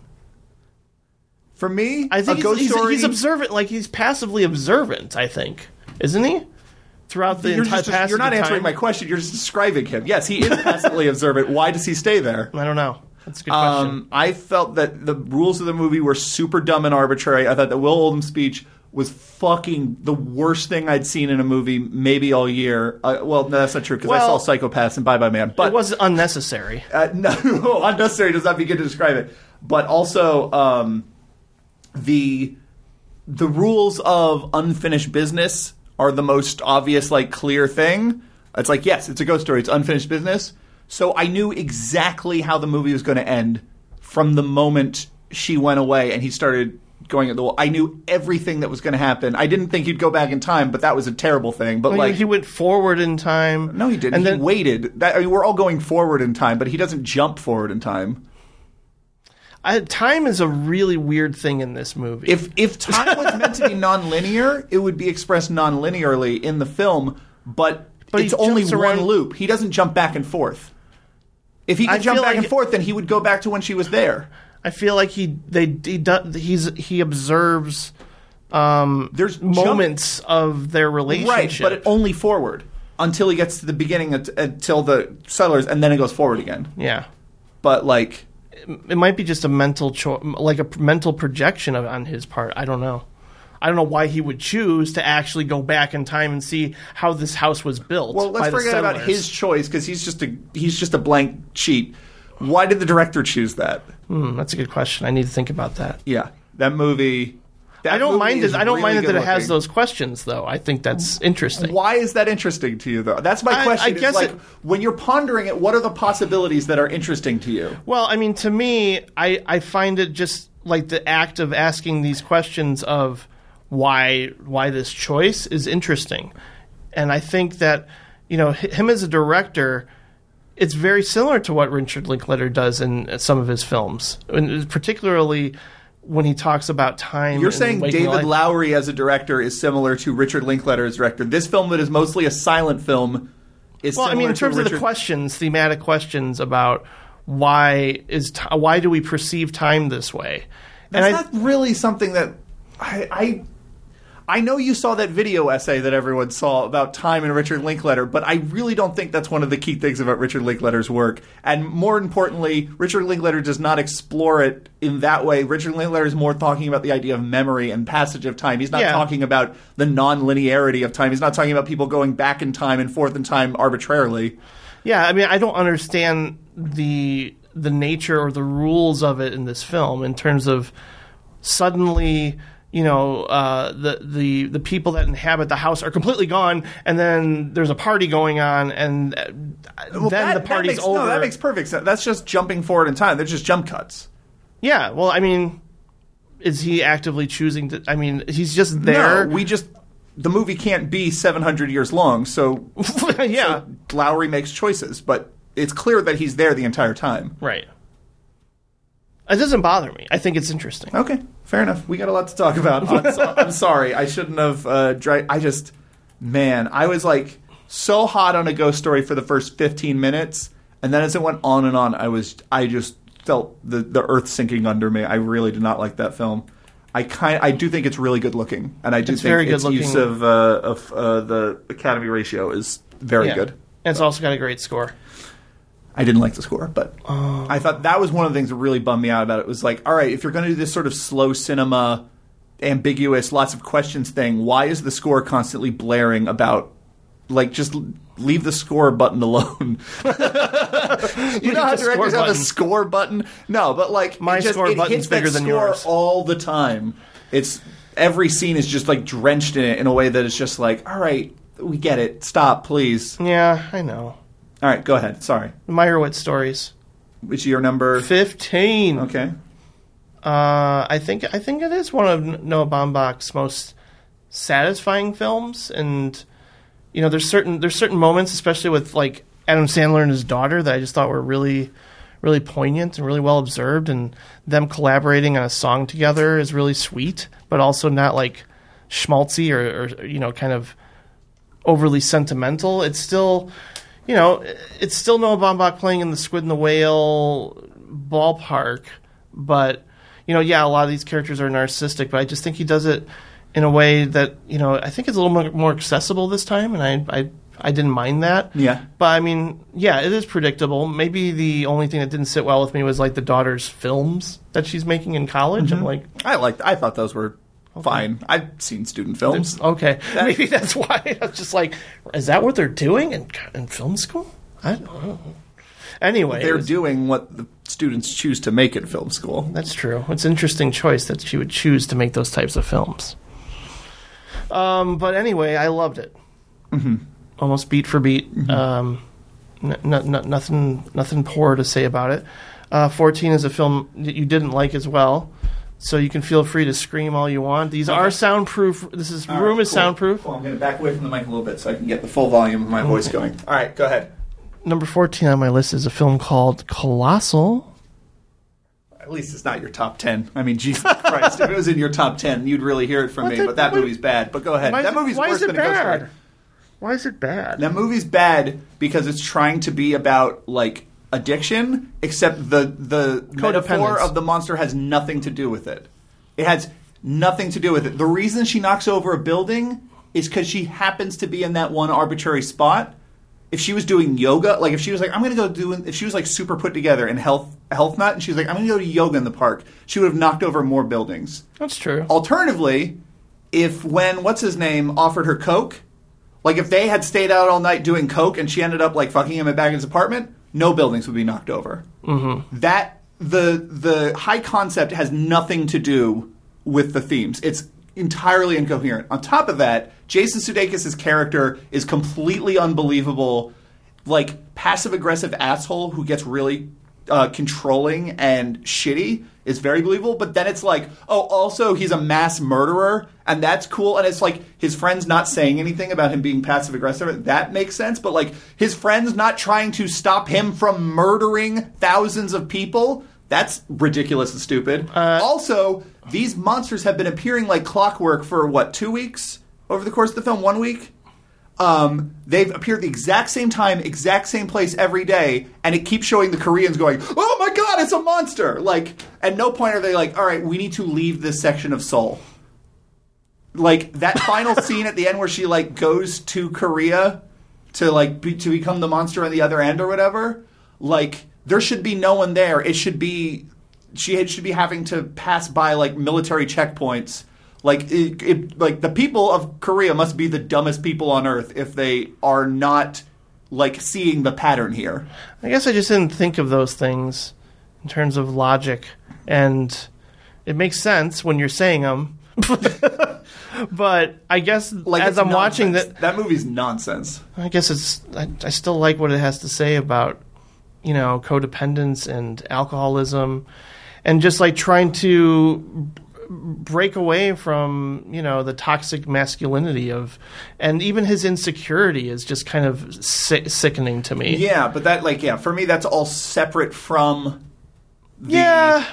For me, I think he's, he's, he's observant, like he's passively observant. I think, isn't he? Throughout the you're, entire just, passage you're not answering time? my question. You're just describing him. Yes, he is passively observant. Why does he stay there? I don't know. That's a good question. Um, I felt that the rules of the movie were super dumb and arbitrary. I thought that Will Oldham's speech was fucking the worst thing I'd seen in a movie maybe all year. Uh, well, no, that's not true because Well- I saw Psychopaths and Bye Bye Man. But it was unnecessary. uh, no, unnecessary does not begin to describe it. But also um, the the rules of unfinished business are the most obvious, like clear thing. It's like yes, it's a ghost story. It's unfinished business. So I knew exactly how the movie was going to end from the moment she went away and he started going at the wall. I knew everything that was going to happen. I didn't think he'd go back in time, but that was a terrible thing. But oh, Well, like he went forward in time. no, he didn't. And he then waited. That, I mean, we're all going forward in time, but he doesn't jump forward in time. I, time is a really weird thing in this movie. If if time was meant to be nonlinear, it would be expressed nonlinearly in the film, but, But it's only one loop. He doesn't jump back and forth. If he I could jump back like- and forth, then he would go back to when she was there. I feel like he they he does he's he observes um, There's jump- moments of their relationship. right, but only forward until he gets to the beginning until the settlers, and then it goes forward again. yeah, But like, it might be just a mental cho- like a mental projection of, on his part. I don't know. I don't know why he would choose to actually go back in time and see how this house was built. well, let's forget about his choice because he's just a he's just a blank sheet. Why did the director choose that? Hmm, that's a good question. I need to think about that. Yeah, that movie. I don't mind it. I don't really mind that it has those questions, though. I think that's interesting. Why is that interesting to you, though? That's my I- question. I guess like it- when you're pondering it, what are the possibilities that are interesting to you? Well, I mean, to me, I, I find it just like the act of asking these questions of why why this choice is interesting, and I think that you know him as a director, it's very similar to what Richard Linklater does in some of his films, and particularly when he talks about time. You're saying David. Lowery as a director is similar to Richard Linklater as director. This film that is mostly a silent film is Well, I mean, in terms of the questions, thematic questions about why is t- why do we perceive time this way? That's and I, not really something that I, I I know you saw that video essay that everyone saw about time and Richard Linklater, but I really don't think that's one of the key things about Richard Linklater's work. And more importantly, Richard Linklater does not explore it in that way. Richard Linklater is more talking about the idea of memory and passage of time. He's not Yeah. talking about the non-linearity of time. He's not talking about people going back in time and forth in time arbitrarily. Yeah, I mean, I don't understand the the nature or the rules of it in this film in terms of suddenly, you know, uh, the the the people that inhabit the house are completely gone, and then there's a party going on, and uh, Well, then that- the party's makes- over. No, that makes perfect sense. That's just jumping forward in time. They're just jump cuts. yeah, well, I mean, is he actively choosing to? I mean, he's just there. No, we just the movie can't be 700 years long, so yeah, Lowery makes choices, but it's clear that he's there the entire time. right. It doesn't bother me. I think it's interesting. Okay, fair enough. We got a lot to talk about. I'm, so- I'm sorry, I shouldn't have. Uh, dri- I just, man, I was like so hot on a ghost story for the first 15 minutes, and then as it went on and on, I was, I just felt the the earth sinking under me. I really did not like that film. I kind, I do think it's really good looking, and I do It's think very its good use looking. of uh, of uh, the Academy ratio is very Yeah. good. And it's also got a great score. I didn't like the score, but Oh. I thought that was one of the things that really bummed me out about it. Was like, all right, if you're going to do this sort of slow cinema, ambiguous, lots of questions thing, why is the score constantly blaring about? Like, just leave the score button alone. you know how the score directors have a score button? No, but like, My just, score it button's hits that bigger than score yours. all the time. It's every scene is just like drenched in it in a way that it's just like, all right, we get it. Stop, please. Yeah, I know. All right, go ahead. Sorry. Meyerowitz stories. Which is your number? Fifteen. Okay. Uh, I think I think it is one of Noah Baumbach's most satisfying films, and you know, there's certain there's certain moments, especially with like Adam Sandler and his daughter, that I just thought were really, really poignant and really well observed, and them collaborating on a song together is really sweet, but also not like schmaltzy or, or you know, kind of overly sentimental. It's still, you know, it's still Noah Baumbach playing in the Squid and the Whale ballpark, but you know, yeah, a lot of these characters are narcissistic, but I just think he does it in a way that you know I think it's a little more, more accessible this time, and I, I I didn't mind that. Yeah. but I mean, yeah, it is predictable. Maybe the only thing that didn't sit well with me was like the daughter's films that she's making in college. I'm mm-hmm. like, I liked. I thought those were fine. I've seen student films. okay, maybe that's why I was just like, is that what they're doing in in film school? I don't know. Anyway, They're doing what the students choose to make in film school. That's true. It's an interesting choice that she would choose to make those types of films. Um, but anyway, I loved it. Mm-hmm. Almost beat for beat. Um, n- n- n- nothing, nothing poor to say about it. Uh, Fourteen is a film that you didn't like as well, so you can feel free to scream all you want. These are soundproof. This is room is soundproof. Well, I'm going to back away from the mic a little bit so I can get the full volume of my mm-hmm. voice going. All right, go ahead. Number fourteen on my list is a film called Colossal. At least it's not your top ten. I mean, Jesus Christ, if it was in your top ten, you'd really hear it from me. but that what- movie's bad. But go ahead. That it- movie's worse than a Ghost bad? Story. Why is it bad? That movie's bad because it's trying to be about like addiction, except the the metaphor of the monster has nothing to do with it. It has nothing to do with it. The reason she knocks over a building is because she happens to be in that one arbitrary spot. If she was doing yoga, like if she was like, I'm gonna go do, if she was like super put together and health health nut, and she was like, I'm gonna go to yoga in the park, she would have knocked over more buildings. That's true. Alternatively, if when what's his name offered her coke, like if they had stayed out all night doing coke and she ended up like fucking him back in his apartment, no buildings would be knocked over. Mm-hmm. That the the high concept has nothing to do with the themes. It's entirely incoherent. On top of that, Jason Sudeikis' character is completely unbelievable, like passive aggressive asshole who gets really uh, controlling and shitty is very believable. But then it's like, oh, also he's a mass murderer, and that's cool. And it's like his friends not saying anything about him being passive aggressive. That makes sense. But like his friends not trying to stop him from murdering thousands of people. That's ridiculous and stupid. also, these monsters have been appearing like clockwork for what two weeks over the course of the film? One week. Um, they've appeared the exact same time, exact same place every day, and it keeps showing the Koreans going, "Oh my god, it's a monster!" Like, at no point are they like, "All right, we need to leave this section of Seoul." Like that final scene at the end where she like goes to Korea to like be, to become the monster on the other end or whatever. Like, there should be no one there. It should be she should be having to pass by like military checkpoints. Like it, it, like the people of Korea must be the dumbest people on earth if they are not like seeing the pattern here. I guess I just didn't think of those things in terms of logic, and it makes sense when you're saying them. but I guess Like as I'm watching that, that movie's nonsense. I guess it's I, I still like what it has to say about you know codependence and alcoholism, and just like trying to break away from you know the toxic masculinity of, and even his insecurity is just kind of sick, sickening to me. Yeah, but that like yeah, for me that's all separate from the, Yeah,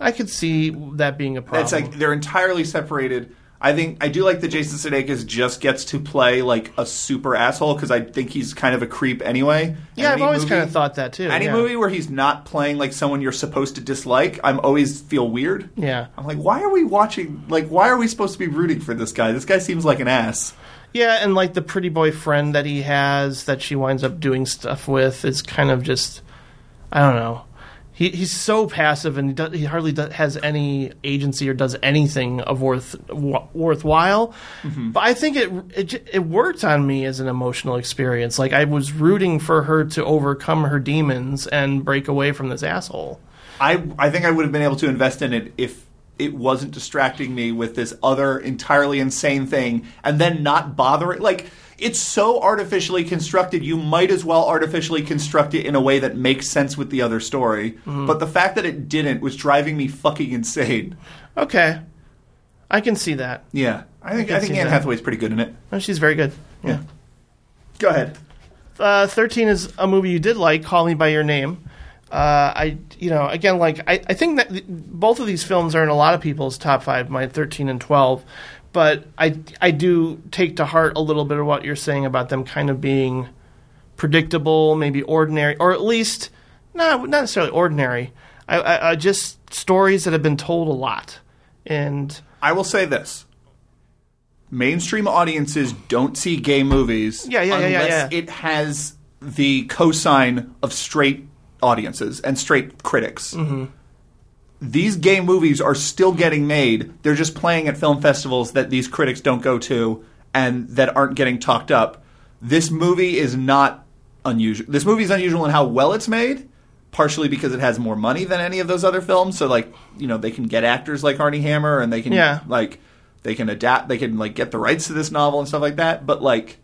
I could see that being a problem. It's like they're entirely separated. I think I do like that Jason Sudeikis just gets to play like a super asshole because I think he's kind of a creep anyway. yeah, I've always kind of thought that too. Any yeah. movie where he's not playing like someone you're supposed to dislike, I'm always feel weird. Yeah, I'm like, why are we watching? Like, why are we supposed to be rooting for this guy? This guy seems like an ass. yeah, and like the pretty boy friend that he has that she winds up doing stuff with is kind of just, I don't know. He he's so passive and he, does, he hardly does, has any agency or does anything of worth w- worthwhile. Mm-hmm. But I think it, it it worked on me as an emotional experience. Like I was rooting for her to overcome her demons and break away from this asshole. I I think I would have been able to invest in it if it wasn't distracting me with this other entirely insane thing and then not bothering like it's so artificially constructed you might as well artificially construct it in a way that makes sense with the other story but the fact that it didn't was driving me fucking insane Okay, I can see that. yeah i think can i, think anne that. hathaway's pretty good in it Oh, she's very good. Yeah. Go ahead. uh, 13 is a movie you did like, Call Me By Your Name. Uh, I, you know, again, like, I, I think that th- both of these films are in a lot of people's top five, my 13 and 12. But I, I do take to heart a little bit of what you're saying about them kind of being predictable, maybe ordinary, or at least, no, not necessarily ordinary. I, I, I just stories that have been told a lot. And I will say this. Mainstream audiences don't see gay movies Yeah, yeah, yeah, unless it has the cosign of straight audiences and straight critics. Mm-hmm. These gay movies are still getting made. They're just playing at film festivals that these critics don't go to and that aren't getting talked up. This movie is not unusual. This movie is unusual in how well it's made, partially because it has more money than any of those other films. So, like, you know, they can get actors like Armie Hammer and they can, Yeah. like, they can adapt, they can, like, get the rights to this novel and stuff like that. But, like,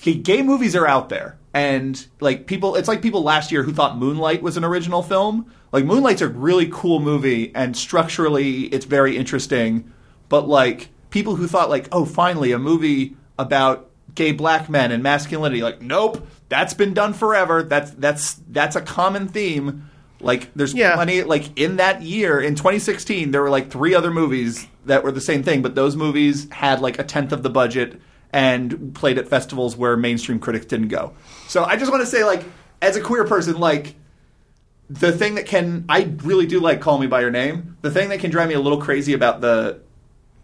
gay- gay movies are out there and like people it's like people last year who thought moonlight was an original film. Like moonlight's a really cool movie and structurally it's very interesting. But like people who thought like oh finally a movie about gay black men and masculinity like nope that's been done forever. That's that's that's a common theme. Like there's Yeah. plenty like in that year in 2016 there were like three other movies that were the same thing but those movies had like a tenth of the budget and played at festivals where mainstream critics didn't go so i just want to say like as a queer person like the thing that can i really do like call me by your name the thing that can drive me a little crazy about the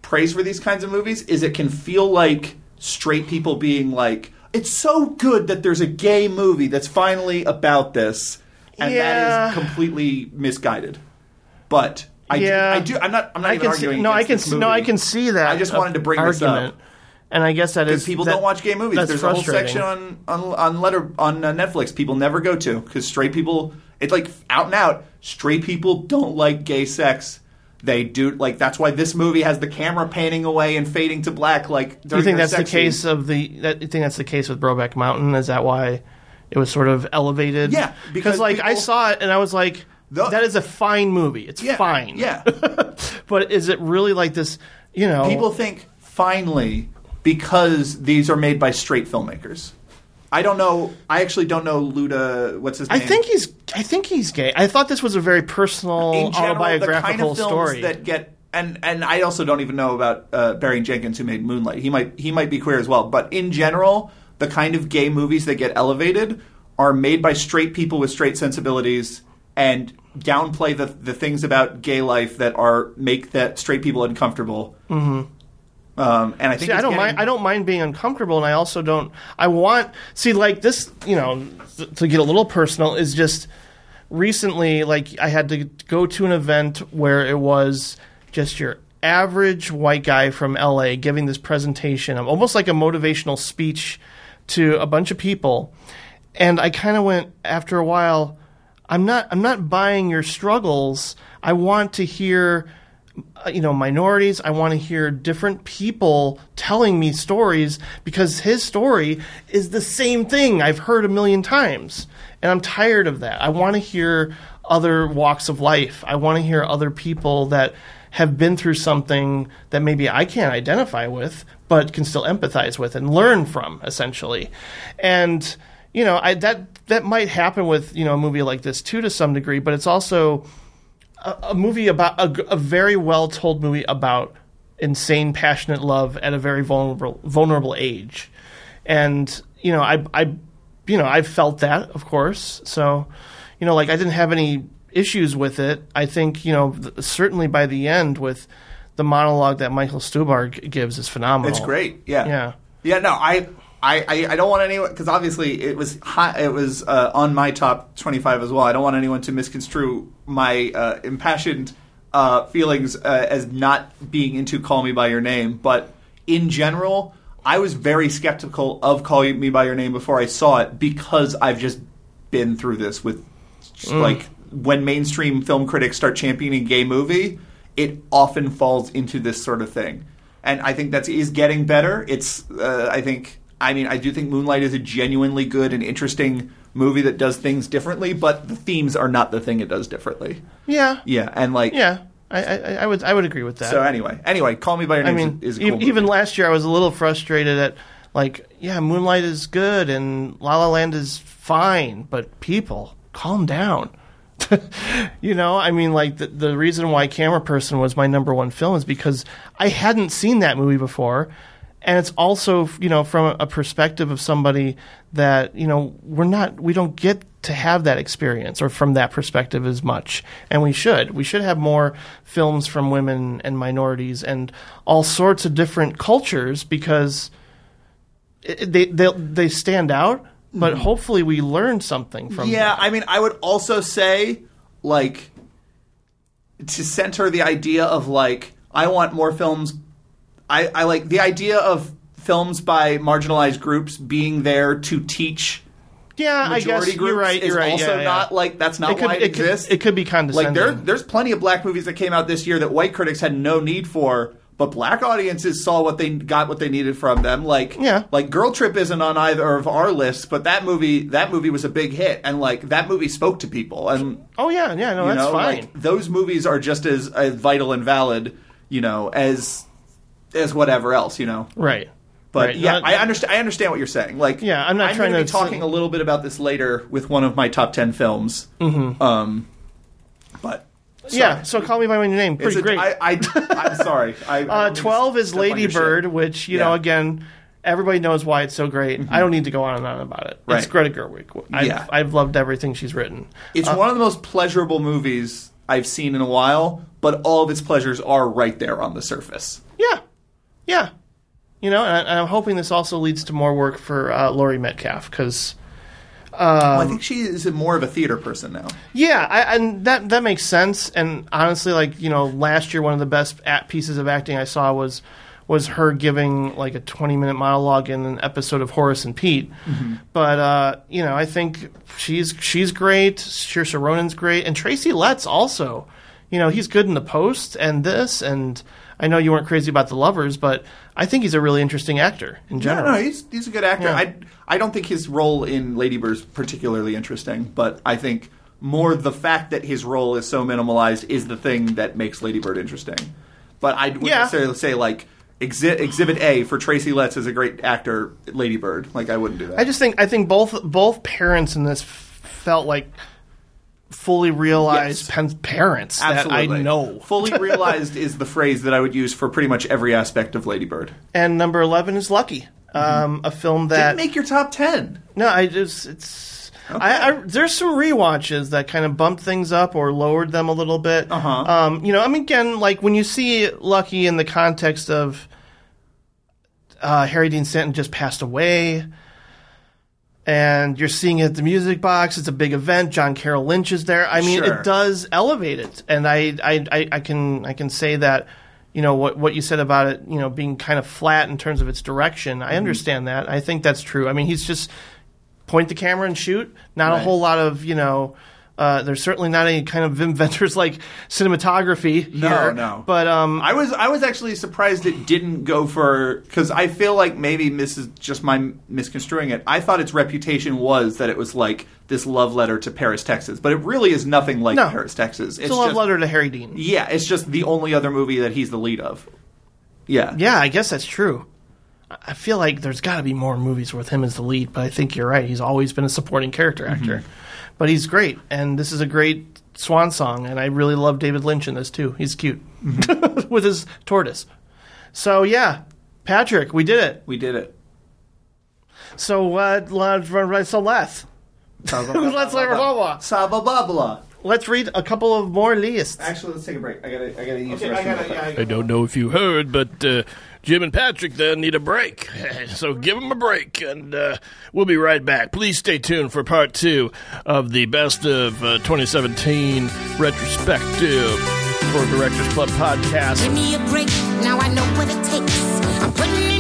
praise for these kinds of movies is it can feel like straight people being like it's so good that there's a gay movie that's finally about this and that Yeah. is completely misguided but I Yeah. do, I do I'm not I'm not I even can see, arguing no, I can see, no, I can see that. I just wanted to bring this argument. up. And I guess that is because people that- don't watch gay movies. There's a whole section on on on letter on uh, Netflix people never go to because straight people. It's like out and out. Straight people don't like gay sex. They do like that's why this movie has the camera panning away and fading to black. Like Do you think that's the case of the? That, you think that's the case with Brokeback Mountain? Is that why it was sort of elevated? Yeah, because like I saw it and I was like, The- that is a fine movie. It's yeah, fine. Yeah, but is it really like this? You know, people think finally because these are made by straight filmmakers. I don't know. I actually don't know Luda. What's his name? I think he's. I think he's gay. I thought this was a very personal, in general, autobiographical the kind of films story. that get and and I also don't even know about uh, Barry Jenkins who made Moonlight. He might he might be queer as well, but in general, the kind of gay movies that get elevated are made by straight people with straight sensibilities and downplay the the things about gay life that are make that straight people uncomfortable. Mm-hmm. Um, and I think See, I don't getting- mind. I don't mind being uncomfortable, and I also don't. I want see like this. You know, th- to get a little personal is just recently. Like I had to go to an event where it was just your average white guy from LA giving this presentation, almost like a motivational speech to a bunch of people, and I kind of went after a while. I'm not. I'm not buying your struggles. I want to hear Uh, you know minorities. I want to hear different people telling me stories because his story is the same thing i've heard a million times and i'm tired of that. I want to hear other walks of life. I want to hear other people that have been through something that maybe i can't identify with but can still empathize with and learn from essentially. And you know I, that that might happen with you know a movie like this too to some degree but it's also a movie about a, a very well told movie about insane passionate love at a very vulnerable vulnerable age and you know i i you know i felt that of course so you know like i didn't have any issues with it i think you know th- certainly by the end with the monologue that Michael Stuhlbarg g- gives is phenomenal It's great. Yeah. Yeah. Yeah. No, I. I, I, I don't want anyone because obviously it was high, it was uh, on my top twenty five as well. I don't want anyone to misconstrue my uh, impassioned uh, feelings uh, as not being into "Call Me by Your Name," but in general, I was very skeptical of "Call Me by Your Name" before I saw it because I've just been through this with like when mainstream film critics start championing gay movie, it often falls into this sort of thing. And I think that is getting better. It's uh, I think I mean I do think Moonlight is a genuinely good and interesting movie that does things differently, but the themes are not the thing it does differently. yeah Yeah, and like yeah I, I i would i would agree with that So anyway, anyway, Call Me by Your I Name mean, is, cool even movie. last year, I was a little frustrated at Like, yeah, Moonlight is good and La La Land is fine, but people, calm down. you know, I mean, like the, the reason why Cameraperson was my number one film is because I hadn't seen that movie before, and it's also you know from a perspective of somebody that you know we're not we don't get to have that experience or from that perspective as much, and we should we should have more films from women and minorities and all sorts of different cultures because it, they they they stand out. But hopefully, we learn something from Mm-hmm. Yeah, them. I mean, I would also say, like, to center the idea of, like, I want more films. I, I like the idea of films by marginalized groups being there to teach Yeah, I guess groups you're right. You're right. also yeah, yeah. not, like, that's not it could, why it, it could- exists. it could be like, condescending. there, there's plenty of black movies that came out this year that white critics had no need for. But black audiences saw what they got, what they needed from them. Like, Yeah. like Girl Trip isn't on either of our lists, but that movie, that movie was a big hit, and like that movie spoke to people, and oh yeah, yeah, no, that's know, fine. like those movies are just as, as vital and valid, you know, as as whatever else, you know. right. But right. yeah, No, I understand. I understand what you're saying. Like, Yeah, I'm not I'm trying to be talking a little bit about this later with one of my top ten films. Mm-hmm. Um, but Yeah, so call me by my name. Pretty a- great. I, I, I'm sorry. I, uh, don't mean to Twelve is step on Lady shit. Bird, which you know again, everybody knows why it's so great. I don't need to go on and on about it. It's Right. Greta Gerwig. I've, Yeah. I've loved everything she's written. It's Uh, one of the most pleasurable movies I've seen in a while, but all of its pleasures are right there on the surface. Yeah, yeah. You know, and, I, and I'm hoping this also leads to more work for uh, Laurie Metcalf because. Well, I think she is more of a theater person now. Yeah, I, and that that makes sense. And honestly, like you know, last year one of the best at pieces of acting I saw was was her giving like a 20 minute monologue in an episode of Horace and Pete. But uh, you know, I think she's she's great. Saoirse Ronan's great, and Tracy Letts also. You know, he's good in the post and this, and I know you weren't crazy about the lovers, but I think he's a really interesting actor in general. no, no, he's he's a good actor. Yeah. I I don't think his role in Lady Bird is particularly interesting, but I think more the fact that his role is so minimalized is the thing that makes Lady Bird interesting. But I wouldn't Yeah. necessarily say like exhi- Exhibit A for Tracy Letts is a great actor, Lady Bird. Like I wouldn't do that. I just think I think both both parents in this felt like fully realized Yes. parents Absolutely. that I know. Fully realized is the phrase that I would use for pretty much every aspect of Lady Bird. And number eleven is Lucky, um, a film that Didn't make your top ten. no, I just it's. I, I, there's some rewatches that kind of bumped things up or lowered them a little bit. Uh-huh. Um, you know, I mean, again, like when you see Lucky in the context of uh, Harry Dean Stanton just passed away, and you're seeing it at the Music Box. It's a big event. John Carroll Lynch is there. I mean, Sure. it does elevate it, and I, I, I, I can, I can say that. You know what what you said about it, you know, being kind of flat in terms of its direction. Mm-hmm. I understand that. I think that's true. I mean, he's just point the camera and shoot. Not a whole lot of you know. Uh, there's certainly not any kind of inventors like cinematography No, here. no. But um, I was I was actually surprised it didn't go for because I feel like maybe this is just my misconstruing it. I thought its reputation was that it was like this love letter to Paris, Texas, but it really is nothing like No. Paris, Texas. it's a love just, letter to Harry Dean. Yeah, it's just the only other movie that he's the lead of. Yeah, Yeah, I guess that's true. I I feel like there's got to be more movies with him as the lead, but I think you're right. He's always been a supporting character actor, Mm-hmm. But he's great, and this is a great swan song, and I really love David Lynch in this too. He's cute Mm-hmm. with his tortoise. So yeah, Patrick, we did it. we did it. So uh, let's so let's let's Sabababla. let's read a couple of more lists. Actually, let's take a break. I gotta I gotta use Okay, the I gotta- yeah, I- I don't know if you heard, but uh, Jim and Patrick then need a break. So give them a break, and uh, we'll be right back. Please stay tuned for part two of the best of uh, 2017 retrospective for Directors Club podcast. Give me a break, now I know what it takes. I'm putting